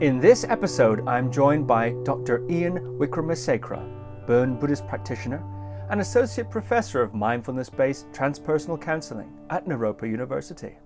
In this episode, I'm joined by Dr. Ian Wickramasekera, Bon Buddhist practitioner and Associate Professor of Mindfulness based Transpersonal Counseling at Naropa University.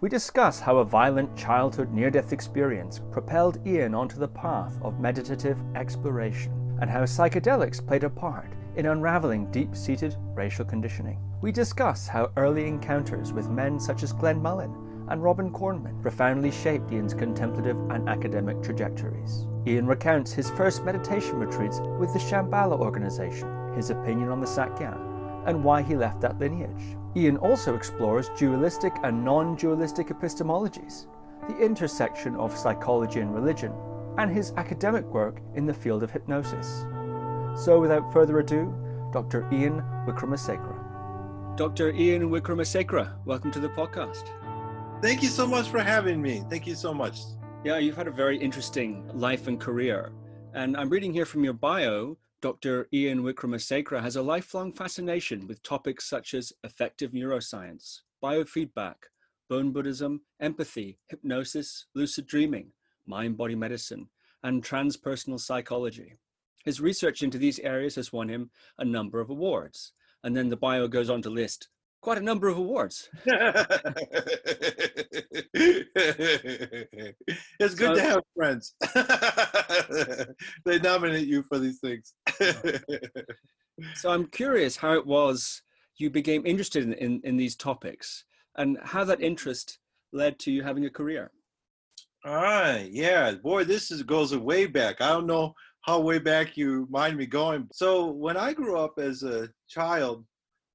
We discuss how a violent childhood near death experience propelled Ian onto the path of meditative exploration, and how psychedelics played a part in unraveling deep seated racial conditioning. We discuss how early encounters with men such as Glenn Mullin and Robin Kornman profoundly shaped Ian's contemplative and academic trajectories. Ian recounts his first meditation retreats with the Shambhala organization, his opinion on the Sakyong, and why he left that lineage. Ian also explores dualistic and non dualistic epistemologies, the intersection of psychology and religion, and his academic work in the field of hypnosis. So, without further ado, Dr. Ian Wickramasekera. Dr. Ian Wickramasekera, welcome to the podcast. Thank you so much for having me. Thank you so much. Yeah, you've had a very interesting life and career. And I'm reading here from your bio Dr. Ian Wickramasekera has a lifelong fascination with topics such as affective neuroscience, biofeedback, Bon Buddhism, empathy, hypnosis, lucid dreaming, mind body medicine, and transpersonal psychology. His research into these areas has won him a number of awards. And then the bio goes on to list quite a number of awards. it's good so, to have friends. they nominate you for these things. so I'm curious how it was you became interested in, in, in these topics and how that interest led to you having a career. All right, yeah, boy, this is goes way back. I don't know how way back you mind me going. So when I grew up as a child,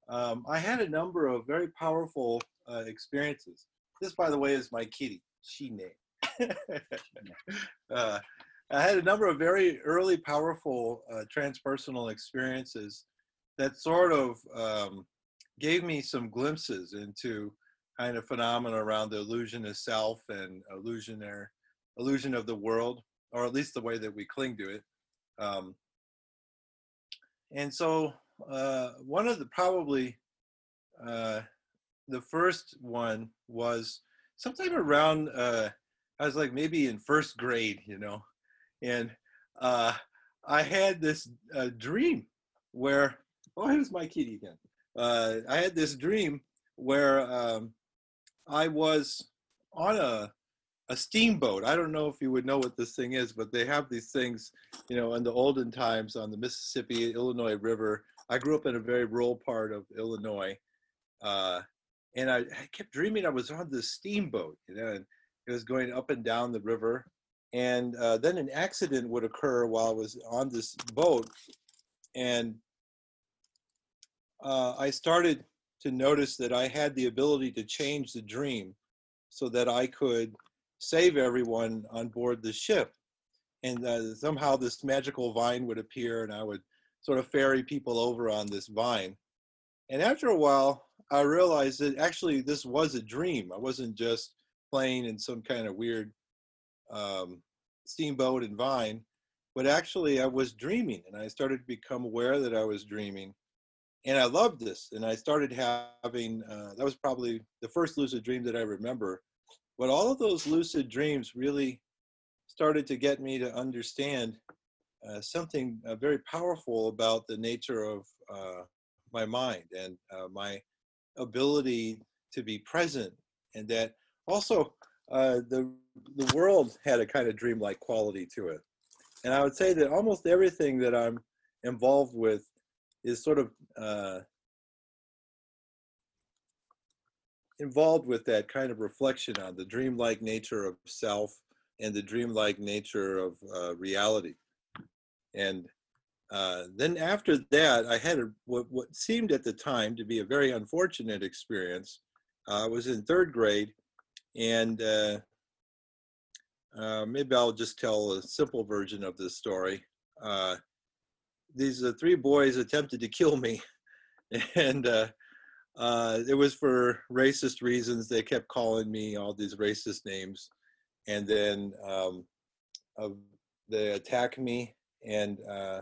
um, I had a number of very powerful uh, experiences. This, by the way, is my kitty, Shine. uh, I had a number of very early, powerful uh, transpersonal experiences that sort of um, gave me some glimpses into kind of phenomena around the illusion of self and illusionary illusion of the world, or at least the way that we cling to it. Um, and so uh, one of the probably uh, the first one was sometime around uh, I was like maybe in first grade, you know, and uh, I had this uh, dream where oh here's my kitty again. Uh, I had this dream where um, I was on a a steamboat. I don't know if you would know what this thing is, but they have these things, you know, in the olden times on the Mississippi Illinois River I grew up in a very rural part of Illinois, uh, and I, I, kept dreaming I was on this steamboat, you know, and it was going up and down the river. And uh, then an accident would occur while I was on this boat, and uh, I started to notice that I had the ability to change the dream so that I could save everyone on board the ship. And uh, somehow this magical vine would appear, and I would sort of ferry people over on this vine. And after a while, I realized that actually this was a dream. I wasn't just playing in some kind of weird um, steamboat and vine, but actually I was dreaming and I started to become aware that I was dreaming. And I loved this. And I started having, uh, that was probably the first lucid dream that I remember. But all of those lucid dreams really started to get me to understand uh, something uh, very powerful about the nature of uh, my mind and uh, my ability to be present, and that also uh, the the world had a kind of dreamlike quality to it. And I would say that almost everything that I'm involved with is sort of involved with that kind of reflection on the dreamlike nature of self and the dreamlike nature of uh, reality. And uh, then after that, I had a, what, what, seemed at the time to be a very unfortunate experience. Uh, I was in third grade, and uh, uh maybe I'll just tell a simple version of this story. Uh, these uh, three boys attempted to kill me, and it was for racist reasons. They kept calling me all these racist names, and then um, they attacked me and uh,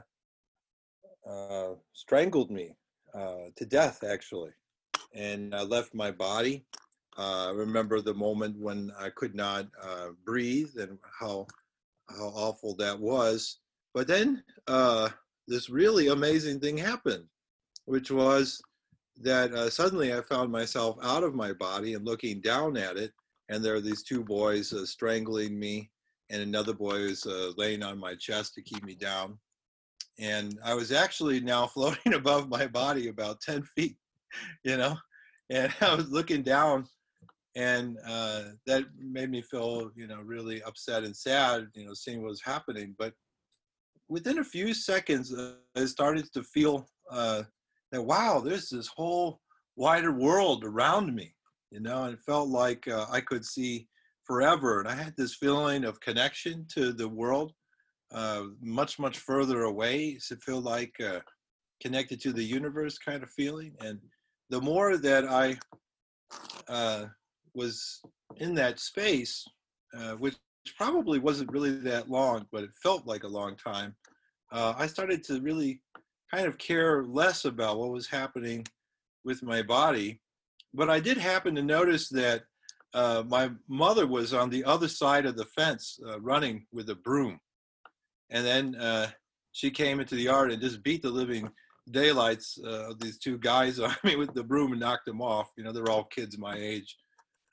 uh, strangled me uh, to death, actually. And I left my body. Uh, I remember the moment when I could not uh, breathe and how how awful that was. But then uh, this really amazing thing happened, which was that suddenly I found myself out of my body and looking down at it, and there are these two boys strangling me, and another boy was uh, laying on my chest to keep me down. And I was actually now floating above my body about 10 feet, you know, and I was looking down, and uh, that made me feel, you know, really upset and sad, you know, seeing what was happening. But within a few seconds, uh, I started to feel uh, that wow, there's this whole wider world around me, you know, and it felt like uh, I could see forever, and I had this feeling of connection to the world, uh, much much further away. So it felt like uh, connected to the universe kind of feeling, and the more that I uh, was in that space, uh, which probably wasn't really that long, but it felt like a long time. Uh, I started to really kind of care less about what was happening with my body. But I did happen to notice that uh, my mother was on the other side of the fence uh, running with a broom. And then uh, she came into the yard and just beat the living daylights uh, of these two guys on me with the broom and knocked them off. You know, they're all kids my age.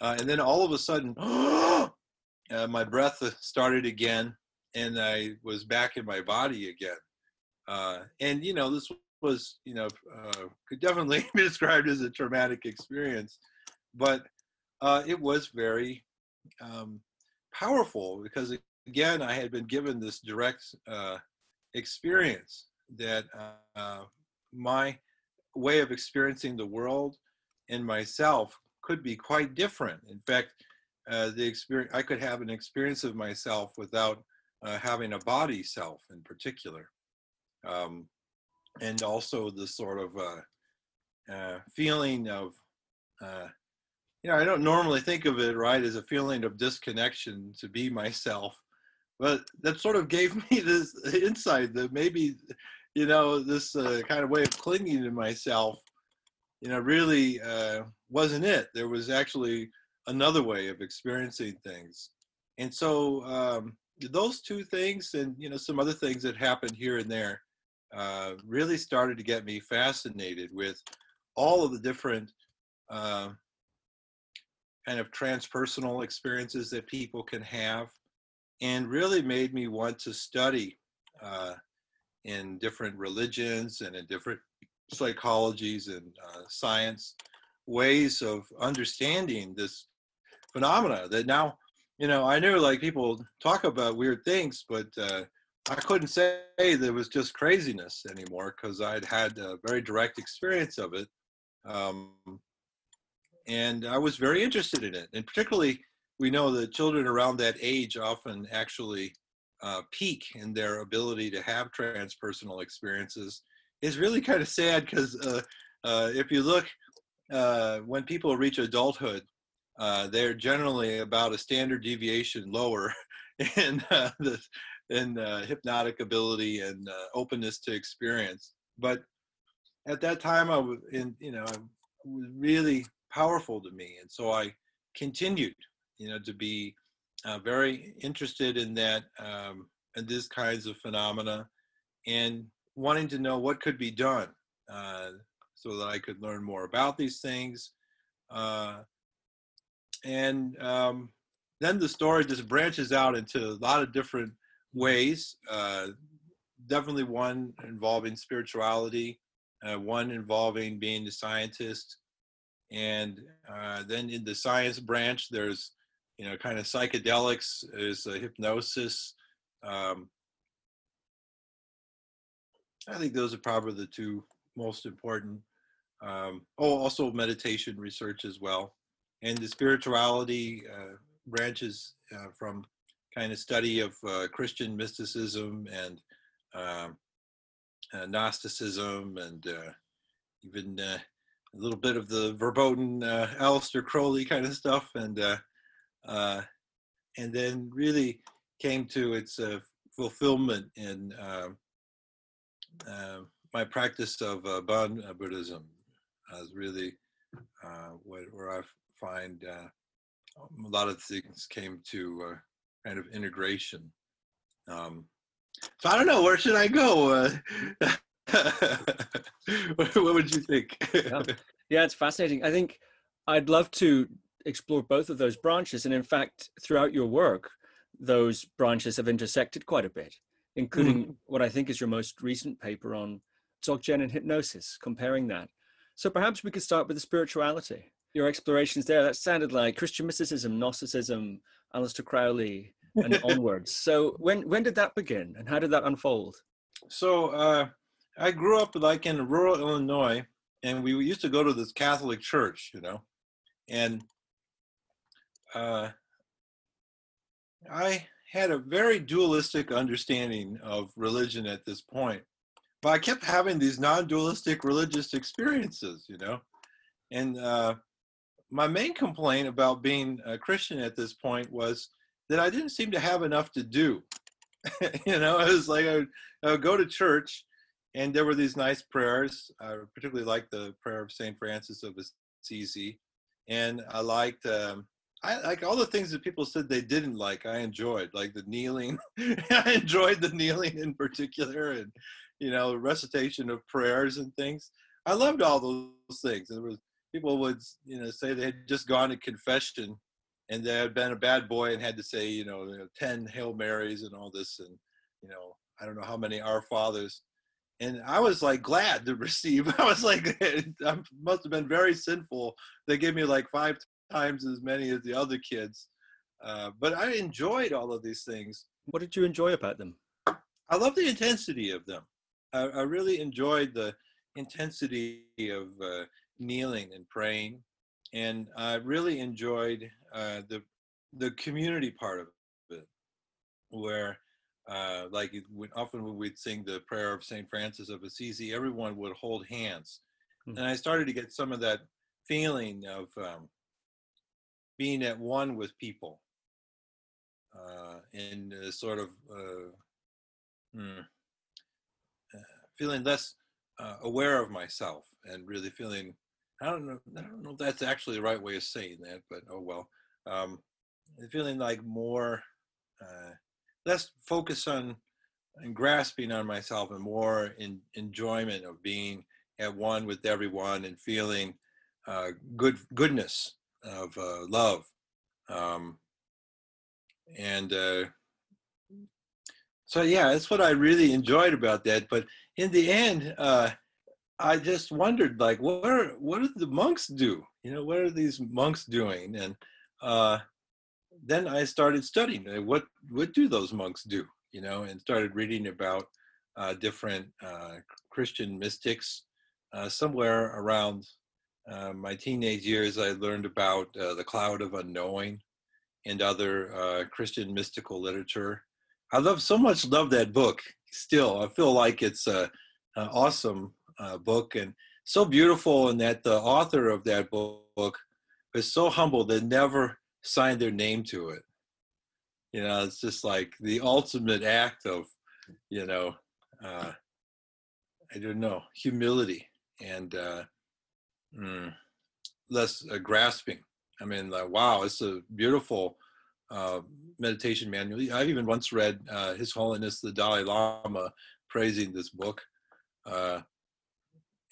Uh, and then all of a sudden, my breath started again and I was back in my body again. And you know, this was you know could definitely be described as a traumatic experience, but uh, it was very um, powerful because again, I had been given this direct uh, experience that uh, my way of experiencing the world and myself could be quite different. In fact, uh, the experience I could have an experience of myself without uh, having a body self in particular um, and also the sort of uh, feeling of you know i don't normally think of it right as a feeling of disconnection to be myself but that sort of gave me this insight that maybe you know this uh, kind of way of clinging to myself you know really uh, wasn't it. There was actually another way of experiencing things. And so um, those two things and you know some other things that happened here and there uh, really started to get me fascinated with all of the different uh, kind of transpersonal experiences that people can have and really made me want to study uh, in different religions and in different psychologies and uh, science ways of understanding this phenomena that now you know i knew like people talk about weird things but uh, I couldn't say there was just craziness anymore because I'd had a very direct experience of it. Um, and I was very interested in it. And particularly, we know that children around that age often actually uh, peak in their ability to have transpersonal experiences. Is really kind of sad because uh, uh, if you look, uh, when people reach adulthood, uh, they're generally about a standard deviation lower in uh, the uh, hypnotic ability and openness to experience. But at that time, I was in, you know, it was really powerful to me, and so I continued, you know, to be uh, very interested in that um, and these kinds of phenomena, and wanting to know what could be done uh, so that I could learn more about these things. Uh, and um, then the story just branches out into a lot of different ways. Uh, definitely one involving spirituality, uh, one involving being a scientist, and uh, then in the science branch, there's you know kind of psychedelics, is hypnosis. Um, I think those are probably the two most important. Um, oh, also meditation research as well, and the spirituality uh, branches uh, from kind of study of uh, Christian mysticism and um, uh, Gnosticism and uh, even uh, a little bit of the verboten uh, Aleister Crowley kind of stuff, and uh, uh, and then really came to its uh, fulfillment in um, my practice of Bon Buddhism as really where I find a lot of things came to kind of integration. Um, so I don't know where should I go. What, what, would you think? yeah. yeah, it's fascinating. I think I'd love to explore both of those branches, and in fact, throughout your work, those branches have intersected quite a bit, including mm. what I think is your most recent paper on Dzogchen and hypnosis, comparing that. So perhaps we could start with the spirituality. Your explorations there, that sounded like Christian mysticism, Gnosticism, Aleister Crowley, and onwards. So when when did that begin, and how did that unfold? So uh, I grew up like in rural Illinois, and we used to go to this Catholic church, you know, and uh, I had a very dualistic understanding of religion at this point, but I kept having these non-dualistic religious experiences, you know, and uh, my main complaint about being a Christian at this point was that I didn't seem to have enough to do. you know, it was like I would, I would, go to church and there were these nice prayers. I particularly liked the prayer of St. Francis of Assisi. And I liked, um, I like all the things that people said they didn't like, I enjoyed, like the kneeling. I enjoyed the kneeling in particular and, you know, recitation of prayers and things. I loved all those things. There was people would, you know, say they had just gone to confession and they had been a bad boy and had to say, you know, 10 Hail Marys and all this, and, you know, I don't know how many Our Fathers. And I was like glad to receive. I was like, I must have been very sinful. They gave me like five times as many as the other kids. Uh, but I enjoyed all of these things. What did you enjoy about them? I love the intensity of them. I, I really enjoyed the intensity of uh, kneeling and praying and I really enjoyed uh, the the community part of it, where uh, like often when we'd sing the prayer of Saint Francis of Assisi, everyone would hold hands, mm-hmm. and I started to get some of that feeling of um, being at one with people, uh, and sort of uh, hmm, uh, feeling less uh, aware of myself and really feeling I don't know. I don't know if that's actually the right way of saying that, but oh well. Um, feeling like more, uh, less focus on and grasping on myself, and more in enjoyment of being at one with everyone and feeling uh, good goodness of uh, love, um, and uh, so yeah, that's what I really enjoyed about that. But in the end uh, I just wondered, like, what are what do the monks do? You know, what are these monks doing? And uh, then I started studying. What what do those monks do? You know, and started reading about uh, different uh, Christian mystics. Uh, somewhere around uh, my teenage years, I learned about uh, the Cloud of Unknowing and other Christian mystical literature. I love so much love that book. Still, I feel like it's a, a awesome uh, book and so beautiful and that the author of that book is so humble that never signed their name to it. You know it's just like the ultimate act of you know uh, i don't know humility and uh, mm, less uh, grasping. I mean like, wow it's a beautiful uh, meditation manual. I've even once read uh, his holiness the dalai lama praising this book uh,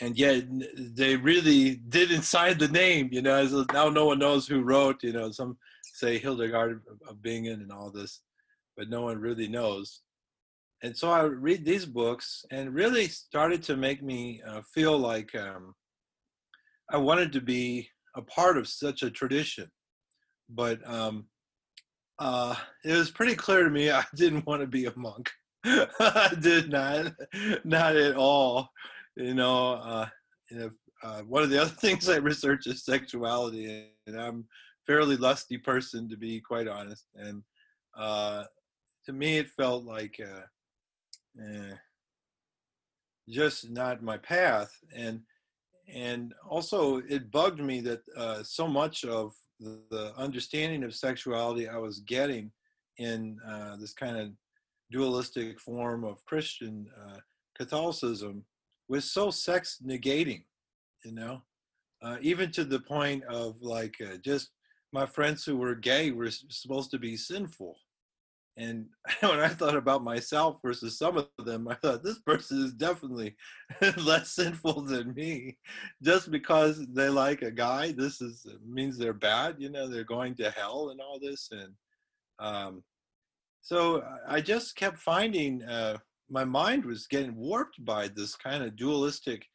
and yet they really didn't sign the name, you know. So now no one knows who wrote, you know. Some say Hildegard of Bingen and all this, but no one really knows. And so I read these books and really started to make me uh, feel like um, I wanted to be a part of such a tradition. But um, uh, it was pretty clear to me I didn't want to be a monk. I did not, not at all you know, uh, know uh, one of the other things I research is sexuality, and I'm fairly lusty person to be quite honest. And uh, to me, it felt like uh, eh, just not my path, and and also it bugged me that uh, so much of the, the, understanding of sexuality I was getting in uh, this kind of dualistic form of Christian Catholicism was so sex negating, you know, uh, even to the point of like uh, just my friends who were gay were supposed to be sinful. and when I thought about myself versus some of them, I thought this person is definitely less sinful than me. Just because they like a guy, this is means they're bad. You know, they're going to hell and all this. And um, so I just kept finding uh, my mind was getting warped by this kind of dualistic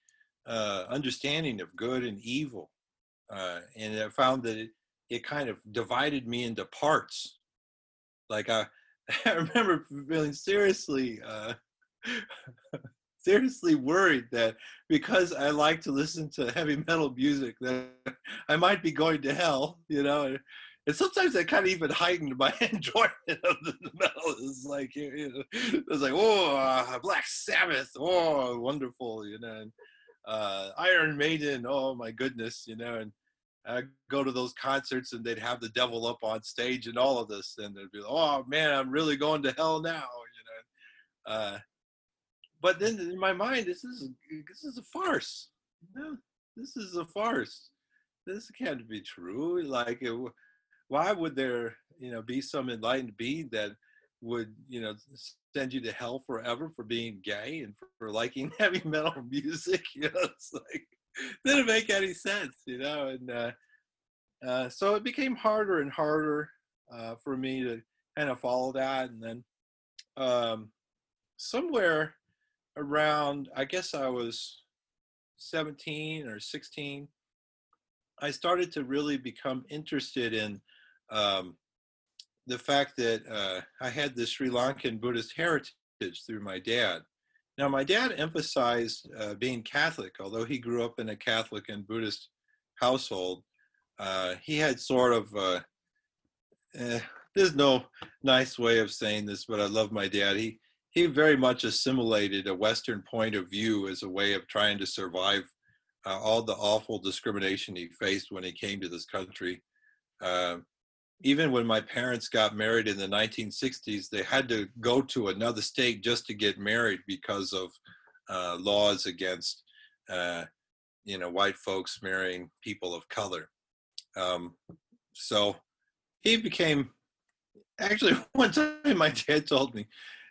uh, understanding of good and evil, uh, and I found that it, it kind of divided me into parts. Like I I remember feeling seriously, uh, seriously worried that because I like to listen to heavy metal music, that I might be going to hell, you know. And, sometimes that kind of even heightened my enjoyment of the metal. It's like, you know, it was like, oh, uh, Black Sabbath, oh, wonderful, you know. And, uh, Iron Maiden, oh my goodness, you know, and I go to those concerts and they'd have the devil up on stage and all of this, and they'd be like, "Oh man, I'm really going to hell now," you know. Uh, but then in my mind, this is this is a farce. No, this is a farce. This can't be true. Like, it, why would there, you know, be some enlightened being that would, you know, send you to hell forever for being gay and for, liking heavy metal music? You know, it's like didn't make any sense, you know. And uh, uh, so it became harder and harder uh, for me to kind of follow that. And then um, somewhere around, I guess I was 17 or 16, I started to really become interested in um, the fact that uh, I had this Sri Lankan Buddhist heritage through my dad. Now, my dad emphasized uh, being Catholic, although he grew up in a Catholic and Buddhist household. Uh, he had sort of, uh, eh, there's no nice way of saying this, but I love my dad. He, he very much assimilated a Western point of view as a way of trying to survive uh, all the awful discrimination he faced when he came to this country. Uh, even when my parents got married in the 1960s, they had to go to another state just to get married because of uh, laws against, uh, you know, white folks marrying people of color. Um, so he became, actually, one time my dad told me,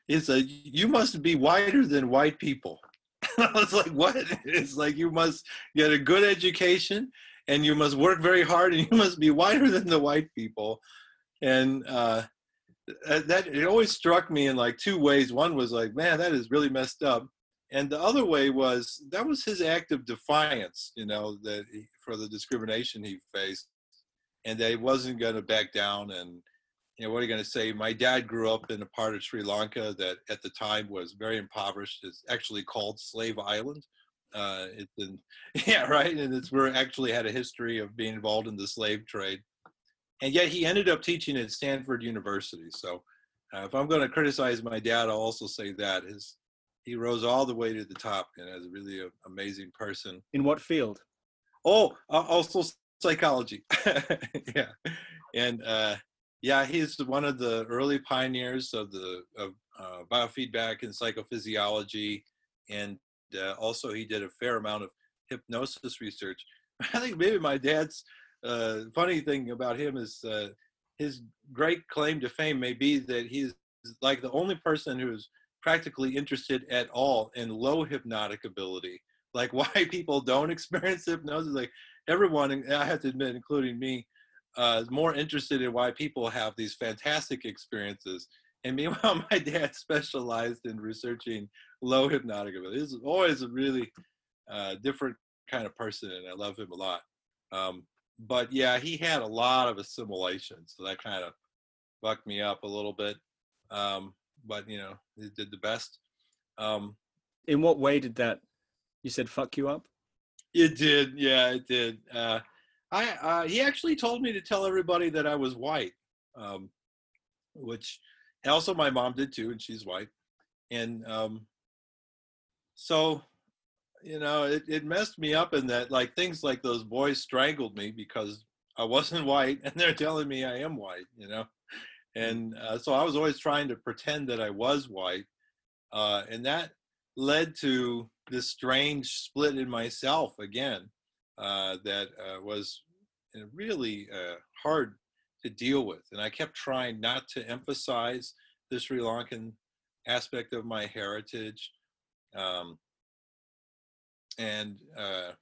he said, You must be whiter than white people. I was like, What? It's like you must get a good education and you must work very hard and you must be whiter than the white people. And uh, that it always struck me in like two ways. One was like man that is really messed up. And the other way was that was his act of defiance you know that he, for the discrimination he faced and that he wasn't going to back down and you know what are you going to say? My dad grew up in a part of sri lanka that at the time was very impoverished. It's actually called slave island uh, it's in, yeah, right. And it's where actually had a history of being involved in the slave trade. And yet he ended up teaching at Stanford University. So uh, if I'm going to criticize my dad, I'll also say that his he rose all the way to the top and as a really an amazing person. In what field? Oh, uh, also psychology. yeah, and uh, yeah, he's one of the early pioneers of the of uh, biofeedback and psychophysiology, and uh, also he did a fair amount of hypnosis research. I think maybe my dad's uh, funny thing about him is uh, his great claim to fame may be that he's like the only person who's practically interested at all in low hypnotic ability. Like why people don't experience hypnosis. Like everyone, I have to admit, including me, uh, is more interested in why people have these fantastic experiences. And meanwhile, my dad specialized in researching low hypnotic ability. He's always a really uh, different kind of person, and I love him a lot. Um, but yeah, he had a lot of assimilation, so that kind of bucked me up a little bit. Um, but you know, he did the best. Um, In what way did that? You said "fuck you up." It did, yeah, it did. Uh, I uh, he actually told me to tell everybody that I was white, um, which also my mom did too, and she's white. And um, so you know it, it messed me up in that like things like those boys strangled me because i wasn't white and they're telling me i am white you know and uh, so i was always trying to pretend that i was white uh, and that led to this strange split in myself again uh, that uh, was really uh, hard to deal with and i kept trying not to emphasize the Sri Lankan aspect of my heritage. Um, and uh,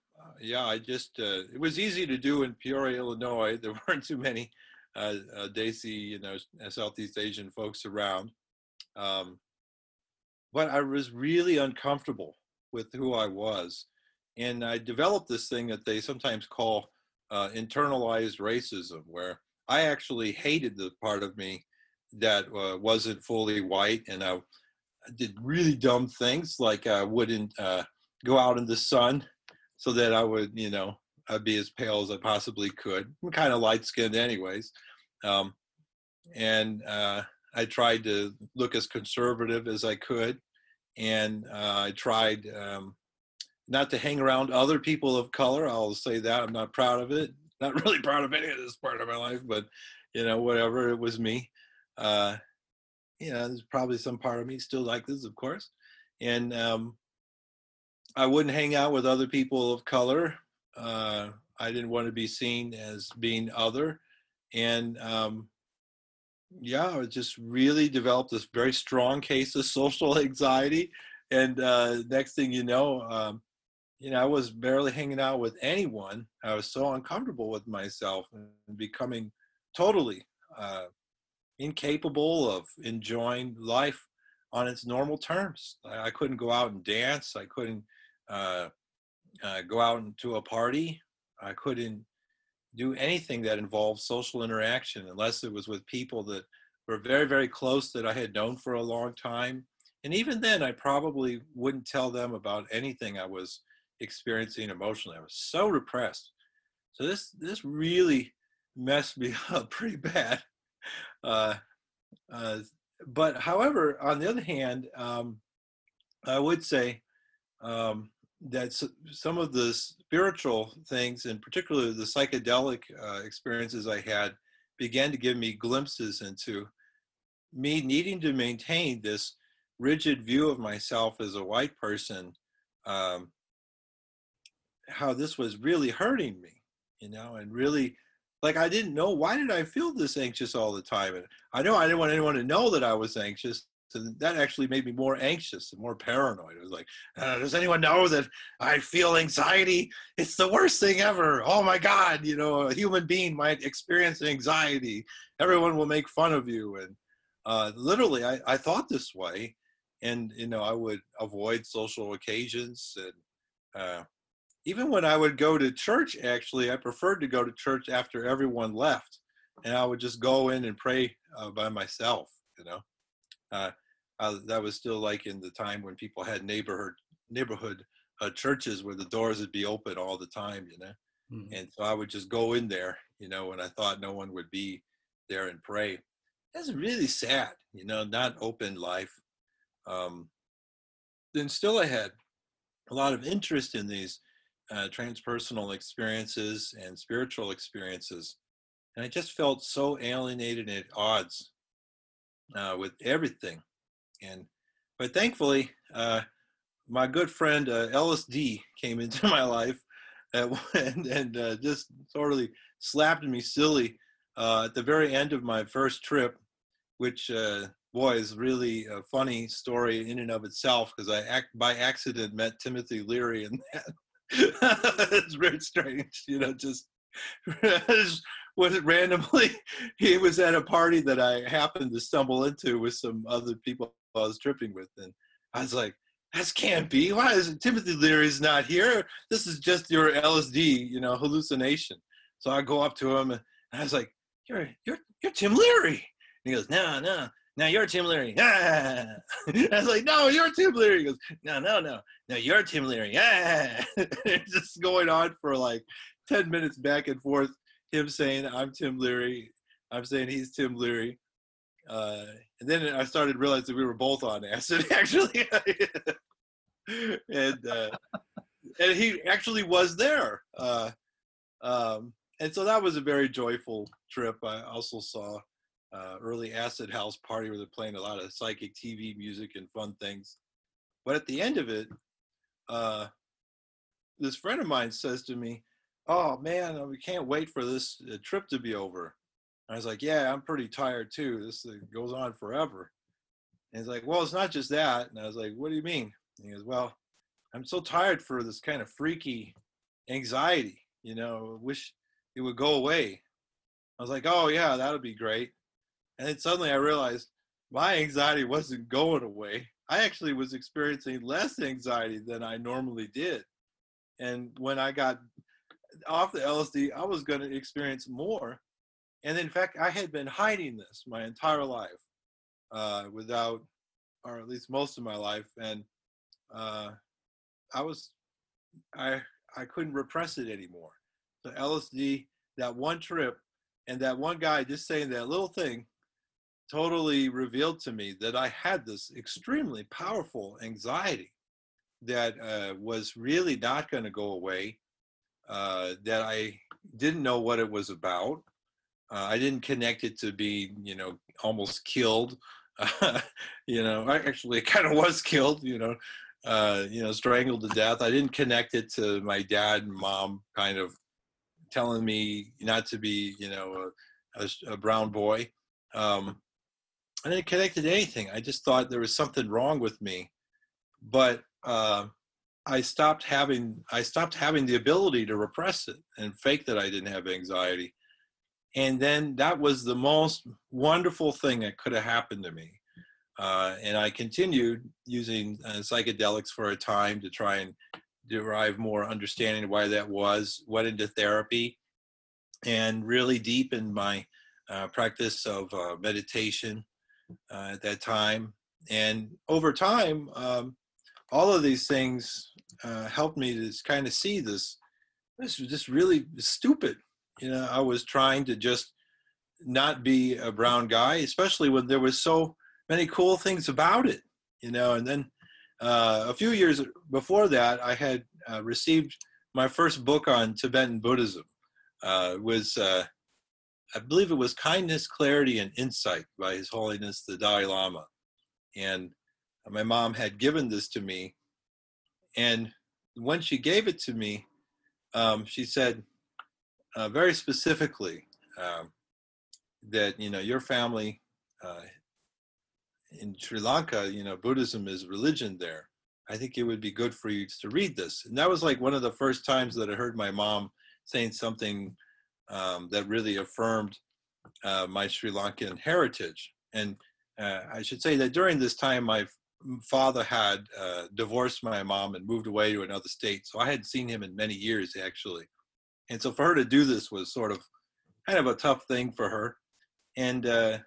yeah, I just, uh, it was easy to do in Peoria, Illinois. There weren't too many uh, uh, Desi, you know, Southeast Asian folks around. Um, but I was really uncomfortable with who I was. And I developed this thing that they sometimes call uh, internalized racism, where I actually hated the part of me that uh, wasn't fully white. And I did really dumb things, like I wouldn't uh, go out in the sun so that I would, you know, I'd be as pale as I possibly could. I'm kind of light skinned, anyways. Um, and uh, I tried to look as conservative as I could, and uh, I tried um, not to hang around other people of color. I'll say that I'm not proud of it. Not really proud of any of this part of my life, but you know, whatever. It was me. Uh, you know, there's probably some part of me still like this, of course, and um, I wouldn't hang out with other people of color. Uh, I didn't want to be seen as being other, and um, yeah, I just really developed this very strong case of social anxiety. And uh, next thing you know, um, you know, I was barely hanging out with anyone. I was so uncomfortable with myself and becoming totally uh, incapable of enjoying life on its normal terms. I, I couldn't go out and dance. I couldn't uh, uh, go out into a party. I couldn't do anything that involved social interaction unless it was with people that were very, very close that I had known for a long time. And even then, I probably wouldn't tell them about anything I was experiencing emotionally. I was so repressed. So this this really messed me up pretty bad. Uh, uh, but however, on the other hand, um, I would say um, that some of the spiritual things, and particularly the psychedelic uh, experiences I had, began to give me glimpses into me needing to maintain this rigid view of myself as a white person. Um, how this was really hurting me, you know, and really like I didn't know why did I feel this anxious all the time. And I know I didn't want anyone to know that I was anxious, and that actually made me more anxious and more paranoid. It was like, uh, does anyone know that I feel anxiety? It's the worst thing ever. Oh my God, you know, a human being might experience anxiety. Everyone will make fun of you. And uh, literally, I, I thought this way. And, you know, I would avoid social occasions. And uh, even when I would go to church, actually, I preferred to go to church after everyone left. And I would just go in and pray uh, by myself, you know. Uh, uh, that was still like in the time when people had neighborhood neighborhood uh, churches where the doors would be open all the time, you know. Mm-hmm. And so I would just go in there, you know, when I thought no one would be there and pray. That's really sad, you know, not open life. Um, then still I had a lot of interest in these uh, transpersonal experiences and spiritual experiences. And I just felt so alienated and at odds uh, with everything and but thankfully, uh, my good friend uh, LSD came into my life and, and uh, just totally slapped me silly uh, at the very end of my first trip, which uh, boy is really a funny story in and of itself because I act by accident met Timothy Leary and that. It's very strange, you know, just was it randomly he was at a party that I happened to stumble into with some other people I was tripping with, and I was like, "That can't be. Why is? Timothy Leary's not here? This is just your LSD, you know, hallucination." So I go up to him, and I was like, "You're you're you're Tim Leary," and he goes, "No, no." No, you're Tim Leary. Ah. I was like, no, you're Tim Leary. He goes, no, no, no, no, you're Tim Leary. Ah. just going on for like 10 minutes back and forth. Him saying, I'm Tim Leary. I'm saying he's Tim Leary. Uh, and then I started realizing we were both on acid actually, and uh, and he actually was there. Uh, um, and so that was a very joyful trip. I also saw uh, early acid house party where they're playing a lot of psychic TV music and fun things. But at the end of it, uh, this friend of mine says to me, "Oh man, we can't wait for this uh, trip to be over." I was like, yeah, I'm pretty tired too. This goes on forever. And he's like, well, it's not just that. And I was like, what do you mean? And he goes, well, I'm so tired for this kind of freaky anxiety. You know, wish it would go away. I was like, oh yeah, that would be great. And then suddenly I realized my anxiety wasn't going away. I actually was experiencing less anxiety than I normally did. And when I got off the LSD, I was going to experience more. And in fact, I had been hiding this my entire life uh, without, or at least most of my life. And uh, I was, I, I couldn't repress it anymore. The LSD, that one trip, and that one guy just saying that little thing totally revealed to me that I had this extremely powerful anxiety that uh, was really not going to go away, uh, that I didn't know what it was about. Uh, I didn't connect it to be, you know, almost killed. you know, I actually kind of was killed, you know, uh, you know, strangled to death. I didn't connect it to my dad and mom kind of telling me not to be, you know, a, a, a brown boy. Um, I didn't connect to anything. I just thought there was something wrong with me, but uh, I stopped having I stopped having the ability to repress it and fake that I didn't have anxiety. And then that was the most wonderful thing that could have happened to me. Uh, and I continued using uh, psychedelics for a time to try and derive more understanding of why that was. Went into therapy and really deepened my uh, practice of uh, meditation uh, at that time. And over time, um, all of these things uh, helped me to kind of see this. This was just really stupid. You know, I was trying to just not be a brown guy, especially when there was so many cool things about it. You know, and then uh, a few years before that, I had uh, received my first book on Tibetan Buddhism. Uh, was uh, I believe it was Kindness, Clarity, and Insight by His Holiness the Dalai Lama. And my mom had given this to me. And when she gave it to me, um, she said uh, very specifically um, that, you know, your family uh, in Sri Lanka, you know, Buddhism is religion there. I think it would be good for you to read this. And that was like one of the first times that I heard my mom saying something um, that really affirmed uh, my Sri Lankan heritage. And uh, I should say that during this time, my father had uh, divorced my mom and moved away to another state. So I hadn't seen him in many years, actually. And so for her to do this was sort of kind of a tough thing for her. And uh,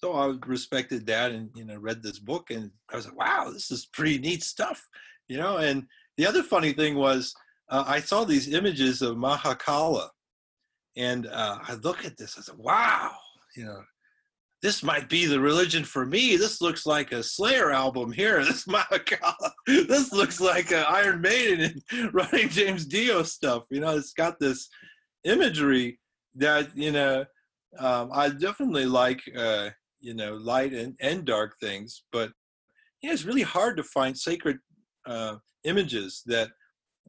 so I respected that and, you know, read this book and I was like, wow, this is pretty neat stuff, you know. And the other funny thing was, uh, I saw these images of Mahakala and uh, I look at this, I said, wow, you know, this might be the religion for me. This looks like a Slayer album here. This. This looks like a Iron Maiden and Ronnie James Dio stuff. You know, it's got this imagery that, you know, um, I definitely like, uh, you know, light and, and dark things, but yeah, it's really hard to find sacred uh, images that,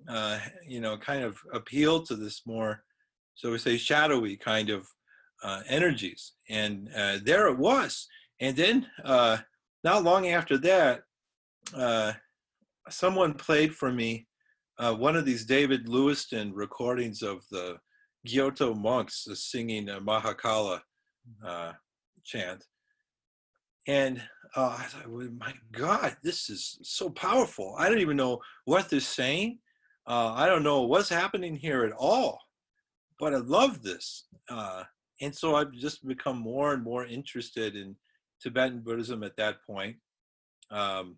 uh, you know, kind of appeal to this more so we say shadowy kind of uh, energies. And uh, there it was. And then uh, not long after that, uh, someone played for me uh, one of these David Lewiston recordings of the Gyuto monks singing a Mahakala uh, chant. And I thought, well, my God, this is so powerful. I don't even know what they're saying. I don't know what's happening here at all but I love this. Uh, and so I've just become more and more interested in Tibetan Buddhism at that point. Um,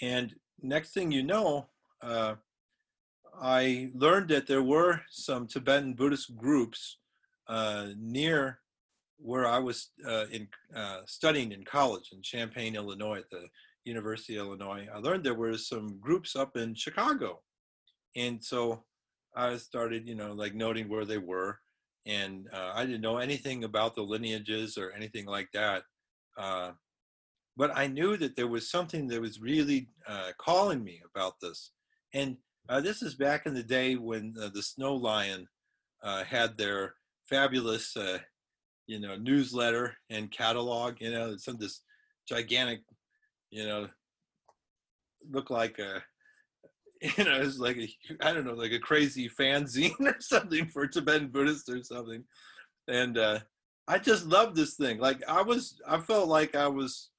and next thing you know, uh, I learned that there were some Tibetan Buddhist groups uh, near where I was uh, in uh, studying in college in Champaign, Illinois, at the University of Illinois. I learned there were some groups up in Chicago, and so I started, you know, like noting where they were. And uh, I didn't know anything about the lineages or anything like that. Uh, but I knew that there was something that was really uh, calling me about this. And uh, this is back in the day when uh, the Snow Lion uh, had their fabulous, you know, newsletter and catalog. You know, some this gigantic, you know, looked like a, you know, it's like a, I don't know, like a crazy fanzine or something for Tibetan Buddhists or something. And uh, I just loved this thing. Like I was, I felt like I was,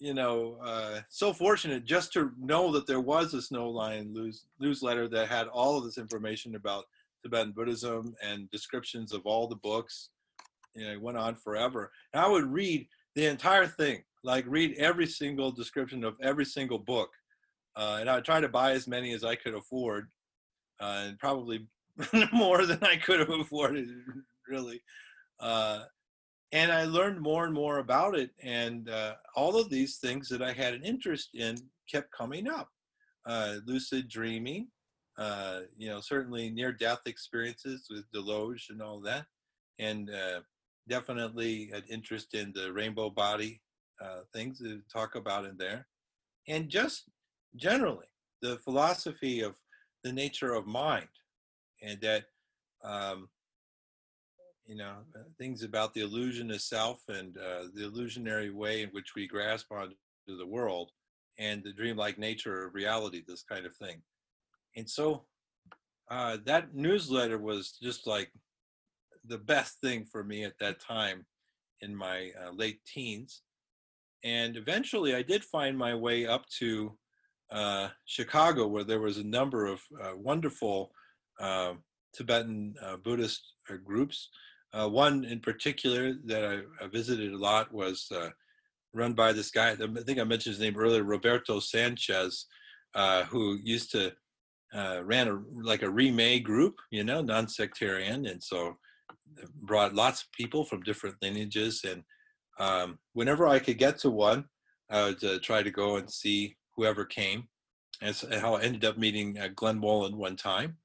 you know, uh, so fortunate just to know that there was a Snow Lion news, newsletter that had all of this information about Tibetan Buddhism and descriptions of all the books. You know, it went on forever. And I would read the entire thing, like read every single description of every single book. Uh, and I try to buy as many as I could afford, uh, and probably more than I could have afforded, really. Uh, and I learned more and more about it. And uh, all of these things that I had an interest in kept coming up. Uh, lucid dreaming, uh, you know, certainly near death experiences with Delog and all that. And definitely an interest in the rainbow body things to talk about in there. And just generally, the philosophy of the nature of mind and that um, you know uh, things about the illusion of self and uh, the illusionary way in which we grasp onto the world and the dreamlike nature of reality this kind of thing. And so uh, that newsletter was just like the best thing for me at that time in my uh, late teens. And eventually i did find my way up to uh, chicago where there was a number of uh, wonderful tibetan buddhist groups uh, one in particular that I, I, visited a lot was uh, run by this guy. I think I mentioned his name earlier, Roberto Sanchez, uh, who used to uh, ran a like a Rime group, you know, non-sectarian, and so brought lots of people from different lineages. And um, whenever I could get to one, I would uh, try to go and see whoever came. And how I ended up meeting uh, Glenn Mullin one time.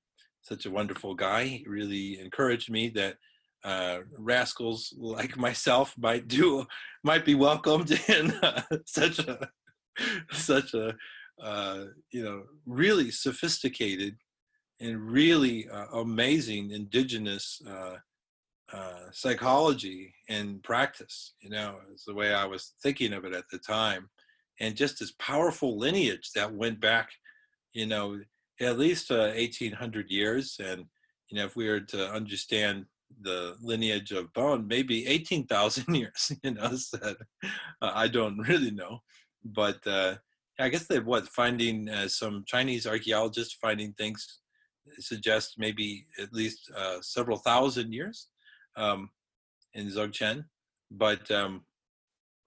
Such a wonderful guy. He really encouraged me that uh, rascals like myself might do might be welcomed in uh, such a such a uh, you know really sophisticated and really uh, amazing indigenous uh, uh, psychology and practice you know is the way i was thinking of it at the time and just this powerful lineage that went back you know at least 1800 years and you know if we were to understand the lineage of Bon, maybe 18,000 years, you know, said, uh, I don't really know. But uh, I guess they what finding uh, some Chinese archaeologists finding things suggest maybe at least uh, several thousand years um, in Dzogchen. But um,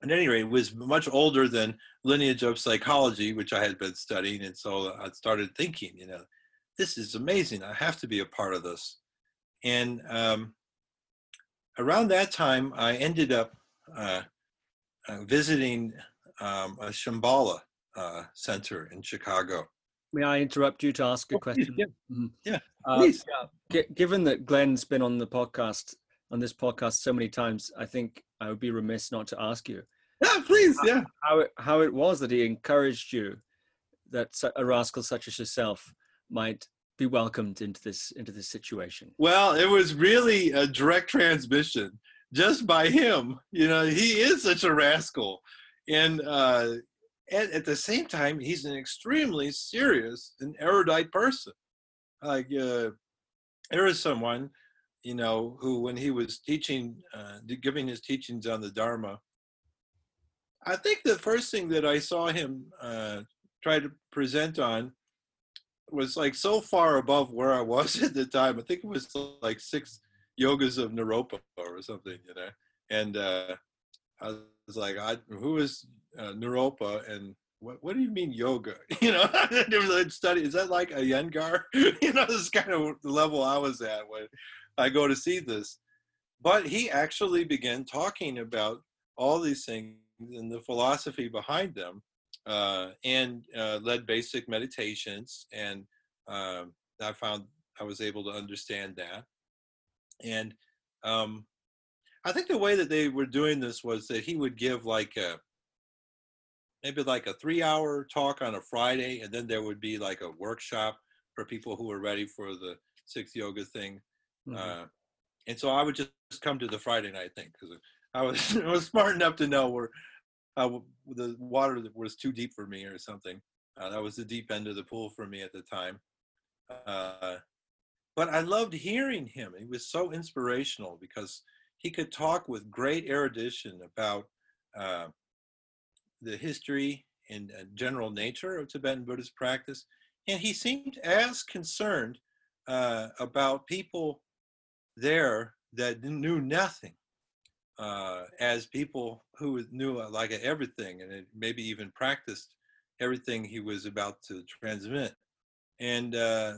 at any rate, was much older than lineage of psychology, which I had been studying. And so I started thinking, you know, this is amazing. I have to be a part of this. And um, around that time, I ended up uh, uh, visiting um, a Shambhala uh, center in Chicago. May I interrupt you to ask a oh, question? Please, yeah, mm-hmm. yeah uh, please. Yeah. G- given that Glenn's been on the podcast, on this podcast so many times, I think I would be remiss not to ask you. Yeah, please, yeah. How it, how it was that he encouraged you that a rascal such as yourself might be welcomed into this into this situation? Well, it was really a direct transmission just by him. You know, he is such a rascal, and uh, at, at the same time, he's an extremely serious and erudite person. Like uh, there is someone, you know, who when he was teaching, uh, giving his teachings on the Dharma, I think the first thing that I saw him uh, try to present on was like so far above where I was at the time. I think it was like six yogas of Naropa or something, you know. And uh, I was like, I, who is uh, Naropa and what, what do you mean yoga? You know, I study. Is that like a Iyengar? you know, this is kind of level I was at when I go to see this. But he actually began talking about all these things and the philosophy behind them uh, and uh, led basic meditations. And um, I found I was able to understand that. And um, I think the way that they were doing this was that he would give like a maybe like a three hour talk on a Friday, and then there would be like a workshop for people who were ready for the six yoga thing. Mm-hmm. Uh, and so I would just come to the Friday night thing because I was I was smart enough to know where uh, the water was too deep for me or something. Uh, that was the deep end of the pool for me at the time. Uh, but I loved hearing him. He was so inspirational because he could talk with great erudition about uh, the history and general nature of Tibetan Buddhist practice. And he seemed as concerned uh, about people there that knew nothing uh, as people who knew uh, like everything and maybe even practiced everything he was about to transmit. And uh,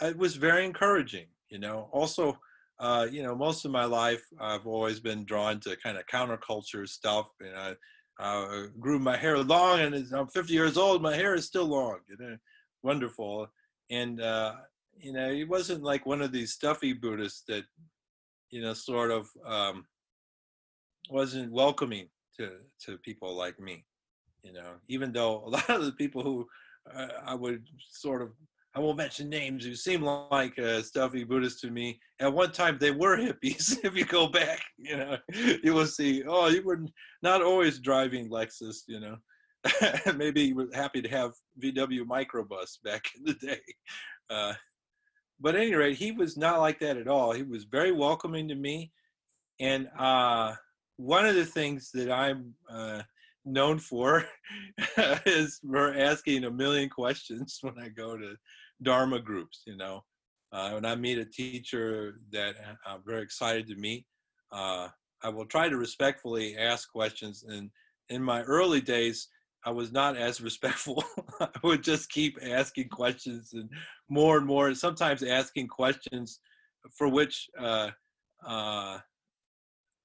it was very encouraging, you know. Also, uh, you know, most of my life I've always been drawn to kind of counterculture stuff. You know, I uh, grew my hair long, and I'm 50 years old. My hair is still long. You know, wonderful. And uh, you know, he wasn't like one of these stuffy Buddhists that, you know, sort of um, wasn't welcoming to to people like me. You know, even though a lot of the people who uh, I would sort of I won't mention names who seem like uh, stuffy Buddhists to me. At one time, they were hippies. if you go back, you know, you will see. Oh, you were not always driving Lexus. You know, maybe you were happy to have VW microbus back in the day. Uh, but at any rate, he was not like that at all. He was very welcoming to me, and uh, one of the things that I'm uh, known for is for asking a million questions when I go to Dharma groups. You know, uh, when I meet a teacher that I'm very excited to meet, uh, I will try to respectfully ask questions. And in my early days, I was not as respectful. I would just keep asking questions and more and more. and Sometimes asking questions for which uh, uh,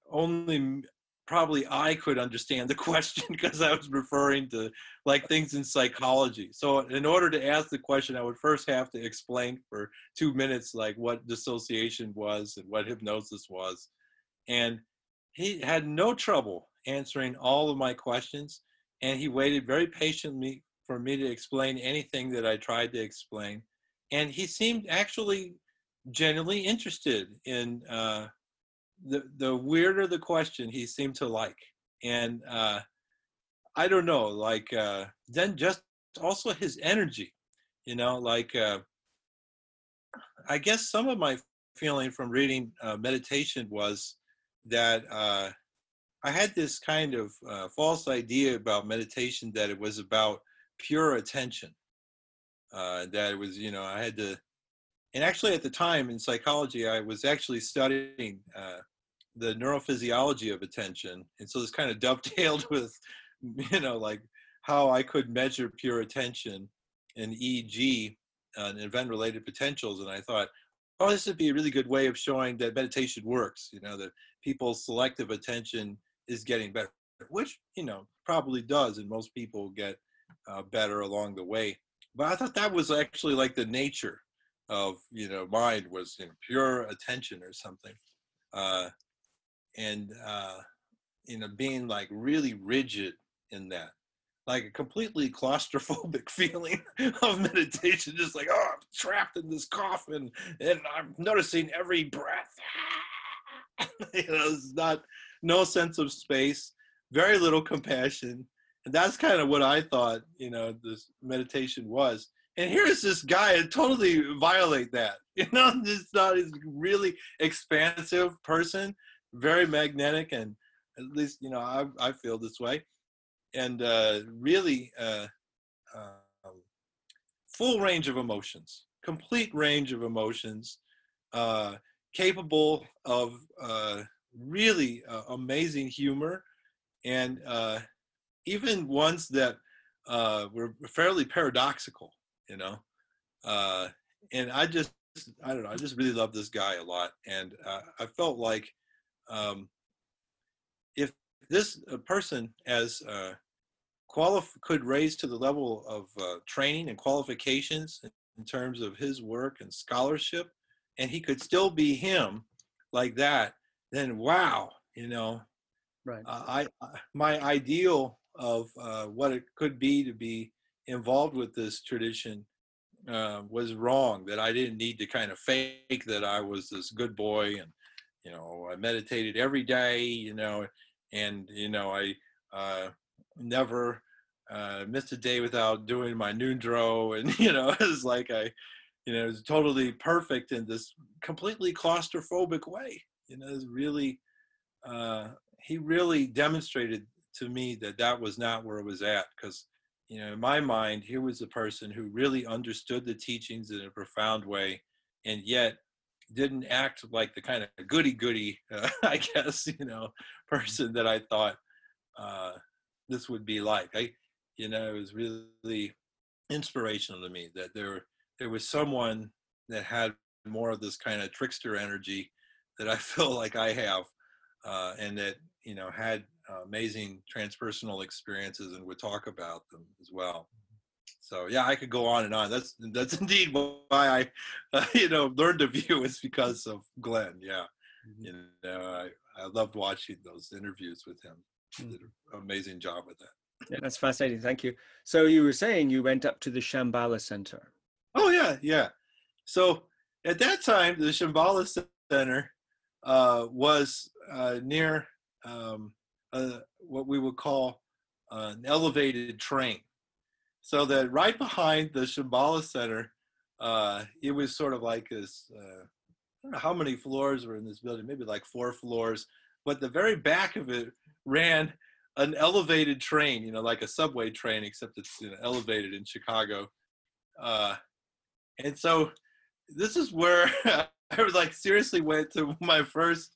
only probably I could understand the question because I was referring to like things in psychology. So in order to ask the question, I would first have to explain for two minutes like what dissociation was and what hypnosis was. And he had no trouble answering all of my questions. And he waited very patiently for me to explain anything that I tried to explain. And he seemed actually genuinely interested in uh, the the weirder the question he seemed to like and uh i don't know like uh then just also his energy you know like uh i guess some of my feeling from reading uh, meditation was that uh i had this kind of uh, false idea about meditation that it was about pure attention uh that it was you know i had to and actually at the time in psychology i was actually studying uh, the neurophysiology of attention and so this kind of dovetailed with you know like how i could measure pure attention and eg uh, event related potentials and i thought oh this would be a really good way of showing that meditation works you know that people's selective attention is getting better which you know probably does and most people get uh, better along the way. But i thought that was actually like the nature of you know mind was you know, pure attention or something. Uh, and uh, you know being like really rigid in that like a completely claustrophobic feeling of meditation just like oh i'm trapped in this coffin and i'm noticing every breath. You know it's not no sense of space very little compassion. And that's kind of what i thought you know this meditation was. And here's this guy and totally violate that. You know this not this really expansive person very magnetic and at least you know I, I feel this way. And uh, really uh, uh, full range of emotions complete range of emotions uh, capable of uh, really uh, amazing humor. And even ones that were fairly paradoxical you know? And i just i don't know i just really love this guy a lot. And i felt like um, if this uh, person as uh, qualif- could raise to the level of uh, training and qualifications in terms of his work and scholarship, and he could still be him like that, then wow, you know, right. Uh, I, my ideal of uh, what it could be to be involved with this tradition uh, was wrong. That I didn't need to kind of fake that I was this good boy and you know i meditated every day you know and you know i uh, never uh, missed a day without doing my ngondro, and you know, it was like I, you know, it was totally perfect in this completely claustrophobic way. You know, really, uh, he really demonstrated to me that that was not where it was at because you know in my mind here was a person who really understood the teachings in a profound way and yet didn't act like the kind of goody goody uh, i guess you know person that i thought uh, this would be like. I you know it was really inspirational to me that there there was someone that had more of this kind of trickster energy that i feel like i have uh, and that you know had uh, amazing transpersonal experiences and would talk about them as well. So yeah, I could go on and on. That's that's indeed why I, uh, you know, learned of view is because of Glenn. Yeah, mm-hmm. you know, I I loved watching those interviews with him. Mm-hmm. Did an amazing job with that. Yeah, that's fascinating. Thank you. So you were saying you went up to the Shambhala Center. Oh yeah, yeah. So at that time, the Shambhala Center uh, was uh, near um, a, what we would call uh, an elevated train. So that right behind the Shambhala Center, uh, it was sort of like this. Uh, I don't know how many floors were in this building, maybe like four floors. But the very back of it ran an elevated train, you know, like a subway train, except it's you know, elevated in Chicago. Uh, and so this is where I was like seriously went to my first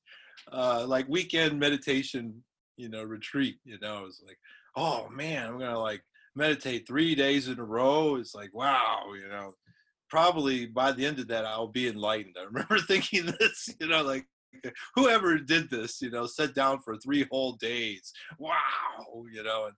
uh, like weekend meditation you know, retreat. You know, I was like, oh man, I'm gonna like meditate three days in a row. It's like, wow, you know, probably by the end of that, I'll be enlightened. I remember thinking this, you know, like whoever did this, you know, sat down for three whole days. Wow, you know, and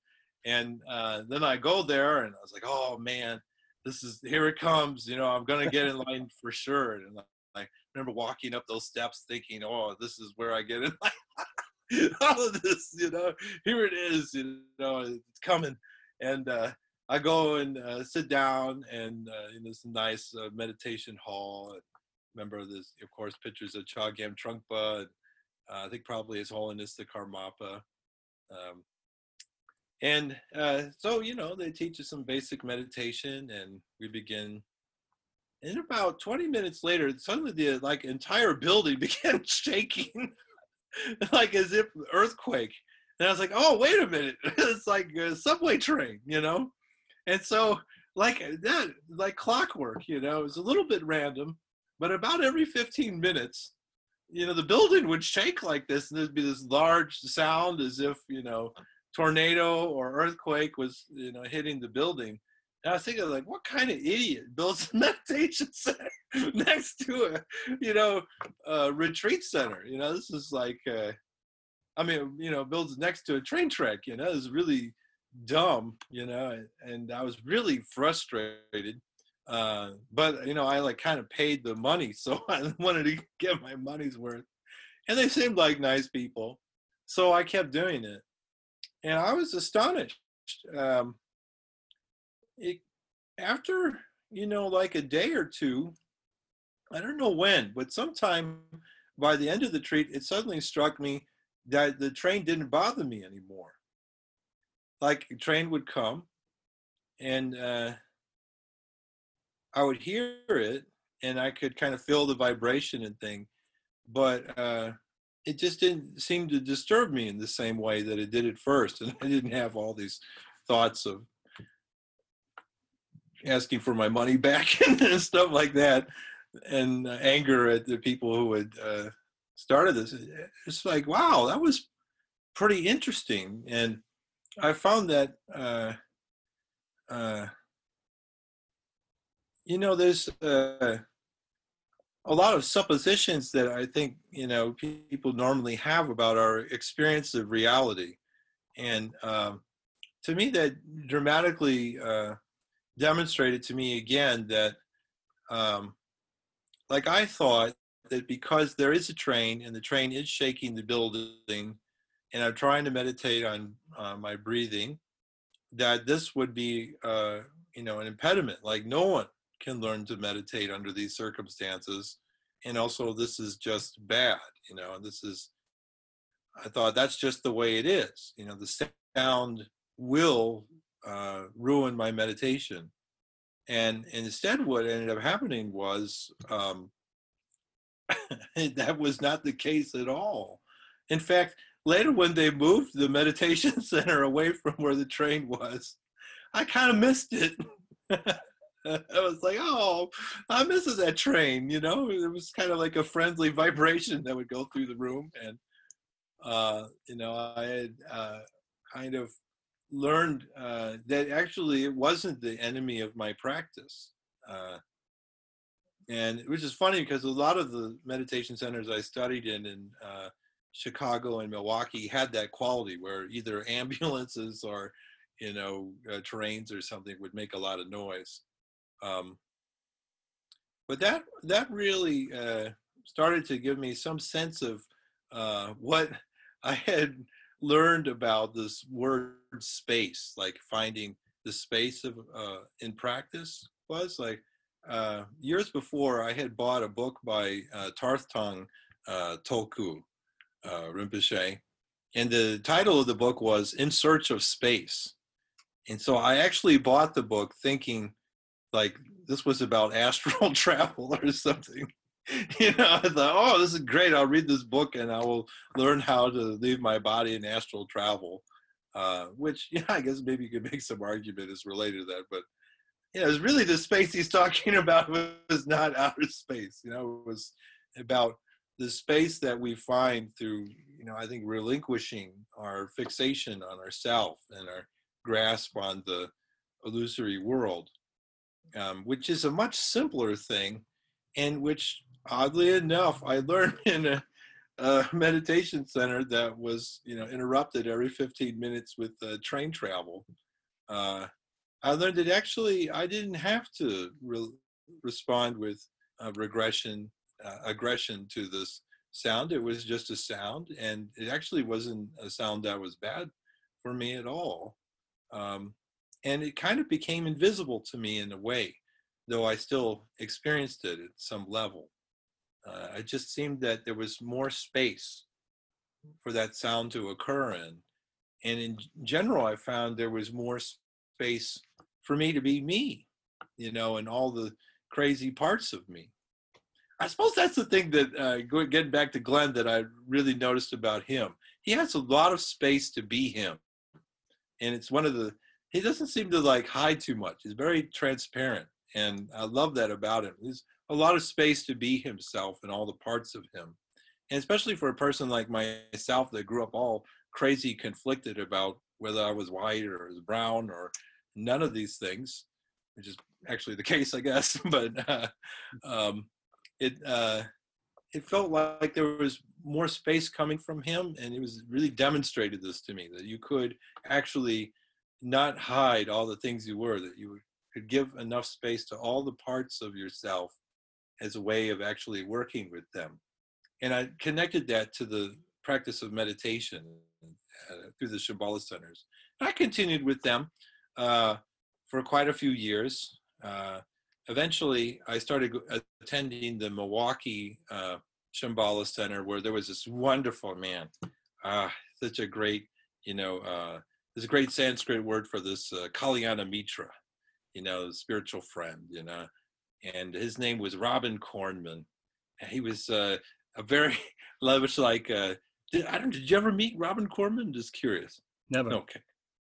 and uh, then I go there and I was like, oh man, this is here it comes. You know, I'm gonna get enlightened for sure. And I remember walking up those steps thinking, oh, this is where I get enlightened. all of this, you know, here it is, you know, it's coming. And uh, I go and uh, sit down and uh, in this nice uh, meditation hall. And remember, this, of course, pictures of Chogyam Trungpa. And, uh, I think probably His Holiness the Karmapa. Um, and uh, so, you know, they teach us some basic meditation and we begin. And about 20 minutes later, suddenly the like entire building began shaking. like as if earthquake. And I was like, oh, wait a minute. it's like a subway train, you know? And so, like that, like clockwork, you know, it was a little bit random, but about every 15 minutes, you know, the building would shake like this, and there'd be this large sound as if, you know, tornado or earthquake was, you know, hitting the building. And I was thinking, like, what kind of idiot builds a meditation center next to a, you know, a retreat center? You know, this is like, uh, I mean, you know, builds next to a train track. You know, it's really dumb. You know, and, and I was really frustrated. Uh, but you know, I like kind of paid the money, so I wanted to get my money's worth. And they seemed like nice people, so I kept doing it, and I was astonished. Um, it after you know like a day or two i don't know when but sometime by the end of the treat it suddenly struck me that the train didn't bother me anymore. Like a train would come and uh, i would hear it and i could kind of feel the vibration and thing but uh, it just didn't seem to disturb me in the same way that it did at first and i didn't have all these thoughts of asking for my money back and stuff like that, and uh, anger at the people who had uh, started this. It's like, wow, that was pretty interesting, and I found that. Uh, uh you know, there's uh, a lot of suppositions that I think you know people normally have about our experience of reality, and um, to me, that dramatically uh, demonstrated to me again that, um, like I thought that because there is a train and the train is shaking the building, and I'm trying to meditate on uh, my breathing, that this would be, uh, you know, an impediment. Like no one can learn to meditate under these circumstances, and also this is just bad, you know. This is, I thought that's just the way it is. You know, the sound will uh, ruin my meditation. And, instead, what ended up happening was um, that was not the case at all. In fact, later when they moved the meditation center away from where the train was, I kind of missed it. I was like, oh, I miss that train. You know, it was kind of like a friendly vibration that would go through the room, and uh, you know, I had uh, kind of learned uh, that actually it wasn't the enemy of my practice. Uh, and which is funny because a lot of the meditation centers I studied in in uh, Chicago and Milwaukee had that quality where either ambulances or you know uh, trains or something would make a lot of noise. Um, but that that really uh, started to give me some sense of uh, what I had learned about this word space, like finding the space of uh, in practice was like uh, years before I had bought a book by uh, Tarthang uh, Tulku uh, Rinpoche, and the title of the book was "In Search of Space," and so I actually bought the book thinking like this was about astral travel or something. you know, I thought, oh, this is great. I'll read this book and I will learn how to leave my body in astral travel. Uh, which, yeah, I guess maybe you could make some argument is related to that. But yeah, it's really the space he's talking about was not outer space. You know, it was about the space that we find through, you know, I think relinquishing our fixation on ourself and our grasp on the illusory world, um, which is a much simpler thing and which oddly enough, I learned in a, a, meditation center that was, you know, interrupted every 15 minutes with uh, train travel. Uh, I learned that actually I didn't have to re- respond with uh, regression, aggression to this sound. It was just a sound, and it actually wasn't a sound that was bad for me at all. Um, and it kind of became invisible to me in a way, though I still experienced it at some level. Uh, it just seemed that there was more space for that sound to occur in. And in general, I found there was more space for me to be me, you know, and all the crazy parts of me. I suppose that's the thing that, uh, getting back to Glenn, that I really noticed about him. He has a lot of space to be him. And it's one of the, he doesn't seem to like hide too much. He's very transparent. And I love that about him. He's a lot of space to be himself and all the parts of him. And especially for a person like myself that grew up all crazy conflicted about whether I was white or was brown or none of these things, which is actually the case, I guess. but uh, um, it uh, it felt like there was more space coming from him, and it was really demonstrated this to me that you could actually not hide all the things you were, that you could give enough space to all the parts of yourself as a way of actually working with them. And I connected that to the practice of meditation uh, through the Shambhala centers. And I continued with them uh, for quite a few years. Uh, eventually, I started attending the Milwaukee uh, Shambhala Center where there was this wonderful man, ah, such a great, you know, uh, there's a great Sanskrit word for this, uh, Kalyana Mitra, you know, spiritual friend, you know and his name was Robin Kornman. And he was uh, a very lavish, like, uh, did, I don't. Did you ever meet Robin Kornman? Just curious. Never. Okay.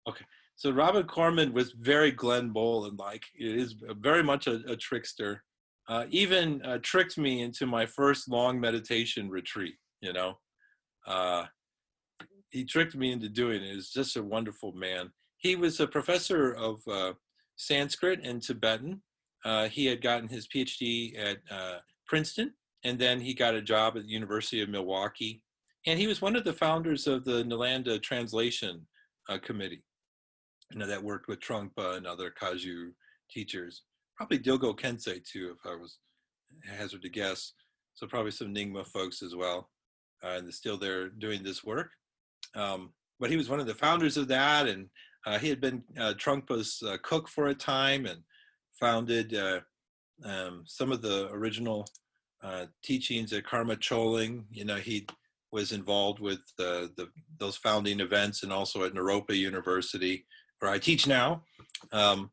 Okay. So Robin Kornman was very Glenn Mullin like. It is very much a, a trickster. Uh, even uh, tricked me into my first long meditation retreat. You know, uh, he tricked me into doing it. He's just a wonderful man. He was a professor of uh, Sanskrit and Tibetan, uh, he had gotten his PhD at uh, Princeton, and then he got a job at the University of Milwaukee. And he was one of the founders of the Nalanda Translation uh, Committee, you know, that worked with Trungpa and other Kagyu teachers. Probably Dilgo Khyentse too, if I was hazard to guess. So probably some Nyingma folks as well, uh, and still there doing this work. Um, but he was one of the founders of that, and uh, he had been uh, Trungpa's cook for a time, and founded uh, um, some of the original uh, teachings at Karma Choling. You know, he was involved with the, those founding events and also at Naropa University where I teach now. Um,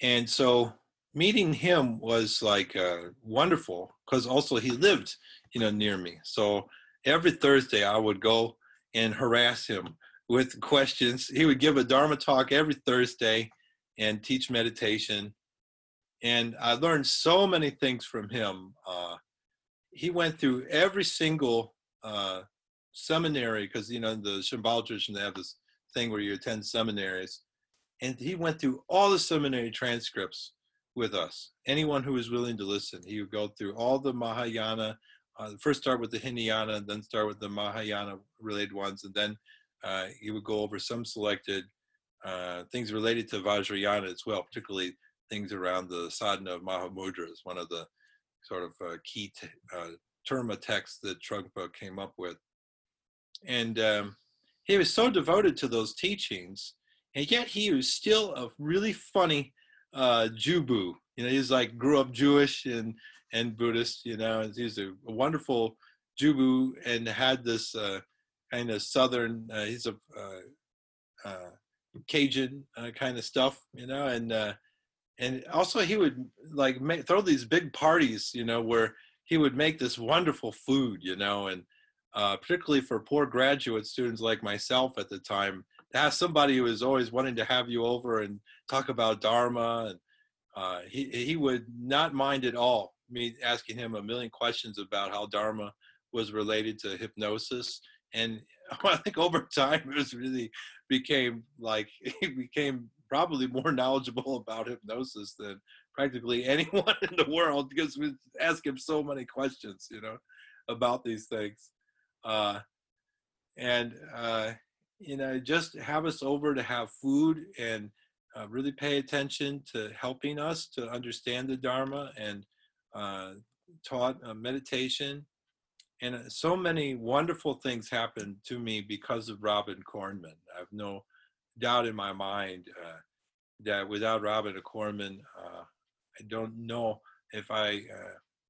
and so meeting him was like uh, wonderful because also he lived, you know, near me. So every Thursday I would go and harass him with questions. He would give a Dharma talk every Thursday and teach meditation. And I learned so many things from him. Uh, he went through every single uh, seminary because, you know, the Shambhala tradition, they have this thing where you attend seminaries. And he went through all the seminary transcripts with us. Anyone who was willing to listen, he would go through all the Mahayana, uh, first start with the Hinayana, then start with the Mahayana related ones, and then uh, he would go over some selected uh, things related to Vajrayana as well, particularly things around the sadhana of Mahamudras, one of the sort of uh, key t- uh, terma texts that Trungpa came up with. And um, he was so devoted to those teachings, and yet he was still a really funny uh, Jubu. You know, he's like grew up Jewish and and Buddhist. You know, and he's a, a wonderful Jubu and had this uh, kind of southern. Uh, he's a uh, uh, Cajun uh, kind of stuff. You know, and uh, and also he would like make, throw these big parties. You know, where he would make this wonderful food. You know, and uh, particularly for poor graduate students like myself at the time, to have somebody who was always wanting to have you over and talk about Dharma, and uh, he he would not mind at all me asking him a million questions about how Dharma was related to hypnosis, and I think over time it was really became like he became probably more knowledgeable about hypnosis than practically anyone in the world because we ask him so many questions, you know, about these things. Uh, and uh, you know, just have us over to have food and uh, really pay attention to helping us to understand the Dharma and uh, taught uh, meditation. And uh, so many wonderful things happened to me because of Robin Kornman. I have no doubt in my mind uh, that without Robin Kornman, uh, I don't know if I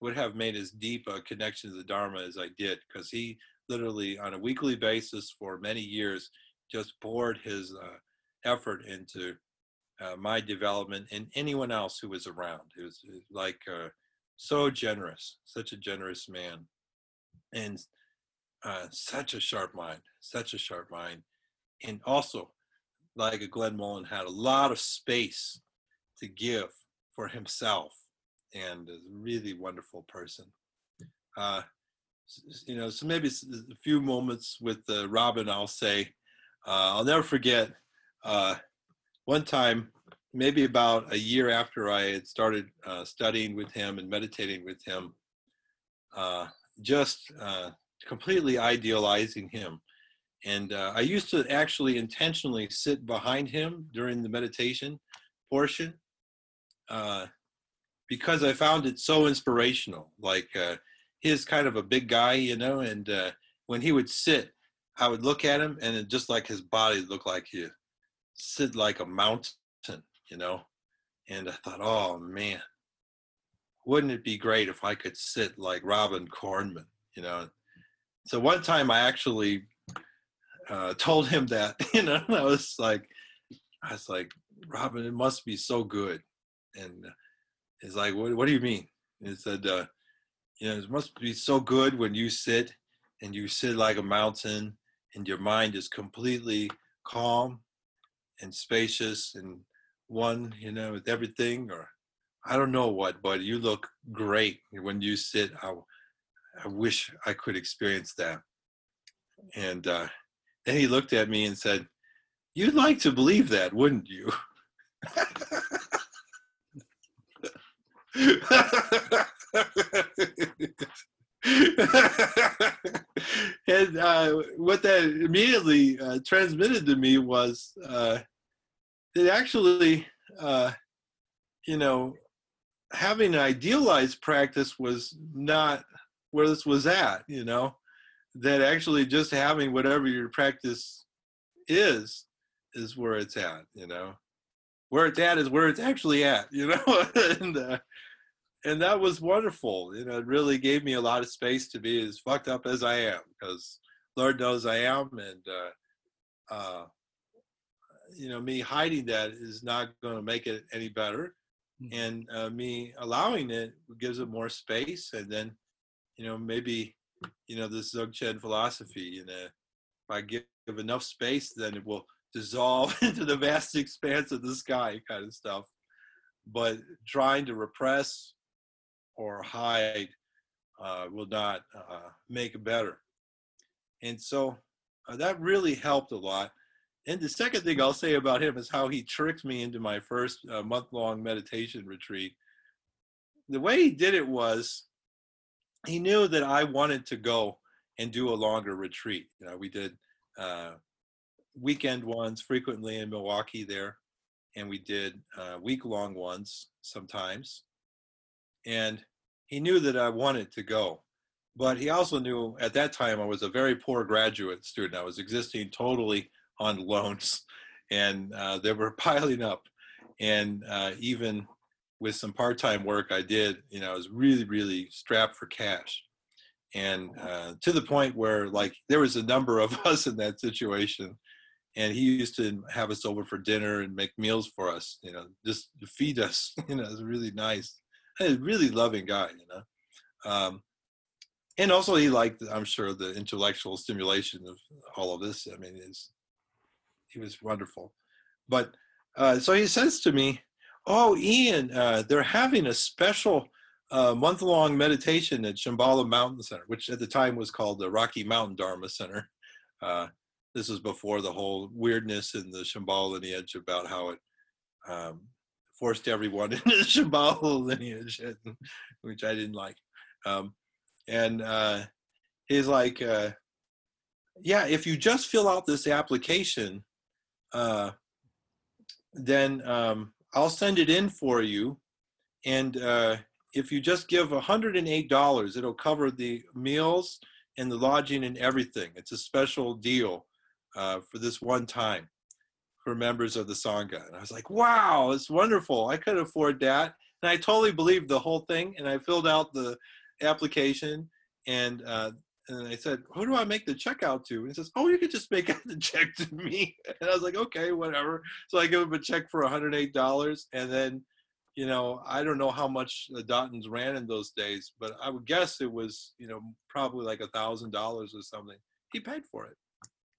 would have made as deep a connection to the Dharma as I did, because he literally on a weekly basis for many years just poured his uh, effort into uh, my development and anyone else who was around. He was like uh, so generous, such a generous man, and uh, such a sharp mind, such a sharp mind, and also like a Glenn Mullin had a lot of space to give for himself, and a really wonderful person. Uh, you know, so maybe a few moments with uh, Robin, I'll say, uh, I'll never forget uh, one time, maybe about a year after I had started uh, studying with him and meditating with him, uh, just uh, completely idealizing him. And uh, I used to actually intentionally sit behind him during the meditation portion because I found it so inspirational. Like, he's kind of a big guy, you know, and when he would sit, I would look at him and just like his body looked like he sit like a mountain, you know. And I thought, oh man, wouldn't it be great if I could sit like Robin Kornman, you know? So one time I actually uh, told him that, you know, I was like, I was like, Robin, it must be so good. And he's like, what, what do you mean? And he said, uh, you know, it must be so good when you sit and you sit like a mountain and your mind is completely calm and spacious and one, you know, with everything, or I don't know what, but you look great when you sit. I, I wish I could experience that. And uh, then he looked at me and said, You'd like to believe that, wouldn't you? and uh, what that immediately uh, transmitted to me was uh, that actually, uh, you know, having an idealized practice was not where this was at, you know, that actually just having whatever your practice is, is where it's at, you know. Where it's at is where it's actually at, you know. and uh, and that was wonderful. You know, it really gave me a lot of space to be as fucked up as I am, because Lord knows I am, and uh, uh, you know, me hiding that is not going to make it any better. Mm-hmm. And uh, me allowing it gives it more space. And then, you know, maybe, you know, this Dzogchen philosophy, you know, if I give enough space, then it will dissolve into the vast expanse of the sky kind of stuff. But trying to repress or hide uh, will not uh, make it better. And so uh, that really helped a lot. And the second thing I'll say about him is how he tricked me into my first uh, month long meditation retreat. The way he did it was he knew that I wanted to go and do a longer retreat. You know, we did uh, weekend ones frequently in Milwaukee there, and we did uh, week long ones sometimes. And he knew that I wanted to go but he also knew at that time I was a very poor graduate student. I was existing totally on loans, and uh, they were piling up. And uh, even with some part-time work I did, you know, I was really, really strapped for cash. And uh, to the point where, like, there was a number of us in that situation, and he used to have us over for dinner and make meals for us, you know, just feed us. You know, it was really nice. A really loving guy, you know. Um, and also he liked i'm sure the intellectual stimulation of all of this i mean is he was wonderful. But uh, so he says to me oh ian uh, they're having a special uh, month-long meditation at shambhala mountain center which at the time was called the rocky mountain dharma center. Uh, this was before the whole weirdness in the shambhala lineage about how it um, forced everyone into the shambhala lineage which i didn't like. Um, and uh, he's like, uh, "Yeah, if you just fill out this application, uh, then um, I'll send it in for you, and uh, if you just give $108, it'll cover the meals and the lodging and everything. It's a special deal uh, for this one time." for members of the Sangha. And I was like, wow, it's wonderful. I could afford that. And I totally believed the whole thing. And I filled out the application and uh, and I said, "Who do I make the check out to?" And he says, "Oh, you could just make out the check to me." And I was like, "Okay, whatever." So I give him a check for $108, and then, you know, I don't know how much the dathuns ran in those days, but I would guess it was, you know, probably like a thousand dollars or something. He paid for it.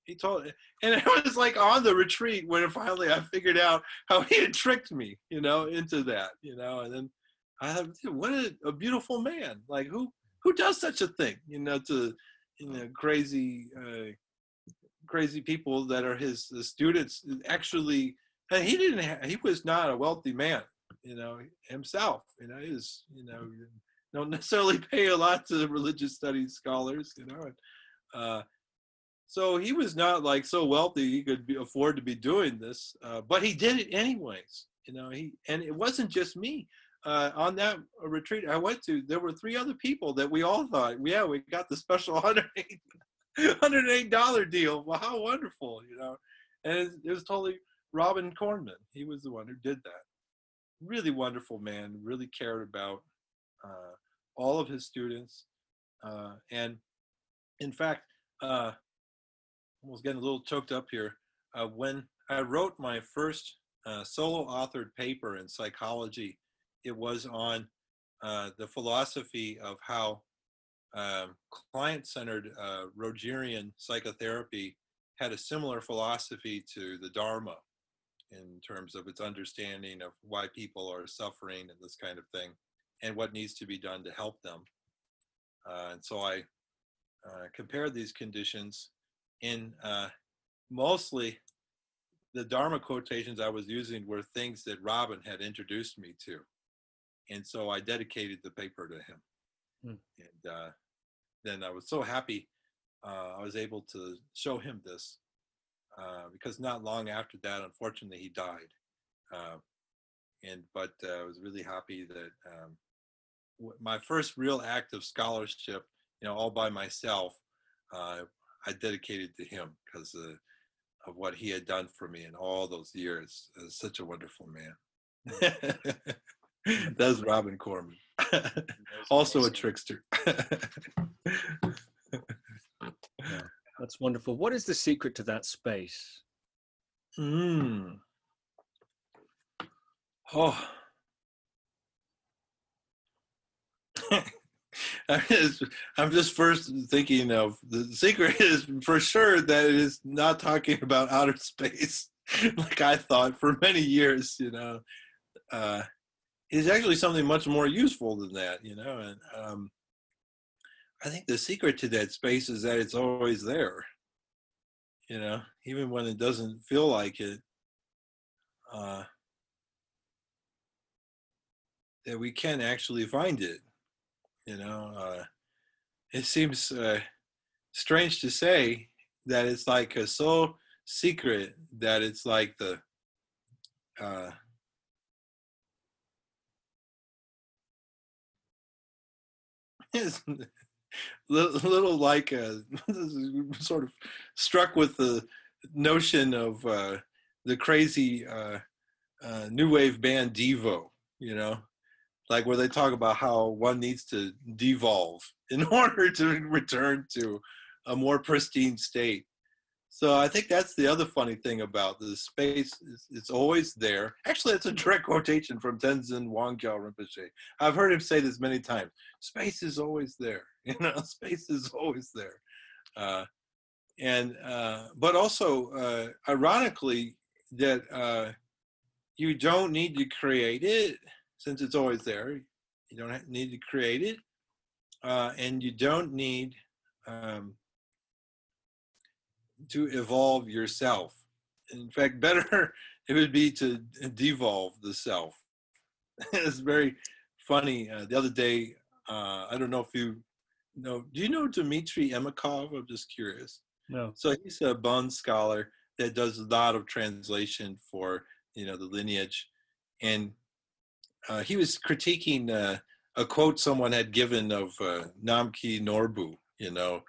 He told, and it was like on the retreat when finally I figured out how he had tricked me, you know, into that, you know, and then I have what a, a, beautiful man. Like who who does such a thing? You know, to you know crazy uh, crazy people that are his, students. Actually, and he didn't. Have, he was not a wealthy man. You know himself. You know, he was. You know, don't necessarily pay a lot to religious studies scholars. You know. Uh, so he was not like so wealthy he could be, afford to be doing this, uh, but he did it anyways. You know, he and it wasn't just me uh, on that retreat I went to, there were three other people that we all thought, yeah, we got the special $108, dollars deal. Well, how wonderful, you know. And it, it, was totally Robin Kornman. He was the one who did that. Really wonderful man, really cared about uh, all of his students. Uh, and in fact, uh, I was getting a little choked up here. Uh, when I wrote my first uh, solo authored paper in psychology it was on uh, the philosophy of how um, client-centered uh, Rogerian psychotherapy had a similar philosophy to the Dharma in terms of its understanding of why people are suffering and this kind of thing, and what needs to be done to help them. Uh, and so I uh, compared these conditions in uh, mostly the Dharma quotations I was using were things that Robin had introduced me to and so I dedicated the paper to him. Hmm. And uh, then I was so happy uh, I was able to show him this uh, because not long after that, unfortunately, he died. Uh, and but uh, I was really happy that um, w- my first real act of scholarship, you know, all by myself, uh, I dedicated to him because of what he had done for me in all those years. such a wonderful man. That's Robin Kornman. also a trickster. yeah, that's wonderful. What is the secret to that space? Mm. Oh. I'm just, I'm just first thinking of the secret is for sure that it is not talking about outer space like I thought for many years, you know. Uh, it's actually something much more useful than that, you know. And um, I think the secret to that space is that it's always there, you know, even when it doesn't feel like it. Uh, that we can actually find it, you know. Uh, it seems uh, strange to say that it's like a so secret that it's like the uh, it's little, little like a, sort of struck with the notion of uh, the crazy uh, uh, new wave band Devo, you know, like where they talk about how one needs to devolve in order to return to a more pristine state. So I think that's the other funny thing about the space. It's, it's always there. Actually, it's a direct quotation from Tenzin Wangyal Rinpoche. I've heard him say this many times. Space is always there. You know, space is always there. Uh, and uh, but also, uh, ironically, that uh, you don't need to create it since it's always there. You don't need to create it, uh, and you don't need. Um, to evolve yourself. In fact, better it would be to devolve the self. it's very funny. Uh, the other day, uh, I don't know if you know, do you know Dmitry Ermakov? I'm just curious. No. So he's a Bon scholar that does a lot of translation for, you know, the lineage. And uh, he was critiquing uh, a quote someone had given of uh, Namkhai Norbu, you know,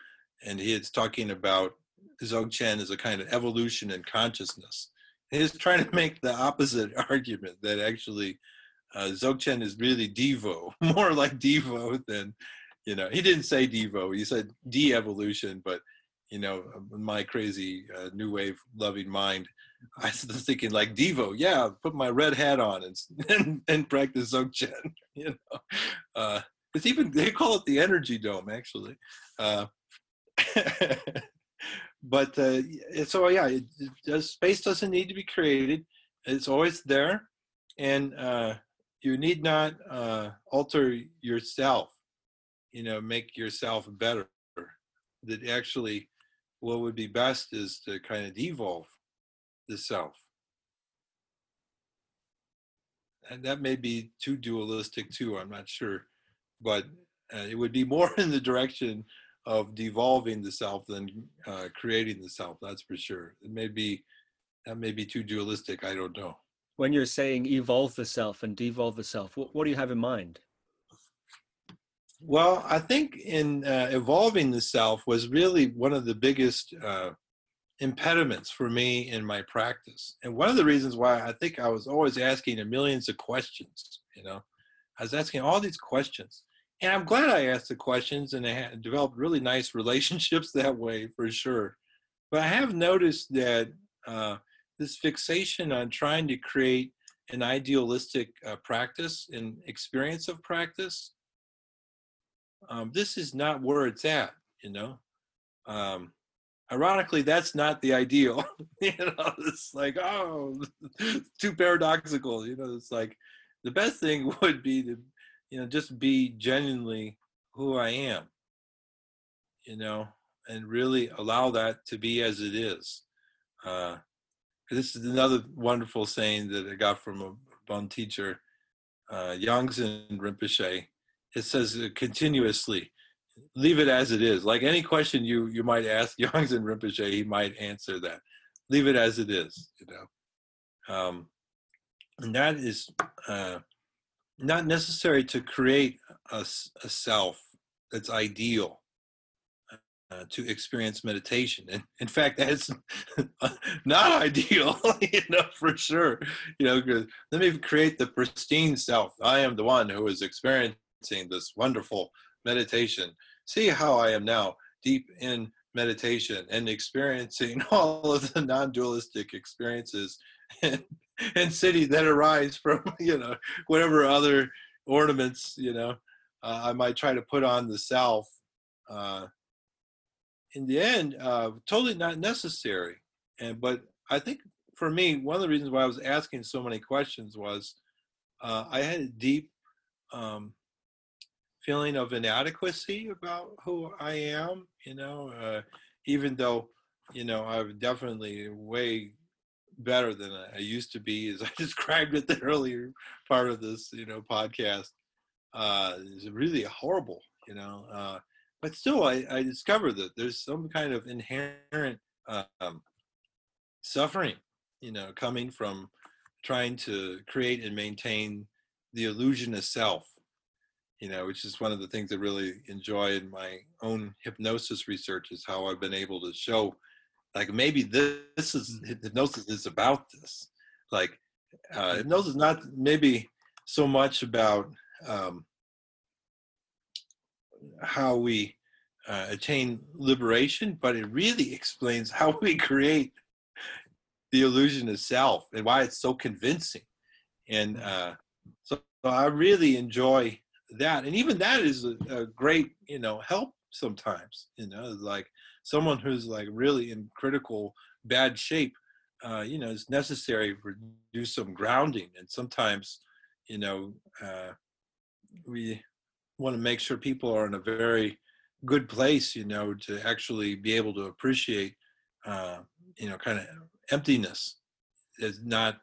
and he is talking about Dzogchen is a kind of evolution in consciousness. He's trying to make the opposite argument that actually uh, Dzogchen is really Devo, more like Devo than, you know, he didn't say Devo, he said de-evolution, but, you know, my crazy uh, new wave loving mind, I was thinking like Devo, yeah, put my red hat on and and, and practice Dzogchen, you know. Uh, it's even, they call it the energy dome, actually. Uh, but uh, so yeah, it, it, space doesn't need to be created; it's always there, and uh, you need not uh, alter yourself. You know, make yourself better. That actually, what would be best is to kind of devolve the self. And that may be too dualistic too. I'm not sure, but uh, it would be more in the direction of devolving the self than uh, creating the self. That's for sure. It may be that may be too dualistic. I don't know. When you're saying evolve the self and devolve the self, what, what do you have in mind? Well, I think in uh, evolving the self was really one of the biggest uh, impediments for me in my practice, and one of the reasons why I think I was always asking a millions of questions. You know, I was asking all these questions and I'm glad I asked the questions and I developed really nice relationships that way for sure. But I have noticed that uh, this fixation on trying to create an idealistic uh, practice and experience of practice, um, this is not where it's at, you know. Um, ironically, that's not the ideal. you know, it's like, oh, too paradoxical. You know, it's like the best thing would be to you know, just be genuinely who I am, you know, and really allow that to be as it is. Uh, this is another wonderful saying that I got from a Bon teacher, uh, Yongdzin Rinpoche. It says uh, continuously, leave it as it is. Like any question you you might ask Yongdzin Rinpoche, he might answer that. Leave it as it is, you know. Um, and that is uh, not necessary to create a, a self that's ideal uh, to experience meditation. And in fact, that's not ideal, you know, for sure. You know, let me create the pristine self. I am the one who is experiencing this wonderful meditation. See how I am now deep in meditation and experiencing all of the non-dualistic experiences and, and city that arise from you know whatever other ornaments you know uh, I might try to put on the self. Uh, in the end, uh, totally not necessary. And but I think for me, one of the reasons why I was asking so many questions was uh, I had a deep um, feeling of inadequacy about who I am. You know, uh, even though you know I've definitely way better than I used to be, as I described it the earlier part of this you know podcast. Uh, is really horrible, you know. Uh, but still, I, I discovered that there's some kind of inherent um, suffering, you know, coming from trying to create and maintain the illusion of self, you know, which is one of the things I really enjoy in my own hypnosis research is how I've been able to show, like maybe this, this is hypnosis is about this, like uh, hypnosis not maybe so much about um, how we uh, attain liberation, but it really explains how we create the illusion of self and why it's so convincing. And uh, so, so, I really enjoy that, and even that is a, a great, you know, help sometimes. You know, like someone who's like really in critical bad shape. Uh, you know, it's necessary for do some grounding, and sometimes, you know, uh, we want to make sure people are in a very good place, you know, to actually be able to appreciate, uh, you know, kind of emptiness does not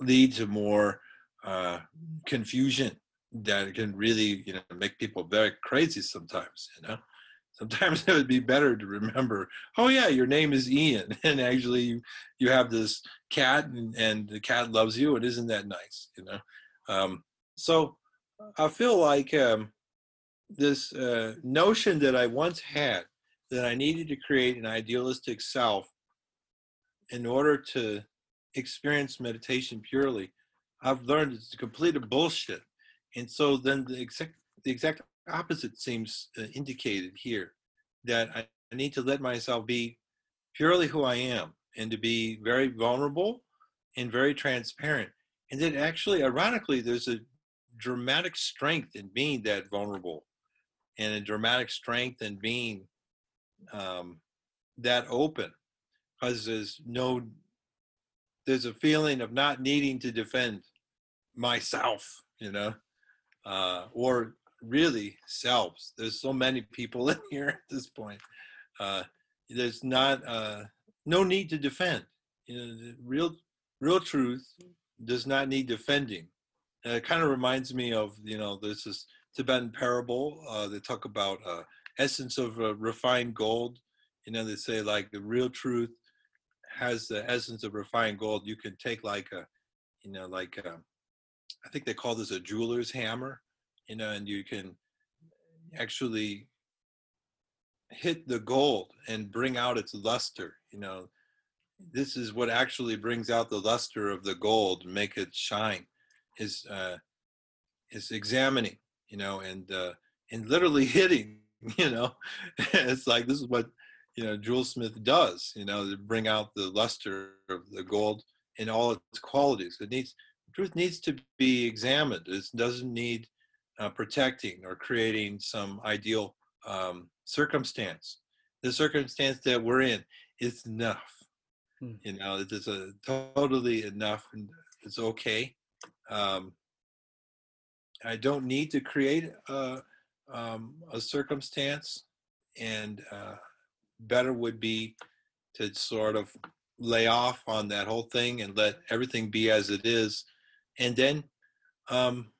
lead to more uh, confusion that can really, you know, make people very crazy sometimes, you know. Sometimes it would be better to remember, oh yeah, your name is Ian, and actually you, have this cat, and, and the cat loves you, and isn't that nice, you know? Um, so I feel like um, this uh, notion that I once had that I needed to create an idealistic self in order to experience meditation purely, I've learned it's a complete bullshit. And so then the exact the exact opposite seems uh, indicated here that I, I need to let myself be purely who I am and to be very vulnerable and very transparent. And then actually, ironically, there's a dramatic strength in being that vulnerable and a dramatic strength in being um, that open because there's no there's a feeling of not needing to defend myself you know uh, or really selves there's so many people in here at this point uh, there's not uh, no need to defend you know the real real truth does not need defending it kind of reminds me of you know there's this Tibetan parable. Uh, they talk about uh, essence of uh, refined gold. You know, they say like the real truth has the essence of refined gold. You can take like a, you know, like a, um, I think they call this a jeweler's hammer. You know, and you can actually hit the gold and bring out its luster. You know, this is what actually brings out the luster of the gold, make it shine. Is uh, is examining you know, and uh, and literally hitting, you know, it's like this is what you know Jewel Smith does, you know, to bring out the luster of the gold in all its qualities. It needs truth needs to be examined. It doesn't need uh, protecting or creating some ideal um, circumstance. The circumstance that we're in is enough. Hmm. You know, it is a totally enough, and it's okay. Um, I don't need to create a, um, a circumstance, and uh, better would be to sort of lay off on that whole thing and let everything be as it is, and then, um,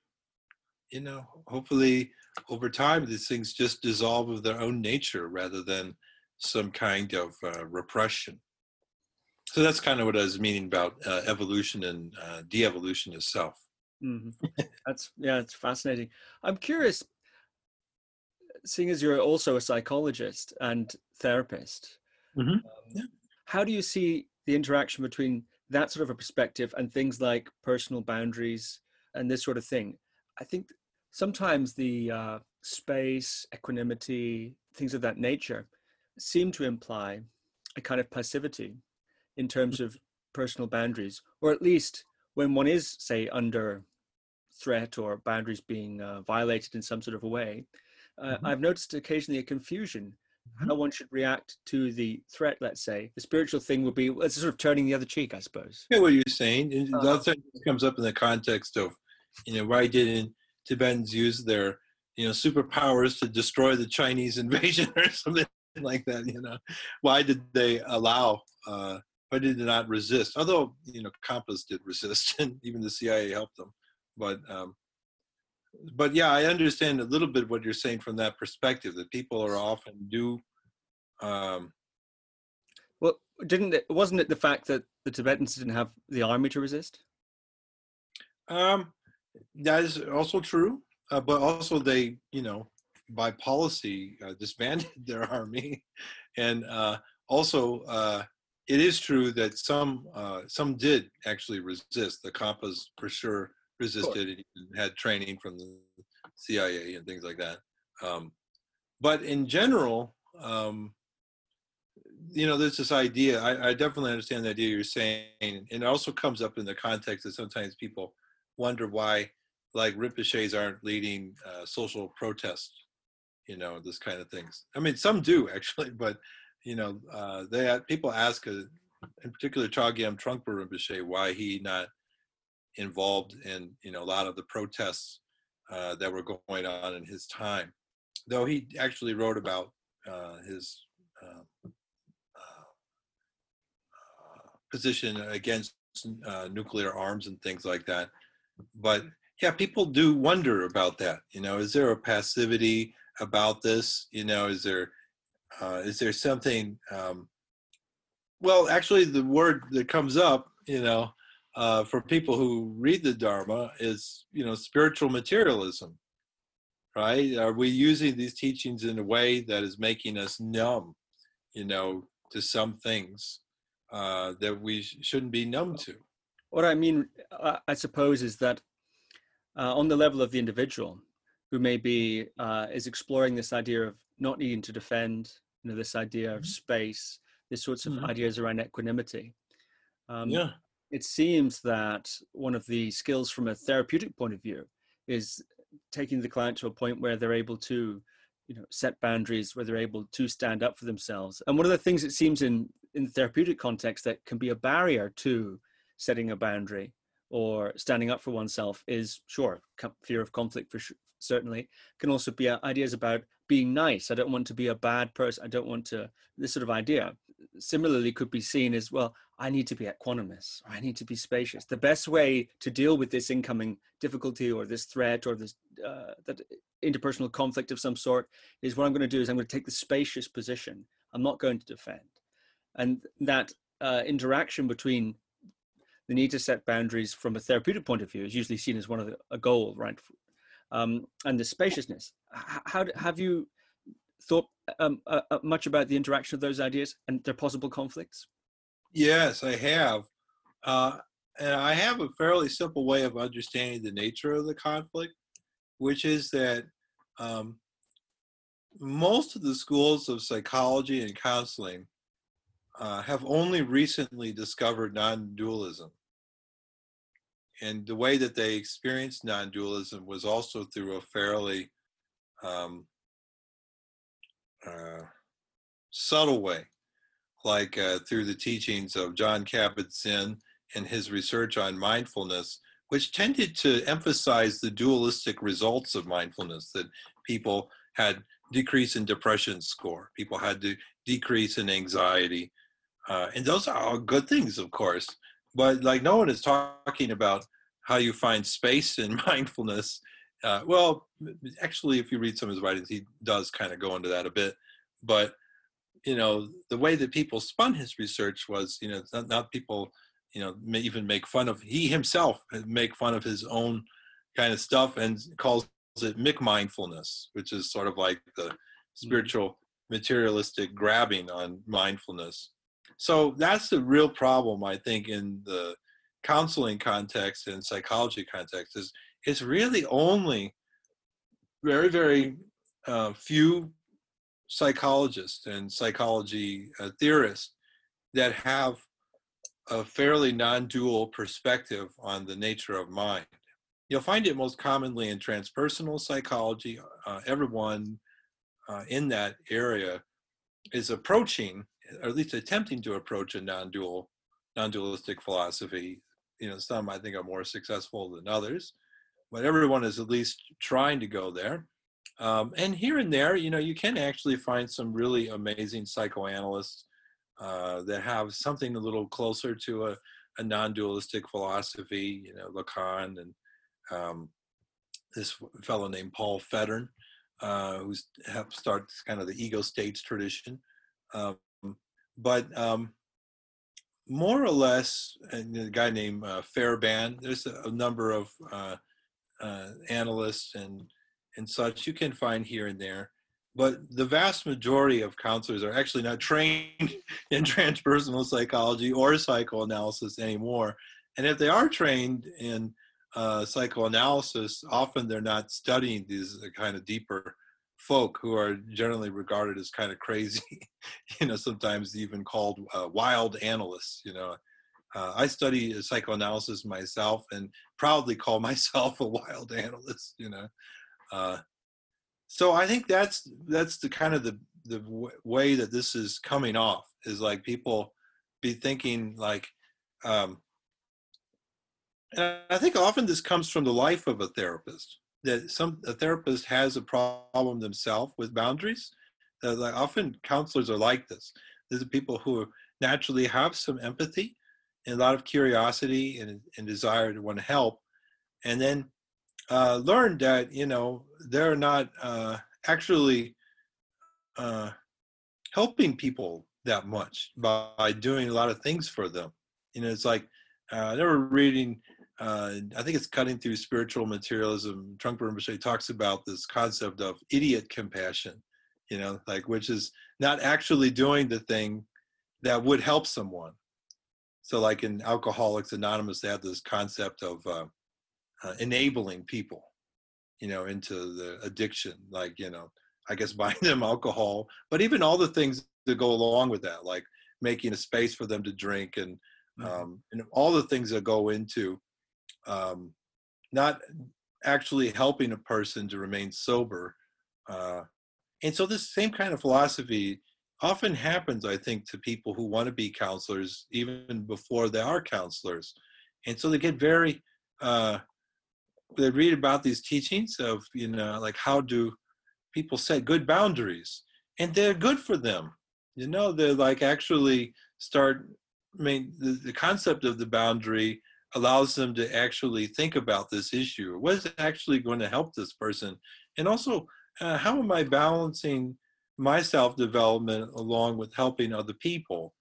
you know, hopefully over time these things just dissolve of their own nature rather than some kind of uh, repression. So that's kind of what I was meaning about uh, evolution and uh, de-evolution of self. Mm-hmm. That's yeah, it's fascinating. I'm curious, seeing as you're also a psychologist and therapist, mm-hmm. um, yeah. how do you see the interaction between that sort of a perspective and things like personal boundaries and this sort of thing? I think sometimes the uh, space, equanimity, things of that nature seem to imply a kind of passivity in terms of personal boundaries, or at least when one is, say, under threat or boundaries being uh, violated in some sort of a way, uh, mm-hmm. I've noticed occasionally a confusion mm-hmm. how one should react to the threat. Let's say the spiritual thing would be it's sort of turning the other cheek, I suppose. Yeah, what you're saying. Uh, the other thing comes up in the context of, you know, why didn't Tibetans use their, you know, superpowers to destroy the Chinese invasion or something like that? You know, why did they allow? Uh, why did they not resist? Although you know, Khampas did resist, and even the CIA helped them. But um, but yeah, I understand a little bit what you're saying from that perspective that people are often do. Um, well, didn't it? Wasn't it the fact that the Tibetans didn't have the army to resist? Um, that is also true, uh, but also they, you know, by policy uh, disbanded their army, and uh, also uh, it is true that some uh, some did actually resist. The Khampas for sure resisted and had training from the CIA and things like that. Um, but in general, um, you know, there's this idea. I, I, definitely understand the idea you're saying, and it also comes up in the context that sometimes people wonder why, like Rinpoche's aren't leading uh, social protests. You know, this kind of things. I mean, some do actually, but you know, uh, they people ask, uh, in particular, Chogyam Trungpa Rinpoche, why he not involved in you know a lot of the protests uh, that were going on in his time. Though he actually wrote about uh, his uh, uh, position against nuclear arms and things like that. But yeah, people do wonder about that. You know, is there a passivity about this? You know, is there uh, is there something? Um, well, actually, the word that comes up, you know, uh, for people who read the Dharma is, you know, spiritual materialism, right? Are we using these teachings in a way that is making us numb, you know, to some things uh, that we sh- shouldn't be numb to? What I mean, uh, I suppose, is that uh, on the level of the individual, who maybe uh, is exploring this idea of not needing to defend, you know, this idea of mm-hmm. space, these sorts of mm-hmm. ideas around equanimity. Um, yeah it seems that one of the skills from a therapeutic point of view is taking the client to a point where they're able to you know set boundaries where they're able to stand up for themselves and one of the things it seems in in therapeutic context that can be a barrier to setting a boundary or standing up for oneself is sure fear of conflict for sure, certainly. Can also be uh, ideas about being nice. I don't want to be a bad person i don't want to this sort of idea. Similarly could be seen as well i need to be equanimous. Or i need to be spacious. The best way to deal with this incoming difficulty or this threat or this uh, that interpersonal conflict of some sort is what i'm going to do is i'm going to take the spacious position. I'm not going to defend. And that uh, interaction between the need to set boundaries from a therapeutic point of view is usually seen as one of the, a goal right um, and the spaciousness how, have you thought um, uh, uh, much about the interaction of those ideas and their possible conflicts? Yes, I have. Uh, and I have a fairly simple way of understanding the nature of the conflict, which is that um, most of the schools of psychology and counseling uh, have only recently discovered non dualism. And the way that they experienced non dualism was also through a fairly um, uh, subtle way, like uh, through the teachings of Jon Kabat-Zinn and his research on mindfulness, which tended to emphasize the dualistic results of mindfulness that people had decrease in depression score, people had to decrease in anxiety. Uh, and those are all good things, of course. But like no one is talking about how you find space in mindfulness uh, well, actually, if you read some of his writings, he does kind of go into that a bit. But you know, the way that people spun his research was, you know, not, not people, you know, may even make fun of. He himself make fun of his own kind of stuff and calls it McMindfulness, which is sort of like the mm-hmm. spiritual materialistic grabbing on mindfulness. So that's the real problem, I think, in the counseling context and psychology context is it's really only very, very uh, few psychologists and psychology uh, theorists that have a fairly non-dual perspective on the nature of mind. You'll find it most commonly in transpersonal psychology. Uh, everyone uh, in that area is approaching, or at least attempting to approach a non-dual, non-dualistic philosophy. You know, some I think are more successful than others, but everyone is at least trying to go there. Um, and here and there, you know, you can actually find some really amazing psychoanalysts uh, that have something a little closer to a, a non-dualistic philosophy. You know, Lacan and um, this fellow named Paul Federn, uh, who's helped start kind of the ego states tradition. Um, but um, more or less, and a guy named uh, Fairbairn, there's a, a number of uh, uh, analysts and and such you can find here and there. But the vast majority of counselors are actually not trained in transpersonal psychology or psychoanalysis anymore. And if they are trained in uh, psychoanalysis, often they're not studying these kind of deeper folk who are generally regarded as kind of crazy, you know, sometimes even called uh, wild analysts, you know. Uh, I study psychoanalysis myself and proudly call myself a wild analyst, you know. Uh, so I think that's that's the kind of the the w- way that this is coming off is like people be thinking like um, and I think often this comes from the life of a therapist that some a therapist has a problem themselves with boundaries. That like often counselors are like this. These are people who naturally have some empathy and a lot of curiosity and, and desire to want to help, and then uh, learned that you know they're not uh, actually uh, helping people that much by, by, doing a lot of things for them. You know, it's like uh, they were reading. Uh, I think it's cutting through spiritual materialism. Trungpa Rinpoche talks about this concept of idiot compassion. You know, like which is not actually doing the thing that would help someone. So, like in Alcoholics Anonymous, they have this concept of uh, uh, enabling people, you know, into the addiction, like, you know, I guess buying them alcohol, but even all the things that go along with that, like making a space for them to drink and, mm-hmm. um, and all the things that go into um, not actually helping a person to remain sober. Uh, and so this same kind of philosophy often happens, I think, to people who want to be counselors even before they are counselors. And so they get very uh, they read about these teachings of you know like how do people set good boundaries and they're good for them you know they're like actually start i mean the, the concept of the boundary allows them to actually think about this issue what is actually going to help this person and also uh, how am i balancing my self development along with helping other people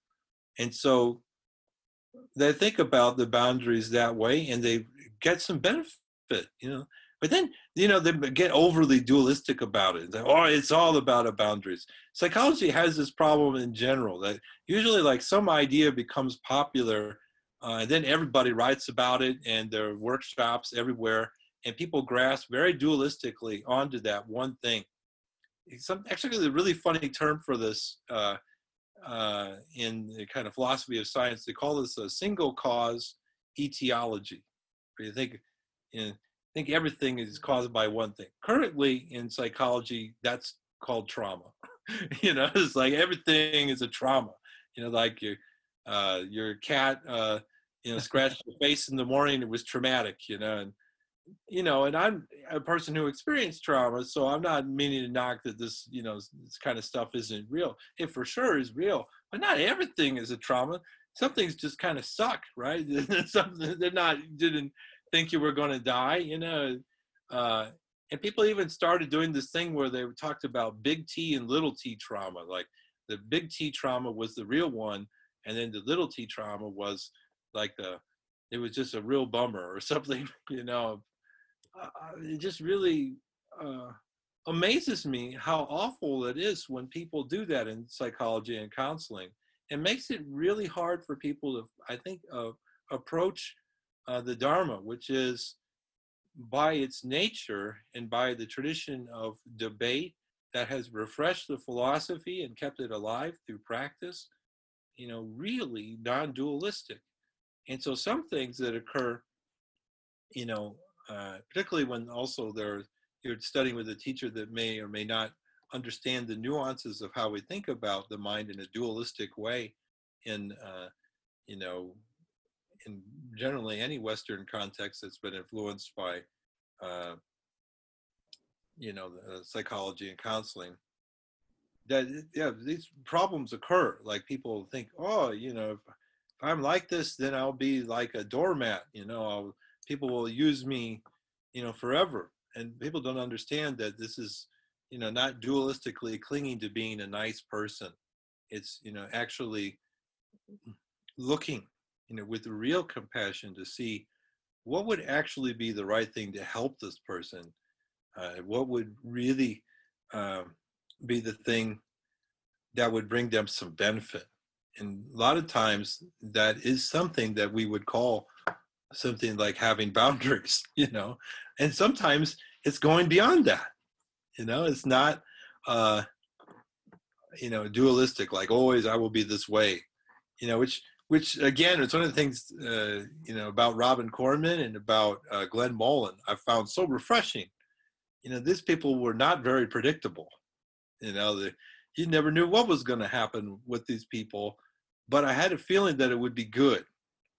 and so they think about the boundaries that way and they get some benefit you know. But then, you know, they get overly dualistic about it. Like, oh, it's all about boundaries. Psychology has this problem in general that usually, like, some idea becomes popular, uh, and then everybody writes about it, and there are workshops everywhere, and people grasp very dualistically onto that one thing. Some actually, a really funny term for this uh, uh, in the kind of philosophy of science, they call this a single cause etiology. Where you think I think everything is caused by one thing. Currently in psychology, that's called trauma. you know, it's like everything is a trauma. You know, like your uh, your cat, uh, you know, scratched your face in the morning. It was traumatic. You know, and you know, and I'm a person who experienced trauma, so I'm not meaning to knock that this, you know, this kind of stuff isn't real. It for sure is real, but not everything is a trauma. Some things just kind of suck, right? Something they're not didn't think you were going to die, you know. Uh, and people even started doing this thing where they talked about big T and little t trauma. Like the big T trauma was the real one, and then the little t trauma was like the, it was just a real bummer or something, you know. Uh, it just really uh, amazes me how awful it is when people do that in psychology and counseling. It makes it really hard for people to, I think, uh, approach uh, the Dharma, which is by its nature and by the tradition of debate that has refreshed the philosophy and kept it alive through practice, you know, really non-dualistic. And so some things that occur, you know, uh, particularly when also they're you're studying with a teacher that may or may not understand the nuances of how we think about the mind in a dualistic way in uh, you know in generally any western context that's been influenced by uh, you know the psychology and counseling that yeah these problems occur. Like people think oh you know if, i'm like this then i'll be like a doormat you know I'll, people will use me you know forever. And people don't understand that this is you know not dualistically clinging to being a nice person. It's you know actually looking you know with real compassion to see what would actually be the right thing to help this person. Uh, what would really um, be the thing that would bring them some benefit. And a lot of times that is something that we would call something like having boundaries you know? And sometimes it's going beyond that you know? It's not uh you know dualistic like always i will be this way you know which which again it's one of the things uh you know about Robin Kornman and about uh, Glenn Mullin i found so refreshing. You know these people were not very predictable you know the, you never knew what was going to happen with these people but i had a feeling that it would be good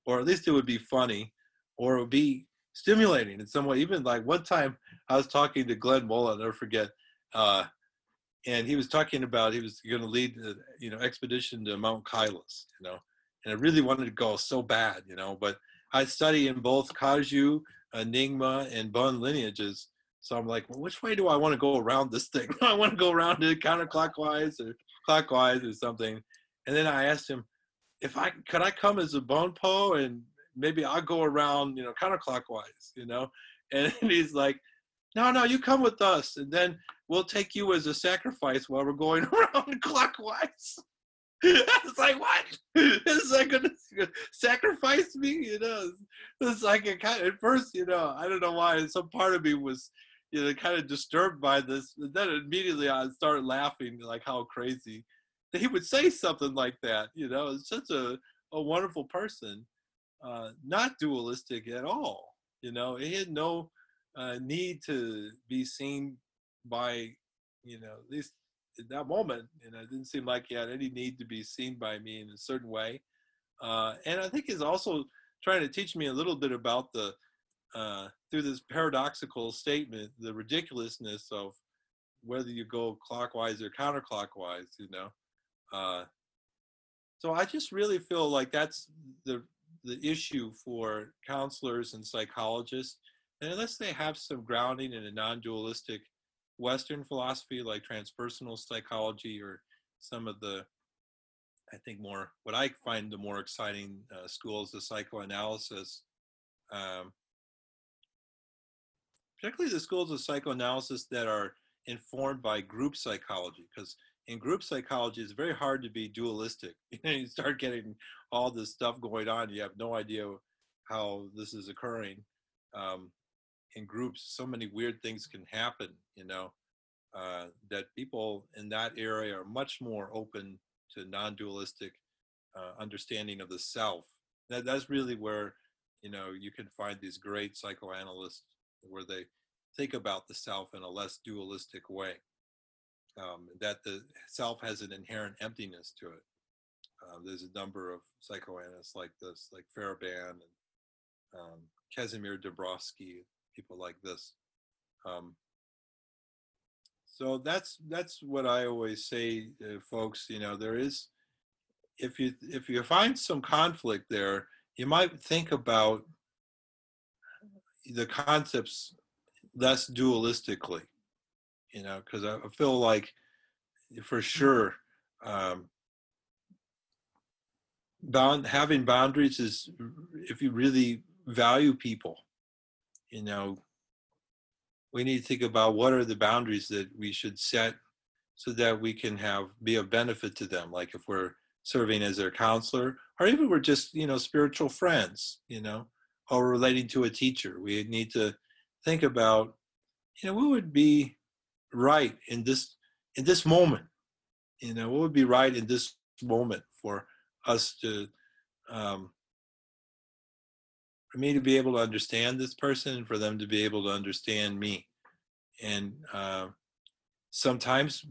or at least it would be funny or it would be stimulating in some way. Even like one time I was talking to Glenn Mullin, I'll never forget, uh, and he was talking about he was going to lead the you know expedition to Mount Kailas, you know, and I really wanted to go so bad, you know, but I study in both Kagyu, Nyingma, and Bon lineages, so I'm like, well, which way do I want to go around this thing? I want to go around it counterclockwise or clockwise or something, and then I asked him if I could I come as a Bonpo and maybe I'll go around, you know, counterclockwise, you know, and he's like, no, no, you come with us, and then we'll take you as a sacrifice while we're going around clockwise. it's like what? Is that gonna sacrifice me? You know, it's like kind. At first, you know, I don't know why. Some part of me was, you know, kind of disturbed by this. And then immediately I started laughing, like how crazy he would say something like that. You know, it's such a a wonderful person, uh, not dualistic at all. You know, he had no uh, need to be seen by, you know, at least in that moment, you know, it didn't seem like he had any need to be seen by me in a certain way. Uh, and I think he's also trying to teach me a little bit about the, uh, through this paradoxical statement, the ridiculousness of whether you go clockwise or counterclockwise, you know. Uh, so I just really feel like that's the the issue for counselors and psychologists and unless they have some grounding in a non-dualistic Western philosophy like transpersonal psychology or some of the, I think more, what I find the more exciting uh, schools of psychoanalysis, um, particularly the schools of psychoanalysis that are informed by group psychology, because in group psychology, it's very hard to be dualistic. you start getting all this stuff going on, you have no idea how this is occurring. Um, in groups, so many weird things can happen, you know, uh, that people in that area are much more open to non-dualistic uh, understanding of the self. That, that's really where, you know, you can find these great psychoanalysts where they think about the self in a less dualistic way. Um, that the self has an inherent emptiness to it. Uh, there's a number of psychoanalysts like this, like Fairbairn and um, Kazimir Dabrowski, people like this. Um, so that's that's what I always say, uh, folks. You know, there is if you if you find some conflict there, you might think about the concepts less dualistically. You know, because I feel like for sure um, bound having boundaries is if you really value people you know, we need to think about what are the boundaries that we should set so that we can have be of benefit to them. Like if we're serving as their counselor, or even we're just, you know, spiritual friends, you know, or relating to a teacher. We need to think about, you know, what would be right in this in this moment, you know, what would be right in this moment for us to, um, for me to be able to understand this person for them to be able to understand me. And uh, sometimes,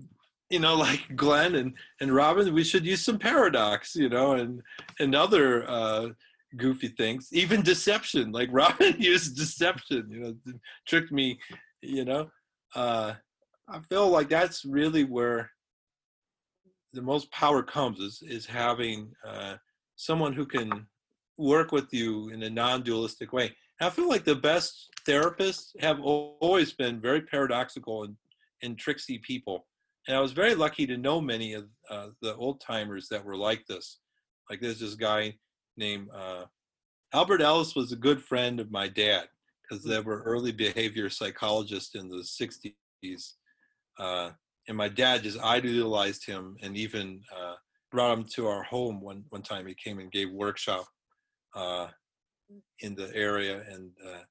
you know, like Glenn and, and Robin, we should use some paradox, you know, and, and other uh, goofy things, even deception, like Robin used deception, you know, tricked me, you know. Uh, I feel like that's really where the most power comes is is having uh, someone who can work with you in a non-dualistic way. I feel like the best therapists have always been very paradoxical and, and tricksy people. And I was very lucky to know many of uh, the old timers that were like this. Like there's this guy named uh, Albert Ellis was a good friend of my dad because there were early behavior psychologists in the 60s. Uh, and my dad just idolized him and even uh, brought him to our home one, one time. He came and gave workshop uh, in the area. And, uh,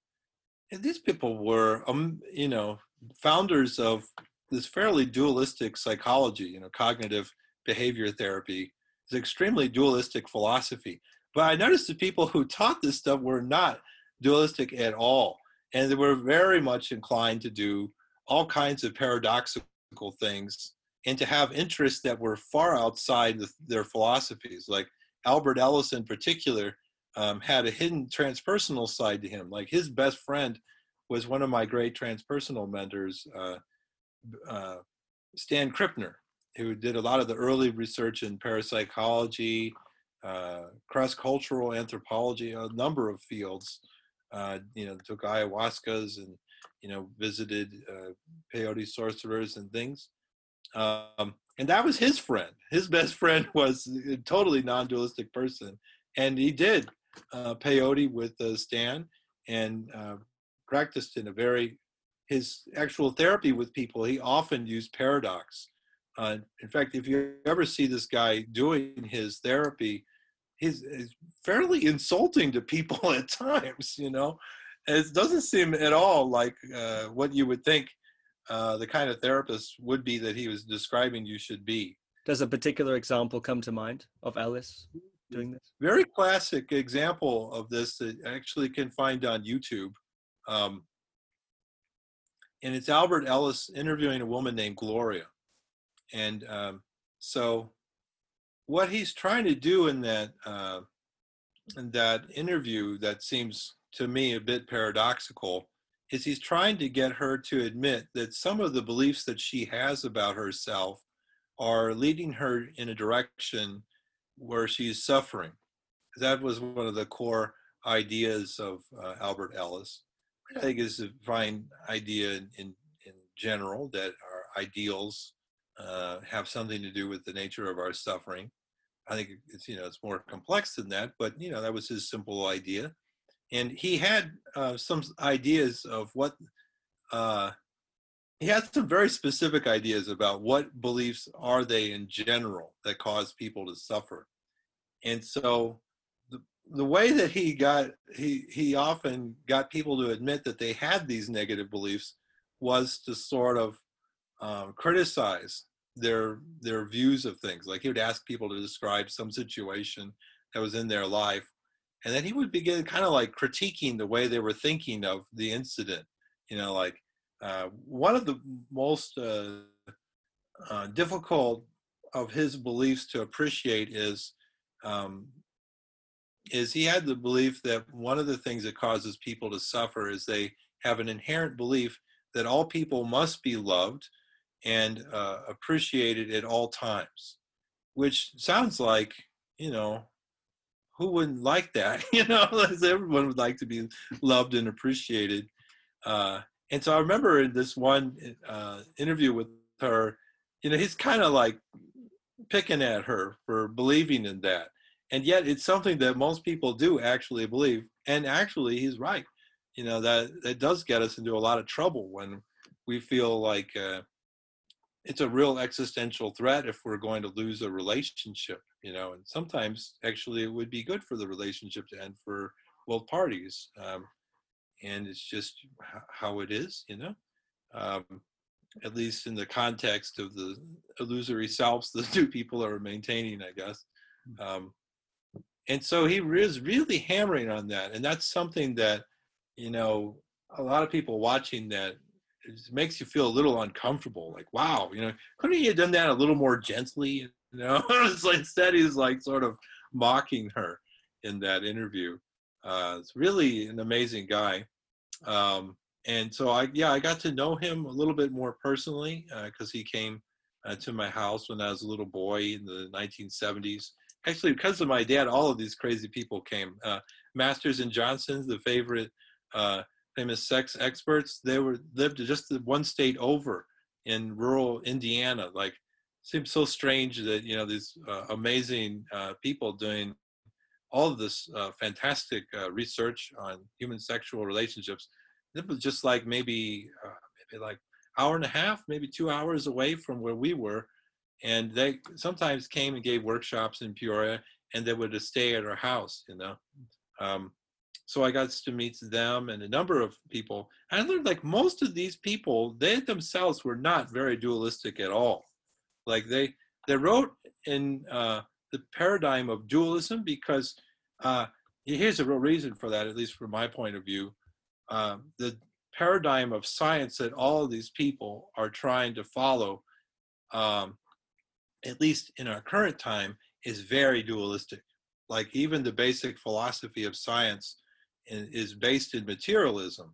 and these people were, um, you know, founders of this fairly dualistic psychology, you know, cognitive behavior therapy is extremely dualistic philosophy. But I noticed the people who taught this stuff were not dualistic at all. And they were very much inclined to do all kinds of paradoxical things and to have interests that were far outside the, their philosophies. Like Albert Ellis, in particular, um, had a hidden transpersonal side to him. Like his best friend was one of my great transpersonal mentors, uh, uh, Stan Krippner, who did a lot of the early research in parapsychology, uh, cross-cultural anthropology, a number of fields. Uh, you know, took ayahuascas and you know visited uh, peyote sorcerers and things. Um, and that was his friend. His best friend was a totally non-dualistic person, and he did uh, peyote with uh, Stan and uh, practiced in a very his actual therapy with people. He often used paradox. Uh, in fact, if you ever see this guy doing his therapy, he's, he's fairly insulting to people at times. You know, it doesn't seem at all like uh, what you would think uh, the kind of therapist would be that he was describing you should be. Does a particular example come to mind of Ellis doing this? Very classic example of this that actually can find on YouTube. Um, and it's Albert Ellis interviewing a woman named Gloria. And um, so what he's trying to do in that uh, in that interview that seems to me a bit paradoxical is he's trying to get her to admit that some of the beliefs that she has about herself are leading her in a direction where she's suffering. That was one of the core ideas of uh, Albert Ellis. I think is a fine idea in, in, in general that our ideals uh, have something to do with the nature of our suffering. I think it's you know it's more complex than that, but you know that was his simple idea and he had uh, some ideas of what uh, he had some very specific ideas about what beliefs are they in general that cause people to suffer and so the, the way that he got he he often got people to admit that they had these negative beliefs was to sort of um, criticize their their views of things. Like he would ask people to describe some situation that was in their life and then he would begin kind of like critiquing the way they were thinking of the incident. You know like uh, one of the most uh, uh, difficult of his beliefs to appreciate is um, is he had the belief that one of the things that causes people to suffer is they have an inherent belief that all people must be loved and uh, appreciated at all times which sounds like you know who wouldn't like that? You know, everyone would like to be loved and appreciated. Uh, and so I remember in this one uh, interview with her, you know, he's kind of like picking at her for believing in that. And yet it's something that most people do actually believe. And actually, he's right. You know, that, that does get us into a lot of trouble when we feel like uh, it's a real existential threat if we're going to lose a relationship you know and sometimes actually it would be good for the relationship to end for both parties um, and it's just how it is you know um, at least in the context of the illusory selves the two people are maintaining, I guess. Um, and so he is really hammering on that, and that's something that you know a lot of people watching that it makes you feel a little uncomfortable. Like, wow, you know, couldn't he have done that a little more gently? You know, it's like instead he's like sort of mocking her in that interview. Uh, it's really an amazing guy. Um, and so I, yeah, I got to know him a little bit more personally because uh, he came uh, to my house when I was a little boy in the 1970s. Actually, because of my dad, all of these crazy people came. Uh, Masters and Johnson's, the favorite uh, famous sex experts, they were lived just one state over in rural Indiana. Like, seems so strange that you know these uh, amazing uh, people doing all of this uh, fantastic uh, research on human sexual relationships. It was just like maybe uh, maybe like hour and a half, maybe two hours away from where we were, and they sometimes came and gave workshops in Peoria, and they would stay at our house, you know. Um, so I got to meet them and a number of people. I learned like most of these people, they themselves were not very dualistic at all. Like they they wrote in uh, the paradigm of dualism because uh, here's a real reason for that, at least from my point of view. Uh, the paradigm of science that all of these people are trying to follow, um, at least in our current time, is very dualistic. Like even the basic philosophy of science is based in materialism.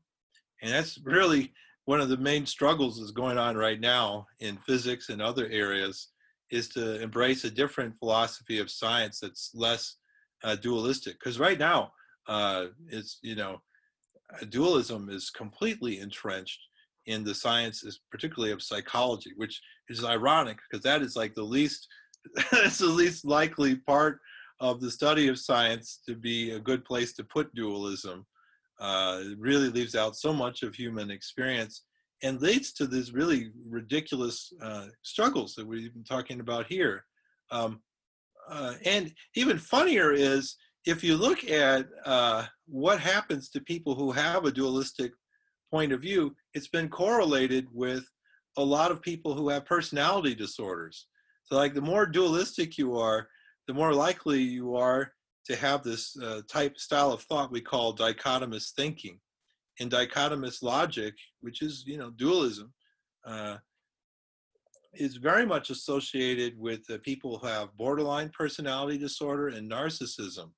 And that's really one of the main struggles that's going on right now in physics and other areas is to embrace a different philosophy of science that's less uh, dualistic. Because right now, uh, it's, you know, dualism is completely entrenched in the sciences, particularly of psychology, which is ironic because that is like the least, it's the least likely part of the study of science to be a good place to put dualism. Uh, it really leaves out so much of human experience and leads to these really ridiculous uh, struggles that we've been talking about here. Um, uh, and even funnier is if you look at uh, what happens to people who have a dualistic point of view, it's been correlated with a lot of people who have personality disorders. So, like, the more dualistic you are, the more likely you are to have this uh, type style of thought we call dichotomous thinking. And dichotomous logic, which is you know dualism, uh, is very much associated with uh, people who have borderline personality disorder and narcissism,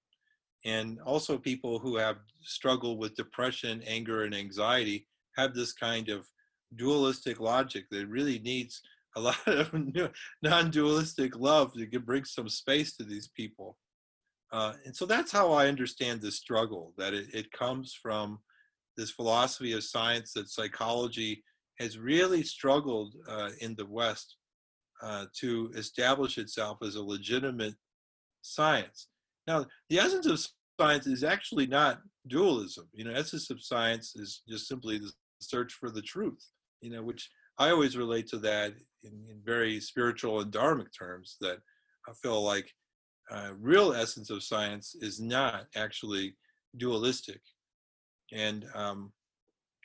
and also people who have struggled with depression, anger, and anxiety have this kind of dualistic logic that really needs a lot of non-dualistic love to bring some space to these people. Uh, and so that's how I understand this struggle, that it, it comes from this philosophy of science that psychology has really struggled uh, in the West uh, to establish itself as a legitimate science. Now, the essence of science is actually not dualism. You know, essence of science is just simply the search for the truth. You know, which I always relate to that in, in very spiritual and dharmic terms. That I feel like uh, real essence of science is not actually dualistic, and um,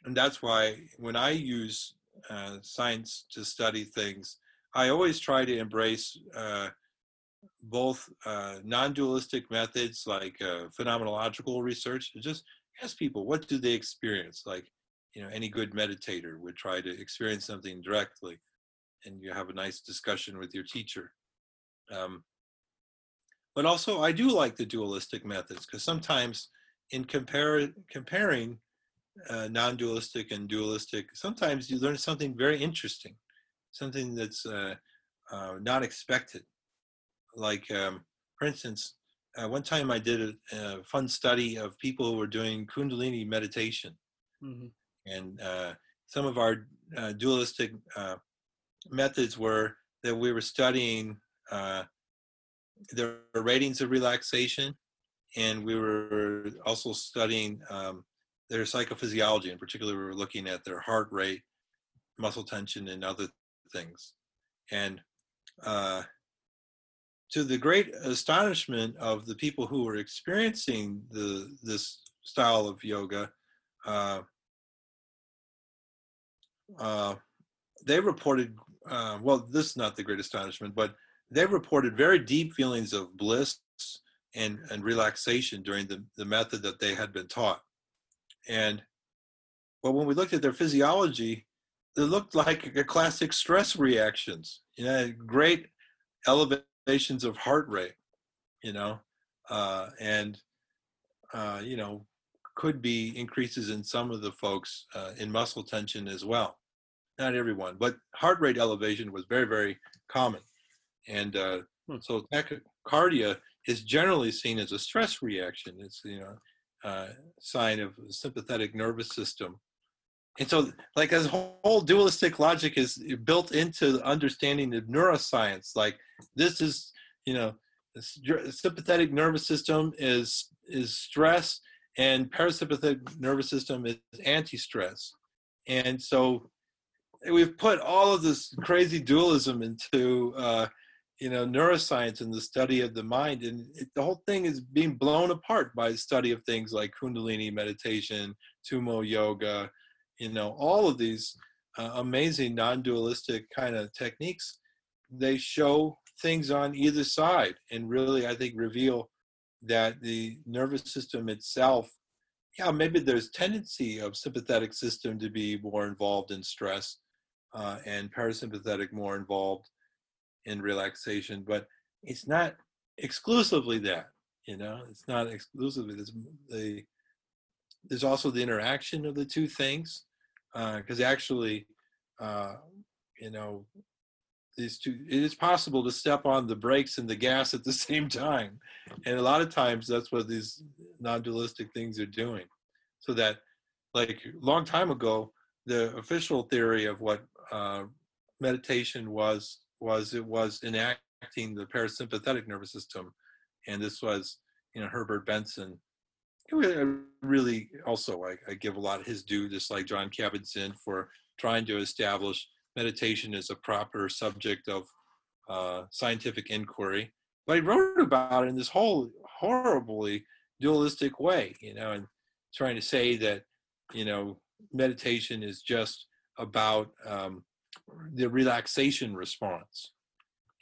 and that's why when I use uh, science to study things, I always try to embrace uh, both uh, non-dualistic methods like uh, phenomenological research. Just ask people what do they experience. Like you know, any good meditator would try to experience something directly, and you have a nice discussion with your teacher. Um, but also, I do like the dualistic methods because sometimes in compare, comparing uh, non-dualistic and dualistic, sometimes you learn something very interesting, something that's uh, uh, not expected. Like, um, for instance, uh, one time I did a, a, fun study of people who were doing Kundalini meditation. Mm-hmm. And uh, some of our uh, dualistic methods were that we were studying their ratings of relaxation, and we were also studying um, their psychophysiology. In particular, we were looking at their heart rate, muscle tension, and other things. And uh, to the great astonishment of the people who were experiencing the this style of yoga, uh, uh, they reported, uh, well, this is not the great astonishment, but they reported very deep feelings of bliss and, and relaxation during the, the method that they had been taught. And but when we looked at their physiology, it looked like a classic stress reactions. You know, great elevations of heart rate. You know, uh, and uh, you know could be increases in some of the folks uh, in muscle tension as well. Not everyone, but heart rate elevation was very very common, and uh, hmm. so tachycardia is generally seen as a stress reaction. It's you know uh, sign of sympathetic nervous system and so like this whole dualistic logic is built into the understanding of neuroscience like this is you know the sympathetic nervous system is is stress and parasympathetic nervous system is anti-stress and so we've put all of this crazy dualism into uh, you know neuroscience and the study of the mind and it, the whole thing is being blown apart by the study of things like kundalini meditation tummo yoga you know all of these uh, amazing non-dualistic kind of techniques. They show things on either side and really i think reveal that the nervous system itself yeah maybe there's tendency of sympathetic system to be more involved in stress uh, and parasympathetic more involved in relaxation but it's not exclusively that you know it's not exclusively there's the there's also the interaction of the two things because uh, actually, uh, you know, these two, it is possible to step on the brakes and the gas at the same time. And a lot of times that's what these non-dualistic things are doing. So that like long time ago, the official theory of what uh, meditation was, was it was enacting the parasympathetic nervous system. And this was, you know, Herbert Benson really also I, I, give a lot of his due, just like John Kabat-Zinn, for trying to establish meditation as a proper subject of uh, scientific inquiry. But he wrote about it in this whole horribly dualistic way, you know, and trying to say that, you know, meditation is just about um, the relaxation response.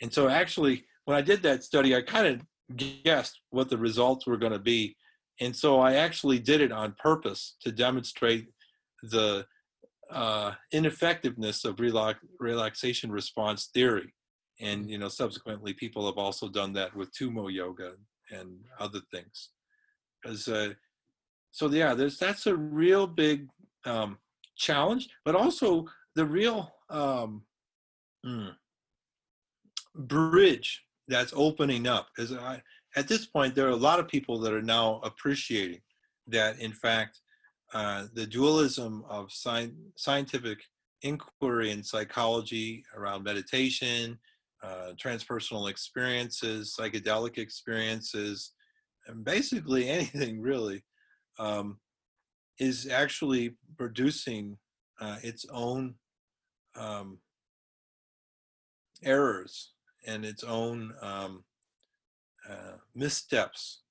And so actually, when I did that study, I kind of guessed what the results were going to be and so I actually did it on purpose to demonstrate the uh, ineffectiveness of relax- relaxation response theory. And you know, subsequently, people have also done that with Tummo yoga and other things. As uh, so, yeah, there's that's a real big um, challenge, but also the real um, mm, bridge that's opening up. Because I at this point, there are a lot of people that are now appreciating that, in fact, uh, the dualism of sci- scientific inquiry and psychology around meditation, uh, transpersonal experiences, psychedelic experiences, and basically anything really, um, is actually producing uh, its own um, errors and its own um, uh, missteps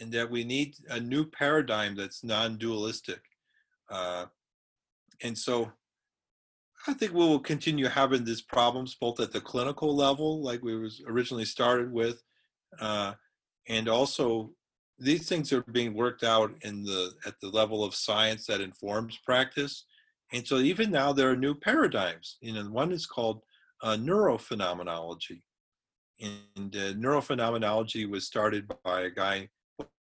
and that we need a new paradigm that's non-dualistic uh, and so i think we will continue having these problems both at the clinical level like we was originally started with uh, and also these things are being worked out in the at the level of science that informs practice and so even now there are new paradigms you know one is called uh, neurophenomenology and uh, neurophenomenology was started by a guy,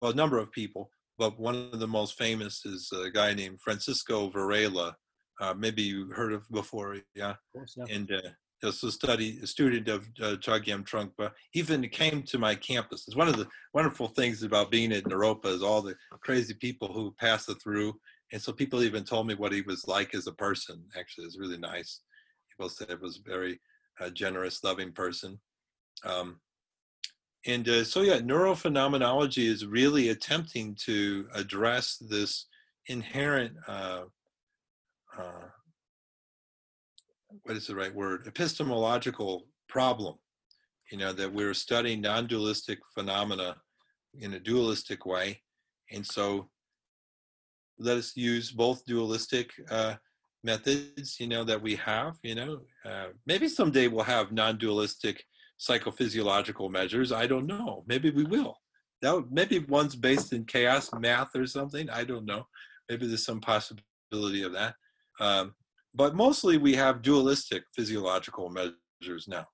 well, a number of people, but one of the most famous is a guy named Francisco Varela. Uh, maybe you heard of before, yeah. Of course, yeah. And uh, also study a student of uh, Chogyam Trungpa. Even came to my campus. It's one of the wonderful things about being at Naropa is all the crazy people who pass it through. And so people even told me what he was like as a person. Actually, it's really nice. People said it was a very uh, generous, loving person. Um, and uh, so, yeah, neurophenomenology is really attempting to address this inherent, uh, uh, what is the right word, epistemological problem. You know, that we're studying non dualistic phenomena in a dualistic way. And so, let us use both dualistic uh, methods, you know, that we have. You know, uh, maybe someday we'll have non-dualistic psychophysiological measures. I don't know. Maybe we will. That would, maybe one's based in chaos math or something. I don't know. Maybe there's some possibility of that. Um, but mostly we have dualistic physiological measures now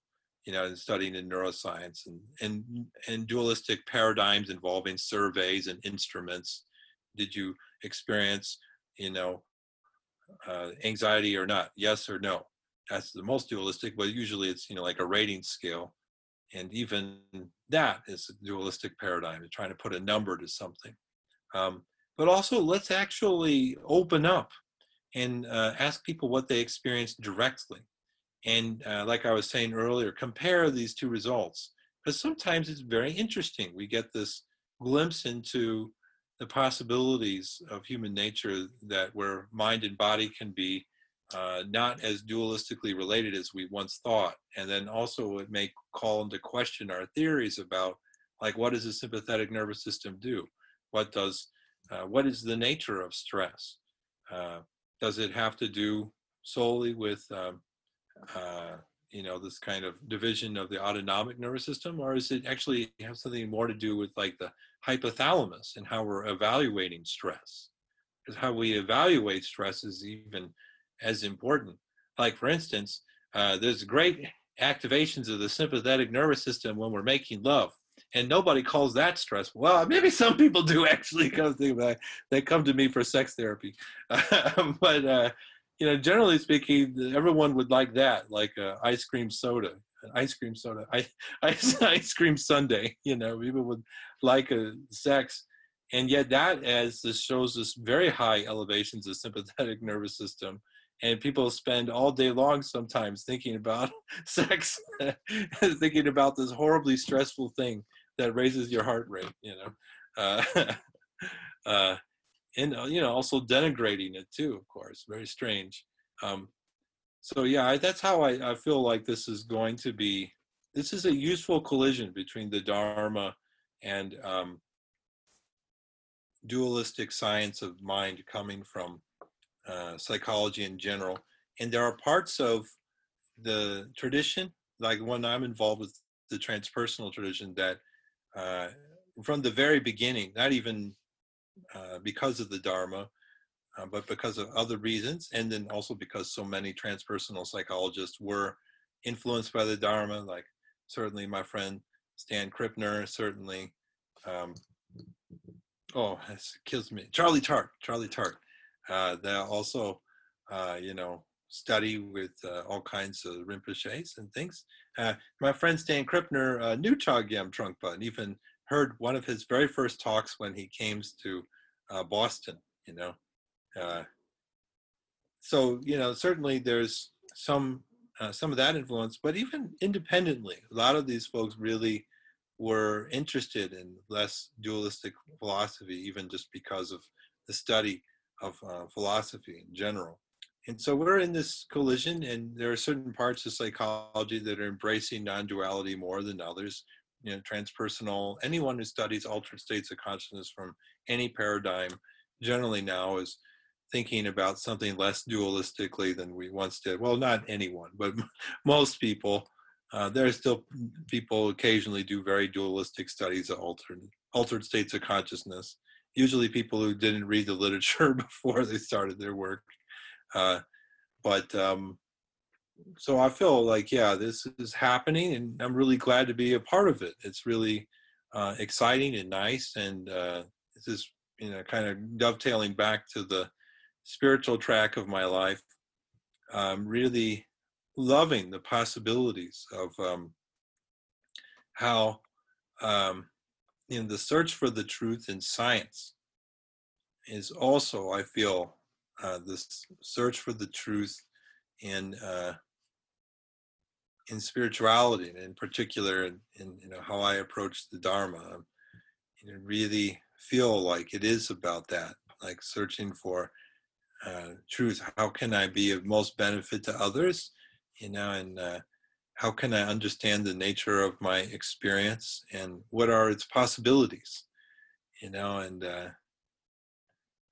you know, and studying in neuroscience and, and, and dualistic paradigms involving surveys and instruments. Did you experience, you know, uh, anxiety or not? Yes or no? That's the most dualistic, but usually it's, you know, like a rating scale. And even that is a dualistic paradigm, trying to put a number to something. Um, but also, let's actually open up and uh, ask people what they experienced directly and uh, like I was saying earlier, compare these two results because sometimes it's very interesting. We get this glimpse into the possibilities of human nature that where mind and body can be uh, not as dualistically related as we once thought. And then also it may call into question our theories about like what does the sympathetic nervous system do? What does uh, what is the nature of stress? Uh, does it have to do solely with um, uh, you know this kind of division of the autonomic nervous system? Or is it actually have something more to do with like the hypothalamus and how we're evaluating stress? Because how we evaluate stress is even as important. Like for instance uh, there's great activations of the sympathetic nervous system when we're making love and nobody calls that stress. Well maybe some people do actually come to they come to me for sex therapy. But uh, you know, generally speaking, everyone would like that, like uh, ice cream soda, ice cream soda, ice, ice, ice cream sundae. You know, people would like a sex, and yet that as this shows us very high elevations of sympathetic nervous system, and people spend all day long sometimes thinking about sex, thinking about this horribly stressful thing that raises your heart rate. You know. Uh, uh, and uh, you know also denigrating it too of course very strange um, so yeah I, that's how I, I feel like this is going to be this is a useful collision between the dharma and um, dualistic science of mind coming from uh, psychology in general and there are parts of the tradition like when i'm involved with the transpersonal tradition that uh, from the very beginning not even uh, because of the Dharma, uh, but because of other reasons, and then also because so many transpersonal psychologists were influenced by the Dharma, like certainly my friend Stan Krippner, certainly, um, oh, it kills me, Charlie Tart, Charlie Tart, uh, that also, uh, you know, study with uh, all kinds of Rinpoches and things. Uh, my friend Stan Krippner uh, knew Chogyam Trungpa and even heard one of his very first talks when he came to uh, Boston, you know. Uh, so, you know, certainly there's some uh, some of that influence, but even independently, a lot of these folks really were interested in less dualistic philosophy, even just because of the study of uh, philosophy in general. And so we're in this collision, and there are certain parts of psychology that are embracing non duality more than others you know, transpersonal, anyone who studies altered states of consciousness from any paradigm generally now is thinking about something less dualistically than we once did. Well, not anyone, but most people. Uh, there are still people occasionally do very dualistic studies of altered, altered states of consciousness. Usually people who didn't read the literature before they started their work. Uh, but um, so I feel like, yeah, this is happening, and I'm really glad to be a part of it. It's really uh, exciting and nice, and uh, this is, you know, kind of dovetailing back to the spiritual track of my life. I'm really loving the possibilities of um, how, um, in the search for the truth in science, is also, I feel, uh, this search for the truth in uh, in spirituality, and in particular, in, in, you know how I approach the Dharma. Um, know, really feel like it is about that, like searching for uh, truth. How can I be of most benefit to others? You know, and uh, how can I understand the nature of my experience and what are its possibilities? You know, and uh,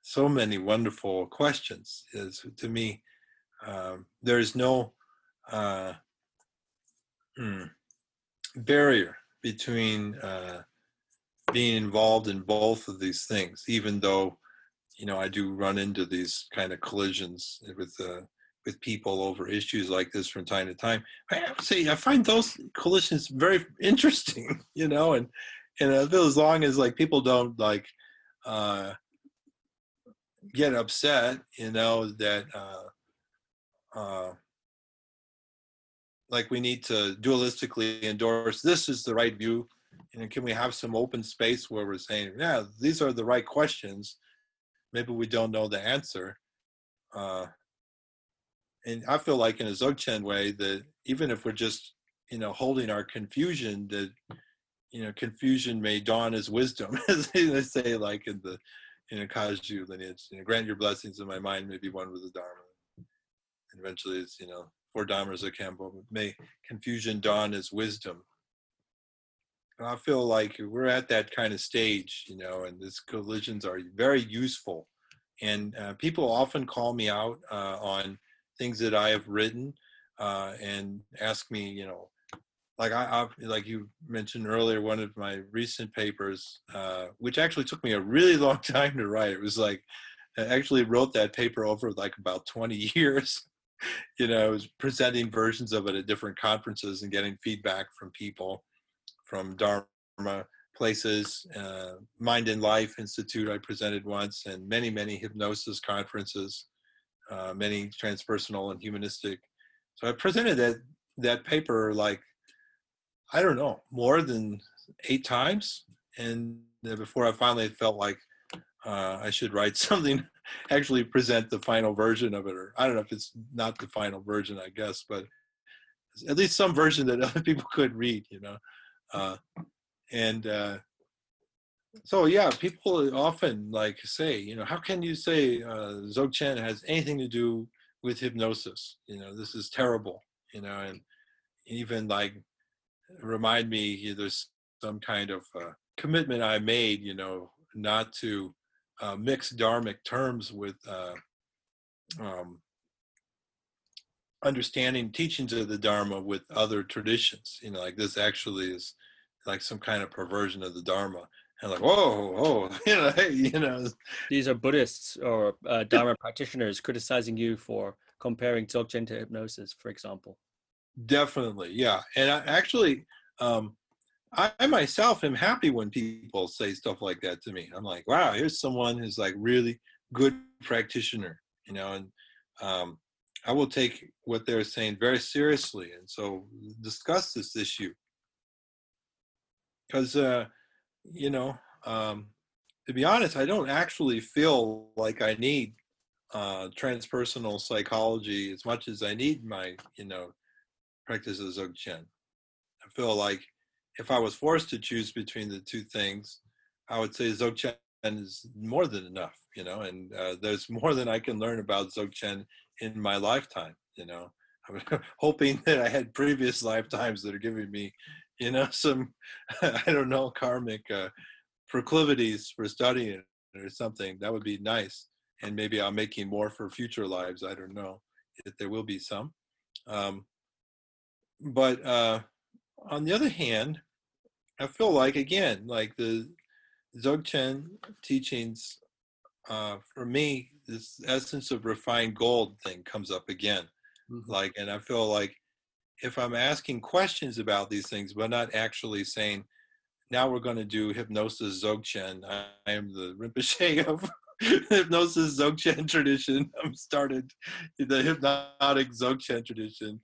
so many wonderful questions is to me um, there's no uh, hmm, barrier between uh, being involved in both of these things, even though you know I do run into these kind of collisions with uh, with people over issues like this from time to time. I have to say I find those collisions very interesting, you know, and and as long as like people don't like uh, get upset, you know, that uh, uh, like we need to dualistically endorse this is the right view and can we have some open space where we're saying yeah these are the right questions. Maybe we don't know the answer uh, and i feel like in a dzogchen way that even if we're just you know holding our confusion that you know confusion may dawn as wisdom as they say like in the in a Kagyu lineage you know grant your blessings in my mind may be one with the dharma and eventually it's you know four dharmas of Gampopa, may confusion dawn as wisdom. I feel like we're at that kind of stage, you know, and these collisions are very useful. And uh, people often call me out uh, on things that I have written uh, and ask me, you know, like I, I, like you mentioned earlier, one of my recent papers, uh, which actually took me a really long time to write. It was like I actually wrote that paper over like about 20 years you know, I was presenting versions of it at different conferences and getting feedback from people from Dharma places, uh, Mind and Life Institute, I presented once, and many, many hypnosis conferences, uh, many transpersonal and humanistic. So I presented that that paper like I don't know more than eight times, and before I finally felt like uh, I should write something actually present the final version of it or i don't know if it's not the final version i guess but at least some version that other people could read you know? Uh, and uh, so yeah people often like say you know how can you say uh, dzogchen has anything to do with hypnosis? You know this is terrible you know and even like remind me there's some kind of uh, commitment i made you know not to uh, mix dharmic terms with uh, um, understanding teachings of the dharma with other traditions you know like this actually is like some kind of perversion of the dharma. And like whoa whoa you know you know. These are buddhists or uh, dharma practitioners criticizing you for comparing dzogchen to hypnosis for example definitely yeah and I, actually um, I, myself am happy when people say stuff like that to me. I'm like, wow, here's someone who's like really good practitioner, you know, and um, I will take what they're saying very seriously. And so discuss this issue. Because, uh, you know, um, to be honest, I don't actually feel like I need uh, transpersonal psychology as much as I need my, you know, practice of Dzogchen. I feel like if I was forced to choose between the two things, I would say Dzogchen is more than enough, you know, and uh, there's more than I can learn about Dzogchen in my lifetime, you know. I'm hoping that I had previous lifetimes that are giving me, you know, some, I don't know, karmic uh, proclivities for studying or something. That would be nice. And maybe I'm making more for future lives. I don't know if there will be some. Um, but uh, on the other hand, I feel like again, like the Dzogchen teachings, uh, for me, this essence of refined gold thing comes up again. Mm-hmm. Like, and I feel like if I'm asking questions about these things, but not actually saying, now we're going to do hypnosis Dzogchen. I, I am the Rinpoche of hypnosis Dzogchen tradition. I'm started the hypnotic Dzogchen tradition.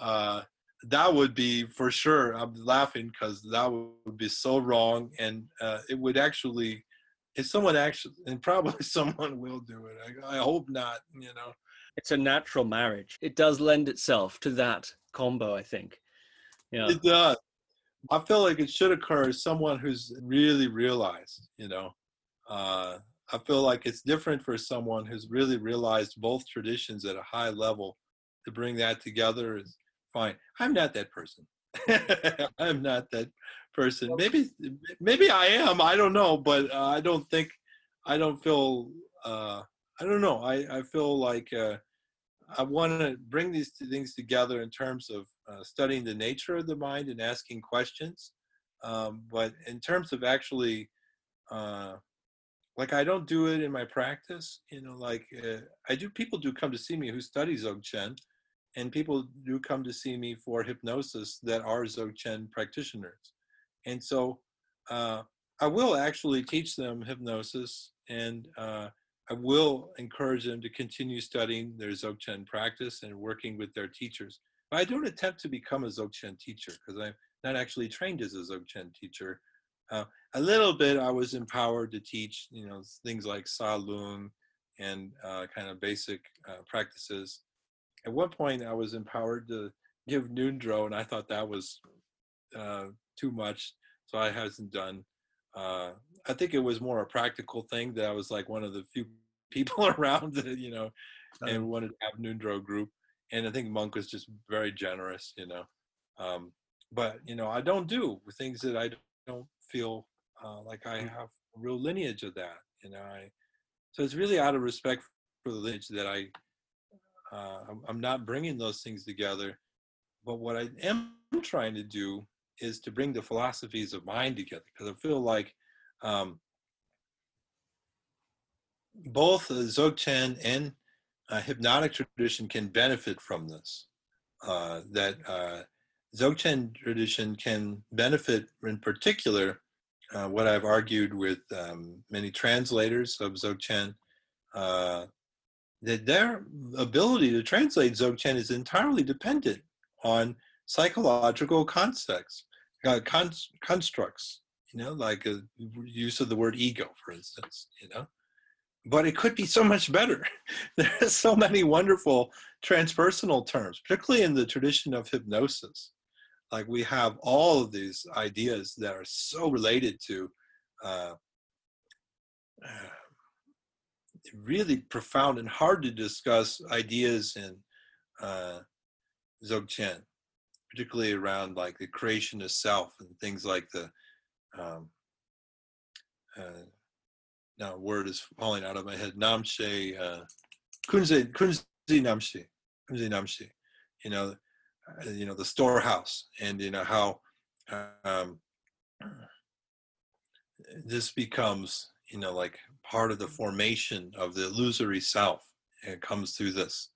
Uh, that would be for sure. I'm laughing because that would be so wrong, and uh, it would actually, if someone actually, and probably someone will do it. I, I hope not. You know, it's a natural marriage. It does lend itself to that combo. I think. Yeah, it does. I feel like it should occur as someone who's really realized. You know, uh, I feel like it's different for someone who's really realized both traditions at a high level to bring that together is fine. I'm not that person. I'm not that person. Maybe maybe I am. I don't know, but uh, I don't think I don't feel. Uh, I don't know. I I feel like uh, I want to bring these two things together in terms of uh, studying the nature of the mind and asking questions. Um, but in terms of actually, uh, like I don't do it in my practice, you know, like uh, I do, people do come to see me who study Dzogchen, and people do come to see me for hypnosis that are Dzogchen practitioners. And so uh, I will actually teach them hypnosis and uh, I will encourage them to continue studying their Dzogchen practice and working with their teachers. But I don't attempt to become a Dzogchen teacher because I'm not actually trained as a Dzogchen teacher. Uh, a little bit, I was empowered to teach, you know, things like Tsa Lung and uh, kind of basic uh, practices. At one point, I was empowered to give ngondro, and I thought that was uh, too much, so I hasn't done. Uh, I think it was more a practical thing that I was like one of the few people around, that, you know, and wanted to have ngondro group. And I think Monk was just very generous, you know. Um, but you know, I don't do things that I don't feel uh, like I have a real lineage of that. You know, I so it's really out of respect for the lineage that I uh, I'm, not bringing those things together. But what I am trying to do is to bring the philosophies of mind together because I feel like um, both Dzogchen and uh, hypnotic tradition can benefit from this. Uh, that uh, Dzogchen tradition can benefit, in particular, uh, what I've argued with um, many translators of Dzogchen, uh, that their ability to translate Dzogchen is entirely dependent on psychological concepts, uh, con- constructs, you know, like a use of the word ego, for instance, you know. But it could be so much better. There's so many wonderful transpersonal terms, particularly in the tradition of hypnosis. Like we have all of these ideas that are so related to uh, uh, really profound and hard to discuss ideas in uh, Dzogchen particularly around like the creation of self and things like the um, uh, now word is falling out of my head namshe uh, kunze kunze namshe kunze you know uh, you know the storehouse and you know how um, this becomes you know like part of the formation of the illusory self it comes through this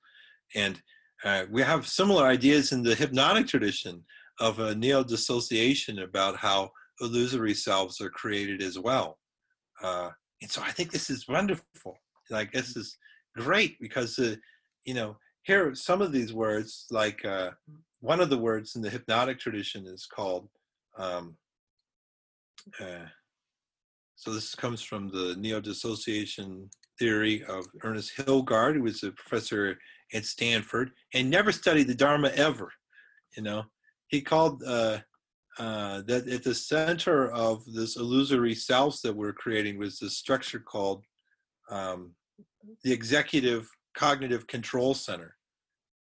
and uh, we have similar ideas in the hypnotic tradition of a neo-dissociation about how illusory selves are created as well. Uh, and so I think this is wonderful. Like this is great because, uh, you know, here are some of these words, like uh, one of the words in the hypnotic tradition is called, um, uh, so this comes from the neo-dissociation theory of Ernest Hilgard, who was a professor at Stanford and never studied the Dharma ever. You know, he called uh, uh, that at the center of this illusory selves that we're creating was this structure called um, the executive cognitive control center,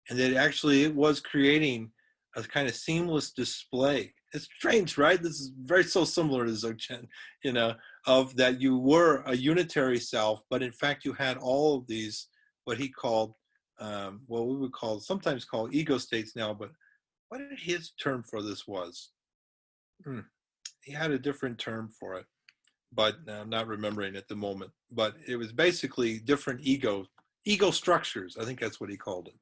and that actually it was creating a kind of seamless display. It's strange, right? This is very so similar to Dzogchen, you know, of that you were a unitary self, but in fact you had all of these what he called um, what we would call sometimes call ego states now, but what his term for this was? Hmm. He had a different term for it, but I'm not remembering at the moment. But it was basically different ego ego structures. I think that's what he called it.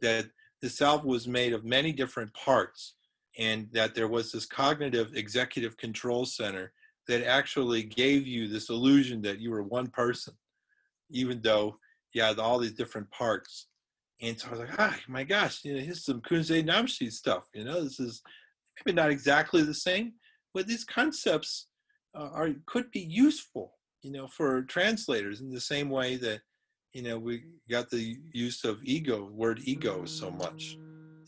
That the self was made of many different parts, and that there was this cognitive executive control center that actually gave you this illusion that you were one person, even though you had all these different parts. And so I was like, ah, my gosh, you know, here's some Kunze Namshi stuff. You know, this is maybe not exactly the same, but these concepts uh, are could be useful, you know, for translators in the same way that, you know, we got the use of ego, word ego so much.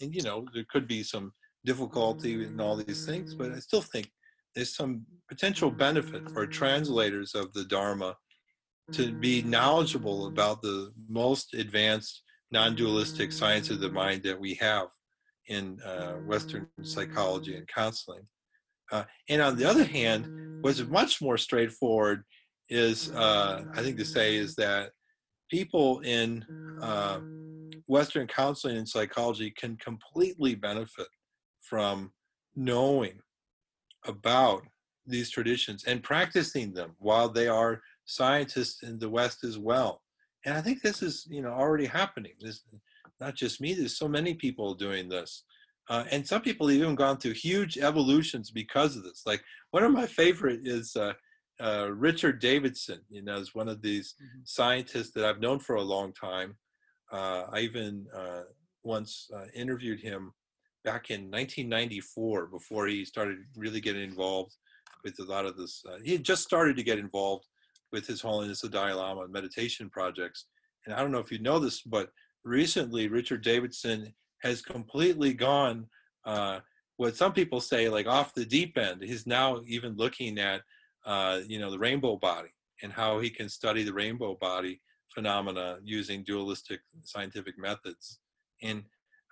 And, you know, there could be some difficulty in all these things, but I still think there's some potential benefit for translators of the Dharma to be knowledgeable about the most advanced non-dualistic science of the mind that we have in uh, Western psychology and counseling. Uh, and on the other hand, what's much more straightforward is, uh, I think to say, is that people in uh, Western counseling and psychology can completely benefit from knowing about these traditions and practicing them while they are scientists in the West as well. And I think this is, you know, already happening. This not just me. There's so many people doing this, uh, and some people have even gone through huge evolutions because of this. Like one of my favorite is uh, uh, Richard Davidson. You know, is one of these mm-hmm. scientists that I've known for a long time. Uh, I even uh, once uh, interviewed him back in 1994 before he started really getting involved with a lot of this. he had just started to get involved with His Holiness the Dalai Lama and meditation projects. And I don't know if you know this, but recently Richard Davidson has completely gone uh, what some people say like off the deep end. He's now even looking at uh, you know the rainbow body and how he can study the rainbow body phenomena using dualistic scientific methods. And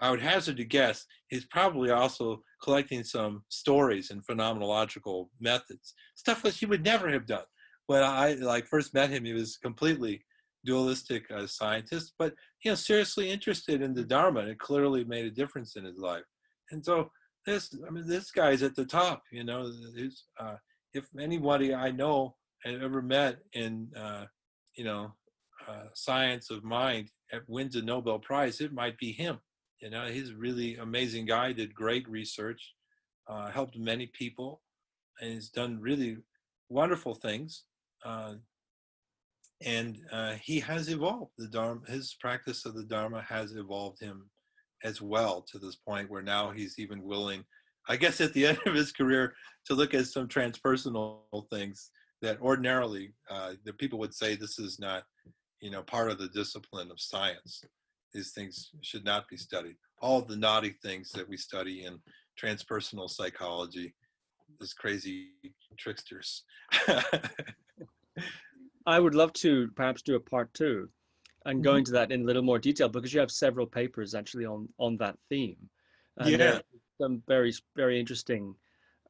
I would hazard to guess he's probably also collecting some stories and phenomenological methods, stuff that he would never have done when I like first met him, he was completely dualistic uh, scientist, but you know, seriously interested in the Dharma, and it clearly made a difference in his life. And so this, I mean, this guy's at the top. You know, uh, if anybody I know and ever met in, uh, you know, uh, science of mind wins a Nobel Prize, it might be him. You know, he's a really amazing guy. Did great research, uh, helped many people, and he's done really wonderful things. Uh, and uh, he has evolved. The Dharma, his practice of the Dharma has evolved him as well to this point where now he's even willing, I guess, at the end of his career, to look at some transpersonal things that ordinarily uh, the people would say this is not, you know, part of the discipline of science. These things should not be studied. All the naughty things that we study in transpersonal psychology, those crazy tricksters. I would love to perhaps do a part two and go mm-hmm. into that in a little more detail because you have several papers actually on on that theme. And yeah, some very very interesting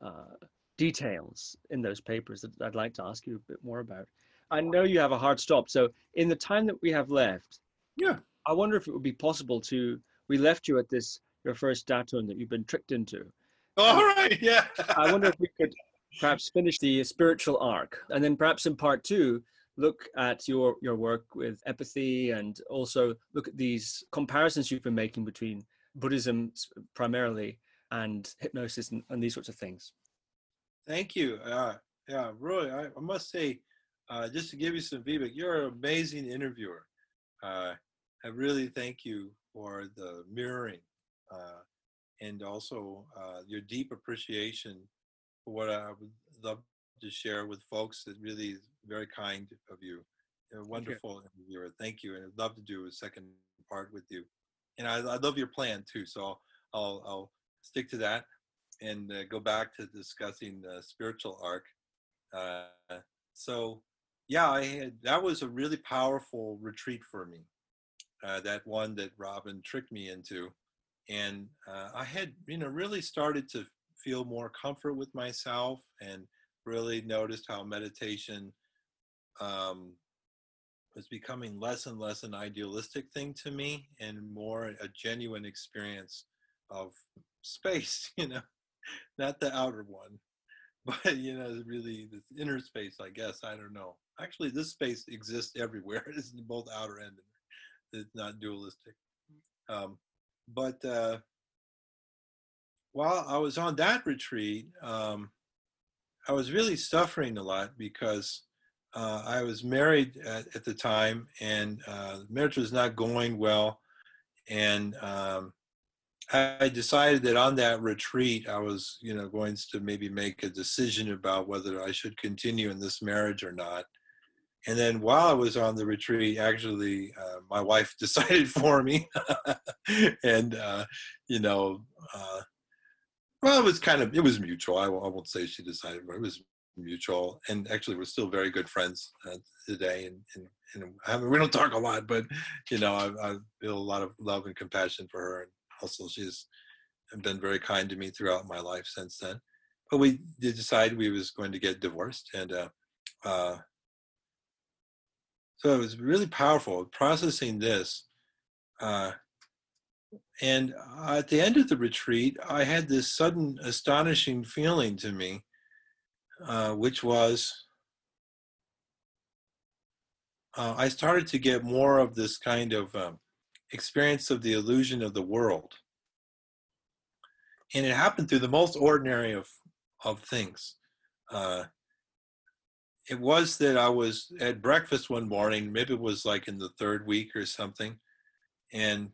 uh, details in those papers that I'd like to ask you a bit more about. I know you have a hard stop, so in the time that we have left, yeah, I wonder if it would be possible to. We left you at this your first datum that you've been tricked into. All right, yeah. I wonder if we could perhaps finish the spiritual arc, and then perhaps in part two, look at your your work with empathy, and also look at these comparisons you've been making between Buddhism primarily and hypnosis and, and these sorts of things. Thank you. Uh, yeah, Roy, I, I must say, uh, just to give you some feedback, you're an amazing interviewer. Uh, I really thank you for the mirroring uh, and also uh, your deep appreciation for what I would love to share with folks. It really is very kind of you. A wonderful Thank interviewer. Thank you, and I'd love to do a second part with you. And I, I love your plan too, so I'll I'll, I'll stick to that and uh, go back to discussing the spiritual arc. Uh, so, yeah, I had that was a really powerful retreat for me. Uh, that one that Robin tricked me into, and uh, I had you know really started to feel more comfort with myself and really noticed how meditation um, was becoming less and less an idealistic thing to me and more a genuine experience of space, you know, not the outer one, but, you know, really the inner space, I guess. I don't know. Actually, this space exists everywhere. It's both outer and it's not dualistic. Um, but uh, while I was on that retreat, um, I was really suffering a lot because uh, I was married at, at the time and uh, marriage was not going well. And um, I decided that on that retreat, I was, you know, going to maybe make a decision about whether I should continue in this marriage or not. And then while I was on the retreat, actually, uh, my wife decided for me. and, uh, you know, uh, well, it was kind of it was mutual. I, I won't say she decided, but it was mutual. And actually, we're still very good friends uh, today. And, and, and I mean, we don't talk a lot, but you know, I, I, feel a lot of love and compassion for her. And also, she's been very kind to me throughout my life since then. But we did decide we was going to get divorced, and uh, uh, so it was really powerful processing this. Uh, and at the end of the retreat, I had this sudden astonishing feeling to me, uh, which was uh, I started to get more of this kind of um, experience of the illusion of the world. And it happened through the most ordinary of, of things. Uh, it was that I was at breakfast one morning, maybe it was like in the third week or something, and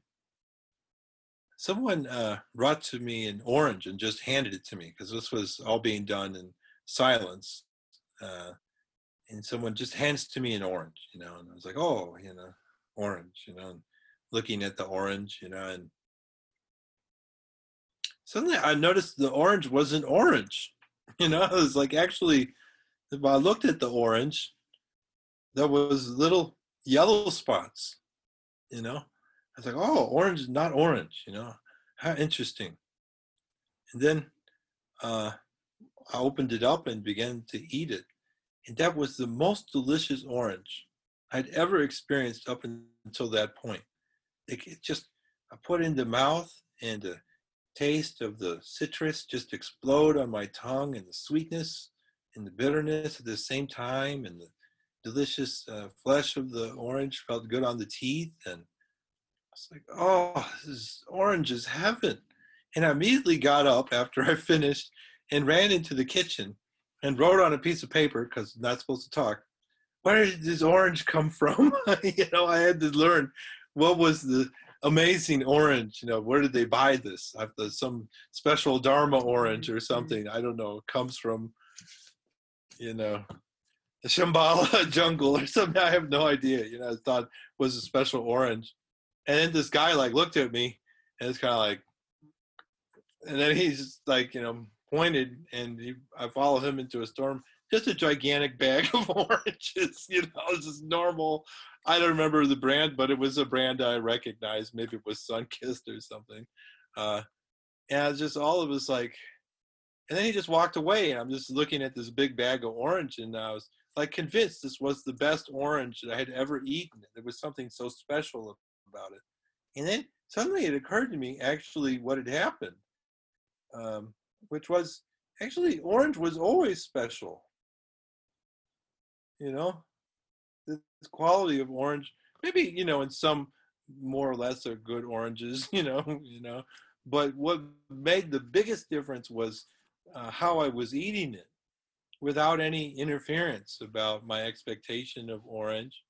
someone uh, brought to me an orange and just handed it to me because this was all being done in silence. Uh, and someone just hands to me an orange, you know, and I was like, oh, you know, orange, you know, looking at the orange, you know, and suddenly I noticed the orange wasn't orange, you know, I was like, actually, if I looked at the orange, there was little yellow spots, you know. I was like, oh, orange is not orange, you know, how interesting. And then uh, I opened it up and began to eat it and that was the most delicious orange I'd ever experienced up until that point. It, it just, I put in the mouth and the taste of the citrus just explode on my tongue and the sweetness and the bitterness at the same time and the delicious uh, flesh of the orange felt good on the teeth and I was like, oh, this orange is heaven. And I immediately got up after I finished and ran into the kitchen and wrote on a piece of paper because I'm not supposed to talk. Where did this orange come from? you know, I had to learn what was the amazing orange. You know, where did they buy this? Some special Dharma orange or something. I don't know. It comes from, you know, the Shambhala jungle or something. I have no idea. You know, I thought was a special orange. And then this guy like looked at me and it's kind of like, and then he's like, you know, pointed and he, I followed him into a storm. Just a gigantic bag of oranges, you know, it's just normal. I don't remember the brand, but it was a brand I recognized. Maybe it was Sunkist or something. Uh, and just all of us like, and then he just walked away. And I'm just looking at this big bag of orange, and I was like convinced this was the best orange that I had ever eaten. There was something so special about it. And then suddenly it occurred to me actually what had happened. Um, which was actually orange was always special. You know, the quality of orange, maybe you know, in some more or less are good oranges, you know, you know, but what made the biggest difference was uh, how I was eating it without any interference about my expectation of orange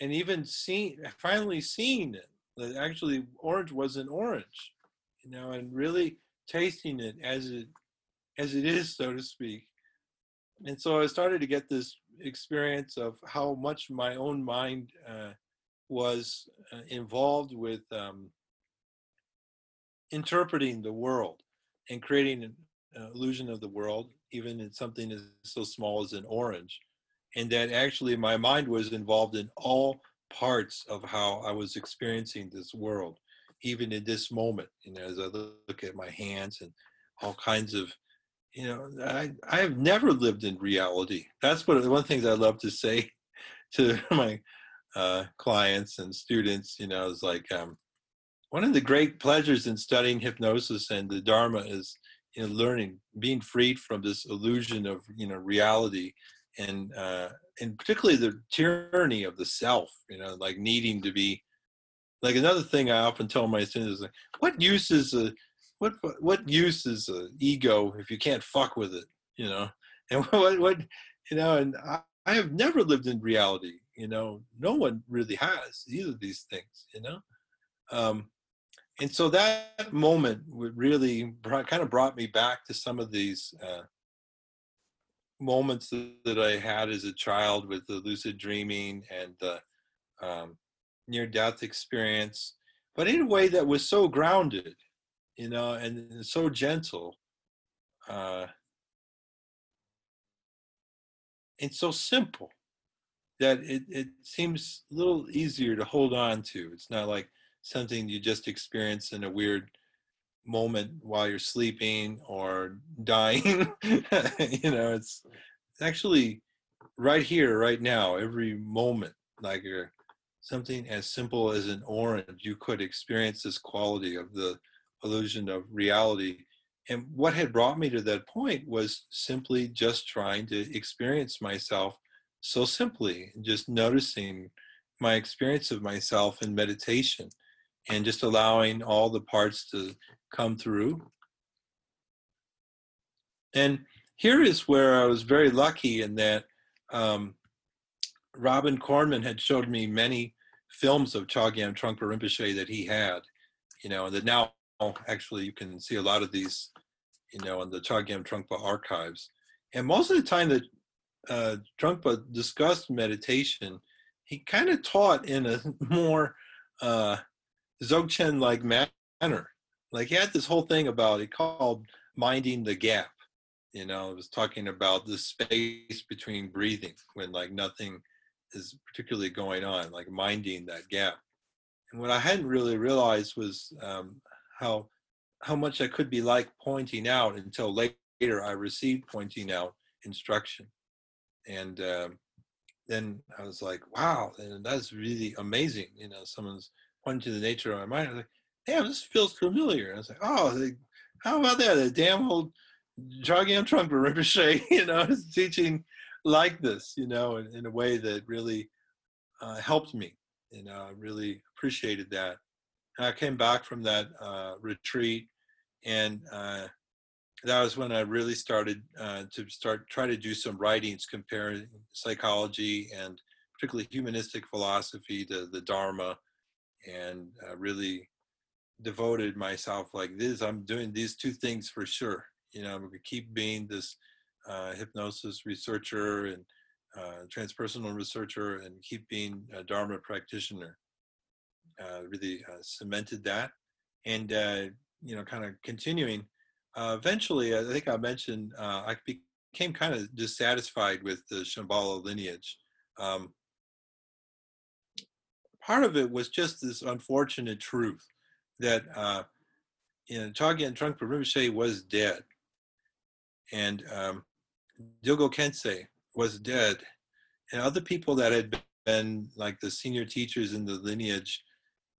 and even seeing finally seeing it that actually orange wasn't orange you know and really tasting it as it as it is, so to speak. And so I started to get this experience of how much my own mind uh, was uh, involved with um, interpreting the world and creating an illusion of the world, even in something as so small as an orange. And that actually my mind was involved in all parts of how I was experiencing this world even in this moment, you know, as I look at my hands and all kinds of, you know, I, I have never lived in reality. That's what one of the things I love to say to my uh, clients and students, you know, is like um, one of the great pleasures in studying hypnosis and the Dharma is, know, learning, being freed from this illusion of, you know, reality and, uh, and particularly the tyranny of the self, you know, like needing to be like another thing I often tell my students is like, what use is a what what use is a ego if you can't fuck with it, you know? And what what you know, and I, I have never lived in reality, you know. No one really has either of these things, you know. Um, and so that moment really brought, kind of brought me back to some of these uh, moments that, I had as a child with the lucid dreaming and the um, near death experience, but in a way that was so grounded, you know, and so gentle. Uh, and so simple that it, it seems a little easier to hold on to. It's not like something you just experience in a weird moment while you're sleeping or dying. you know, it's actually right here, right now, every moment, like something as simple as an orange, you could experience this quality of the illusion of reality. And what had brought me to that point was simply just trying to experience myself so simply, just noticing my experience of myself in meditation and just allowing all the parts to come through. And here is where I was very lucky in that um, Robin Kornman had showed me many films of Chogyam Trungpa Rinpoche that he had, you know, and that now actually you can see a lot of these, you know, in the Chogyam Trungpa archives. And most of the time that uh, Trungpa discussed meditation, he kind of taught in a more uh, Dzogchen like manner. Like he had this whole thing about it called minding the gap. You know, it was talking about the space between breathing when like nothing is particularly going on, like minding that gap. And what I hadn't really realized was um, how how much I could be like pointing out until later I received pointing out instruction. And um, then I was like, wow, and that's really amazing. You know, someone's pointing to the nature of my mind. I was like, damn, this feels familiar. I was like, oh, how about that? A damn old Chogyam Trungpa Rinpoche, you know, is teaching like this, you know, in, in a way that really uh, helped me. You know, I really appreciated that. And I came back from that uh, retreat, and uh, that was when I really started uh, to start try to do some writings comparing psychology and particularly humanistic philosophy to the Dharma, and uh, really devoted myself like this. I'm doing these two things for sure. You know, I'm going to keep being this uh, hypnosis researcher and uh, transpersonal researcher and keep being a Dharma practitioner. Uh, really uh, cemented that. And, uh, you know, kind of continuing. Eventually, I think I mentioned I became kind of dissatisfied with the Shambhala lineage. Um, part of it was just this unfortunate truth that uh, know, Chogyam Trungpa Rinpoche was dead. And um, Dilgo Khyentse was dead, and other people that had been like the senior teachers in the lineage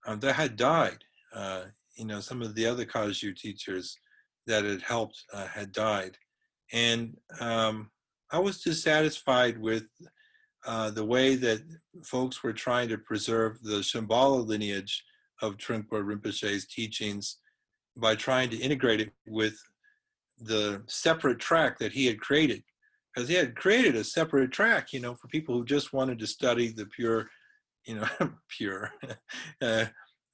um, that had died. Uh, you know, some of the other Kagyu teachers that had helped uh, had died, and um, I was dissatisfied with uh, the way that folks were trying to preserve the Shambhala lineage of Trungpa Rinpoche's teachings by trying to integrate it with the separate track that he had created because he had created a separate track, you know, for people who just wanted to study the pure, you know, pure uh,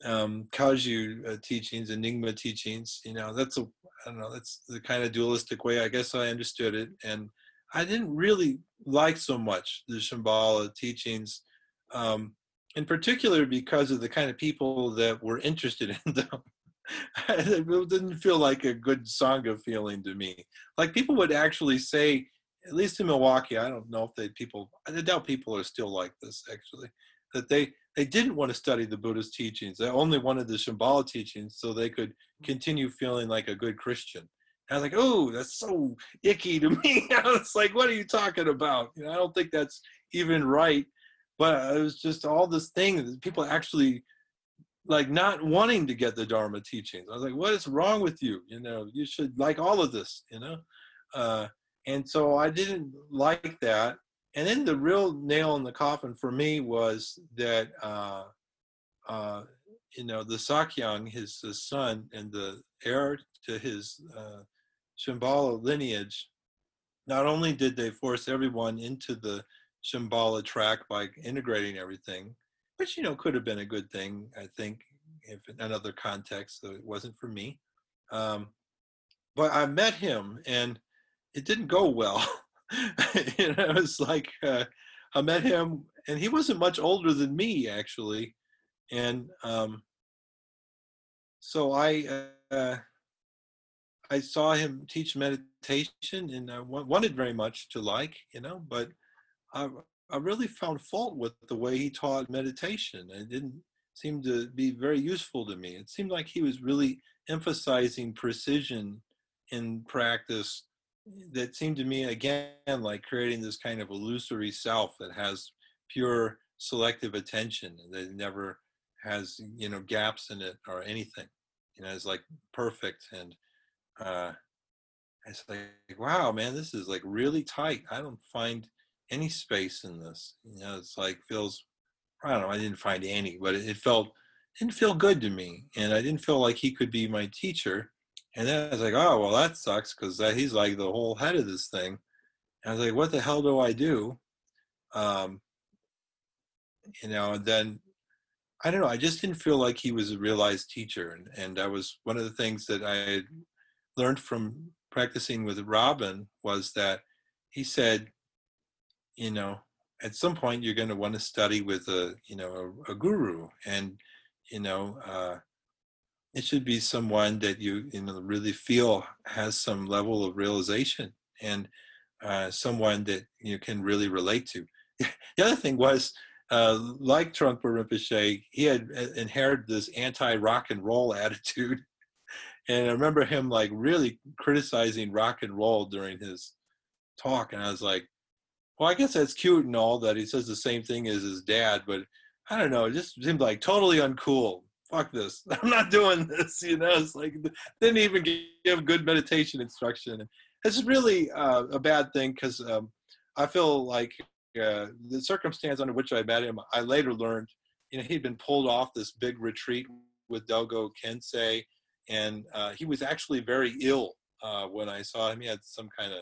um, Kagyu uh, teachings, Nyingma teachings. You know, that's a, I don't know, that's the kind of dualistic way I guess I understood it. And I didn't really like so much the Shambhala teachings, um, in particular because of the kind of people that were interested in them. it didn't feel like a good sangha feeling to me. Like people would actually say, at least in Milwaukee, I don't know if they people. I doubt people are still like this actually. That they they didn't want to study the Buddhist teachings. They only wanted the Shambhala teachings so they could continue feeling like a good Christian. I was like, oh, that's so icky to me. I was like, what are you talking about? You know, I don't think that's even right. But it was just all this thing that people actually like not wanting to get the Dharma teachings. I was like, what is wrong with you? You know, you should like all of this, you know? Uh, and so I didn't like that. And then the real nail in the coffin for me was that, uh, uh, you know, the Sakyong, his, his, son and the heir to his uh, Shambhala lineage, not only did they force everyone into the Shambhala track by integrating everything, which, you know, could have been a good thing, I think, if in another context, though it wasn't for me. Um, but I met him and it didn't go well. you know, it was like uh, I met him, and he wasn't much older than me actually, and um, so I uh, I saw him teach meditation, and I wanted very much to like, you know, but I I really found fault with the way he taught meditation. It didn't seem to be very useful to me. It seemed like he was really emphasizing precision in practice that seemed to me again like creating this kind of illusory self that has pure selective attention that never has you know gaps in it or anything you know it's like perfect and uh it's like wow man this is like really tight. I don't find any space in this. You know it's like feels i don't know i didn't find any but it, it felt didn't feel good to me and i didn't feel like he could be my teacher and then i was like oh well that sucks because he's like the whole head of this thing. And i was like what the hell do i do? Um you know and then i don't know i just didn't feel like he was a realized teacher and, and that was one of the things that i learned from practicing with robin was that he said you know at some point you're going to want to study with a you know a, a guru and you know uh, it should be someone that you you know really feel has some level of realization and uh, someone that you can really relate to the other thing was uh, like Trungpa Rinpoche, he had uh, inherited this anti-rock and roll attitude. And I remember him like really criticizing rock and roll during his talk. And I was like, well, I guess that's cute and all that he says the same thing as his dad, but I don't know, it just seemed like totally uncool. Fuck this. I'm not doing this, you know. It's like didn't even give good meditation instruction. It's really uh, a bad thing because um, I feel like uh, the circumstance under which I met him, I later learned, you know, he'd been pulled off this big retreat with Dilgo Khyentse, and uh, he was actually very ill uh, when I saw him. He had some kind of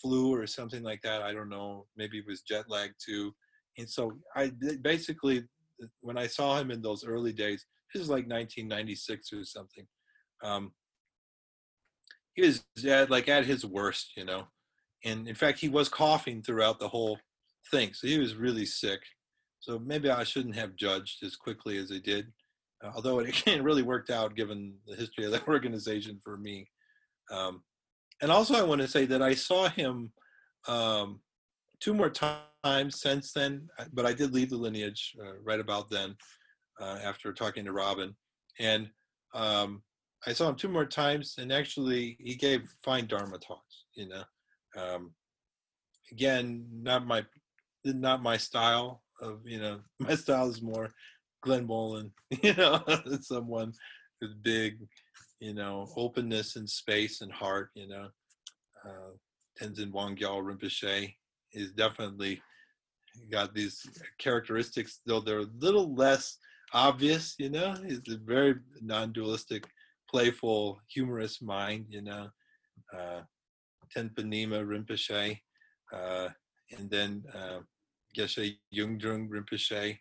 flu or something like that. I don't know. Maybe it was jet lag too. And so I basically, when I saw him in those early days, this is like 1996 or something. Um, he was at, like at his worst, you know. And in fact, he was coughing throughout the whole thing. So he was really sick. So maybe I shouldn't have judged as quickly as I did, uh, although it really worked out given the history of the organization for me. Um, and also, I want to say that I saw him um, two more times since then, uh, but I did leave the lineage uh, right about then uh, after talking to Robin. And um, I saw him two more times, and actually, he gave fine Dharma talks, you know. Um, again, not my not my style of you know my style is more Glenn Mullin, you know, someone with big, you know, openness and space and heart, you know. Uh, Tenzin Wangyal Rinpoche is definitely got these characteristics, though they're a little less obvious, you know. He's a very non-dualistic, playful, humorous mind, you know. Uh, Tenpa Nima Rinpoche, uh, and then uh, Geshe Yungdrung Rinpoche,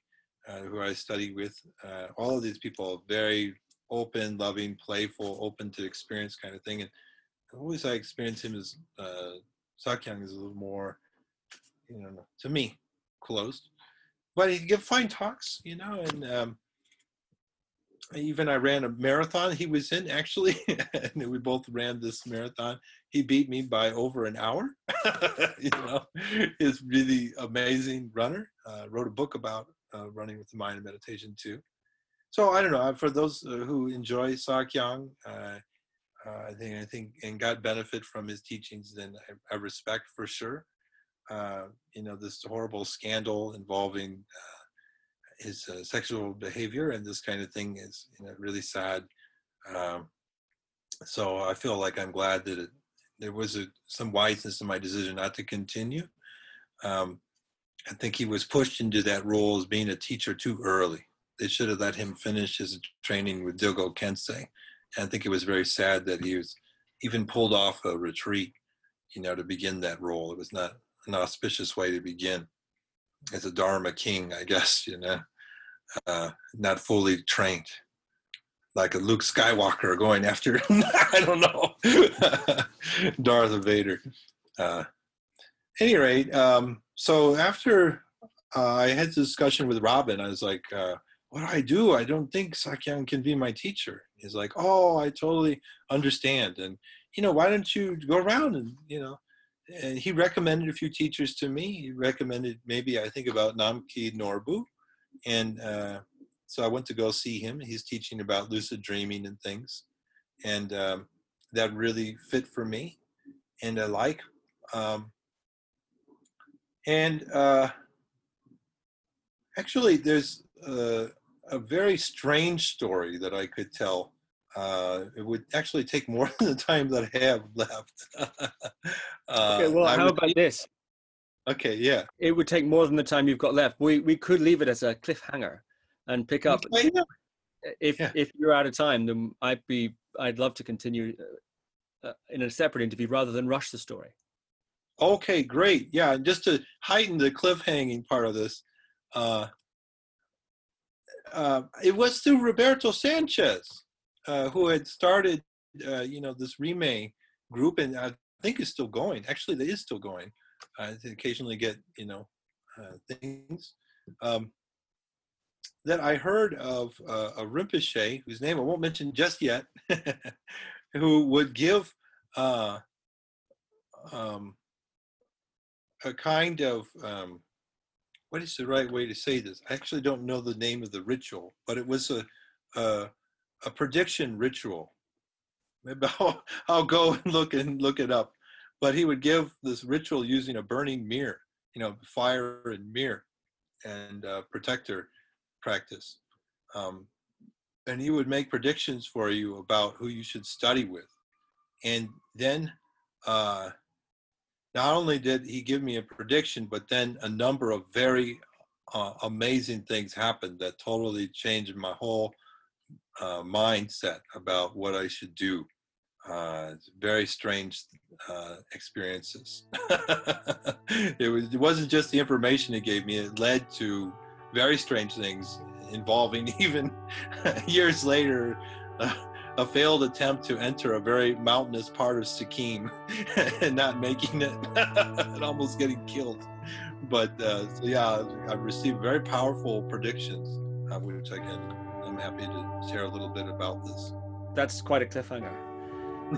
uh, who I studied with. Uh, all of these people very open, loving, playful, open to experience kind of thing. And always I experience him as uh, Sakyong is a little more, you know, to me, closed. But he give fine talks, you know, and um, even I ran a marathon he was in actually, and we both ran this marathon. He beat me by over an hour. you know, he's really amazing runner. Uh, wrote a book about uh, running with the mind and meditation too. So I don't know. For those uh, who enjoy Sakyong, uh, uh, I think I think and got benefit from his teachings, then I, I respect for sure. Uh, you know, this horrible scandal involving his uh, sexual behavior and this kind of thing is you know, really sad. Um, so I feel like I'm glad that it, there was a, some wiseness in my decision not to continue. Um, I think he was pushed into that role as being a teacher too early. They should have let him finish his training with Dilgo Khyentse. And I think it was very sad that he was even pulled off a retreat, you know, to begin that role. It was not an auspicious way to begin as a Dharma king, I guess, you know, uh, not fully trained, like a Luke Skywalker going after, I don't know, Darth Vader. Uh, any rate, um, so after uh, I had the discussion with Robin, I was like, uh, what do I do? I don't think Sakyong can be my teacher. He's like, oh, I totally understand. And, you know, why don't you go around and, you know, and he recommended a few teachers to me. He recommended maybe I think about Namkhai Norbu, and uh, so I went to go see him. He's teaching about lucid dreaming and things, and um, that really fit for me, and I like. Um, and uh, Actually, there's uh, a very strange story that I could tell. Uh, it would actually take more than the time that I have left. uh, okay, well, how would, about this? Okay, yeah. It would take more than the time you've got left. We we could leave it as a cliffhanger and pick up. Okay, yeah. If yeah. if you're out of time, then I'd be I'd love to continue uh, uh, in a separate interview rather than rush the story. Okay, great. Yeah, and just to heighten the cliffhanging part of this, uh, uh, it was through Roberto Sanchez, uh, who had started, uh, you know, this Rime group, and I think is still going. Actually, it is still going. I occasionally get, you know, uh, things. Um, that I heard of uh, a Rinpoche, whose name I won't mention just yet, who would give uh, um, a kind of um, what is the right way to say this? I actually don't know the name of the ritual, but it was a a, a prediction ritual. Maybe I'll, I'll go and look and look it up. But he would give this ritual using a burning mirror, you know, fire and mirror and uh, protector practice. Um, and he would make predictions for you about who you should study with. And then uh, not only did he give me a prediction, but then a number of very uh, amazing things happened that totally changed my whole uh, mindset about what I should do. Uh, very strange uh, experiences. it, was, it wasn't just the information he gave me, it led to very strange things involving even years later a failed attempt to enter a very mountainous part of Sikkim and not making it and almost getting killed. But uh, so yeah, I've received very powerful predictions, uh, which I can, I'm happy to share a little bit about this. That's quite a cliffhanger.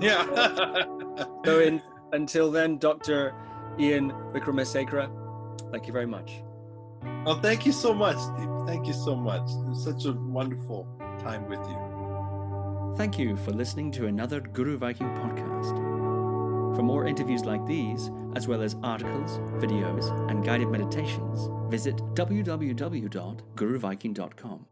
Yeah. so in, until then, Dr. Ian Wickramasekera, thank you very much. Oh, thank you so much, Steve. Thank you so much. It was such a wonderful time with you. Thank you for listening to another Guru Viking podcast. For more interviews like these, as well as articles, videos, and guided meditations, visit www.guruviking.com.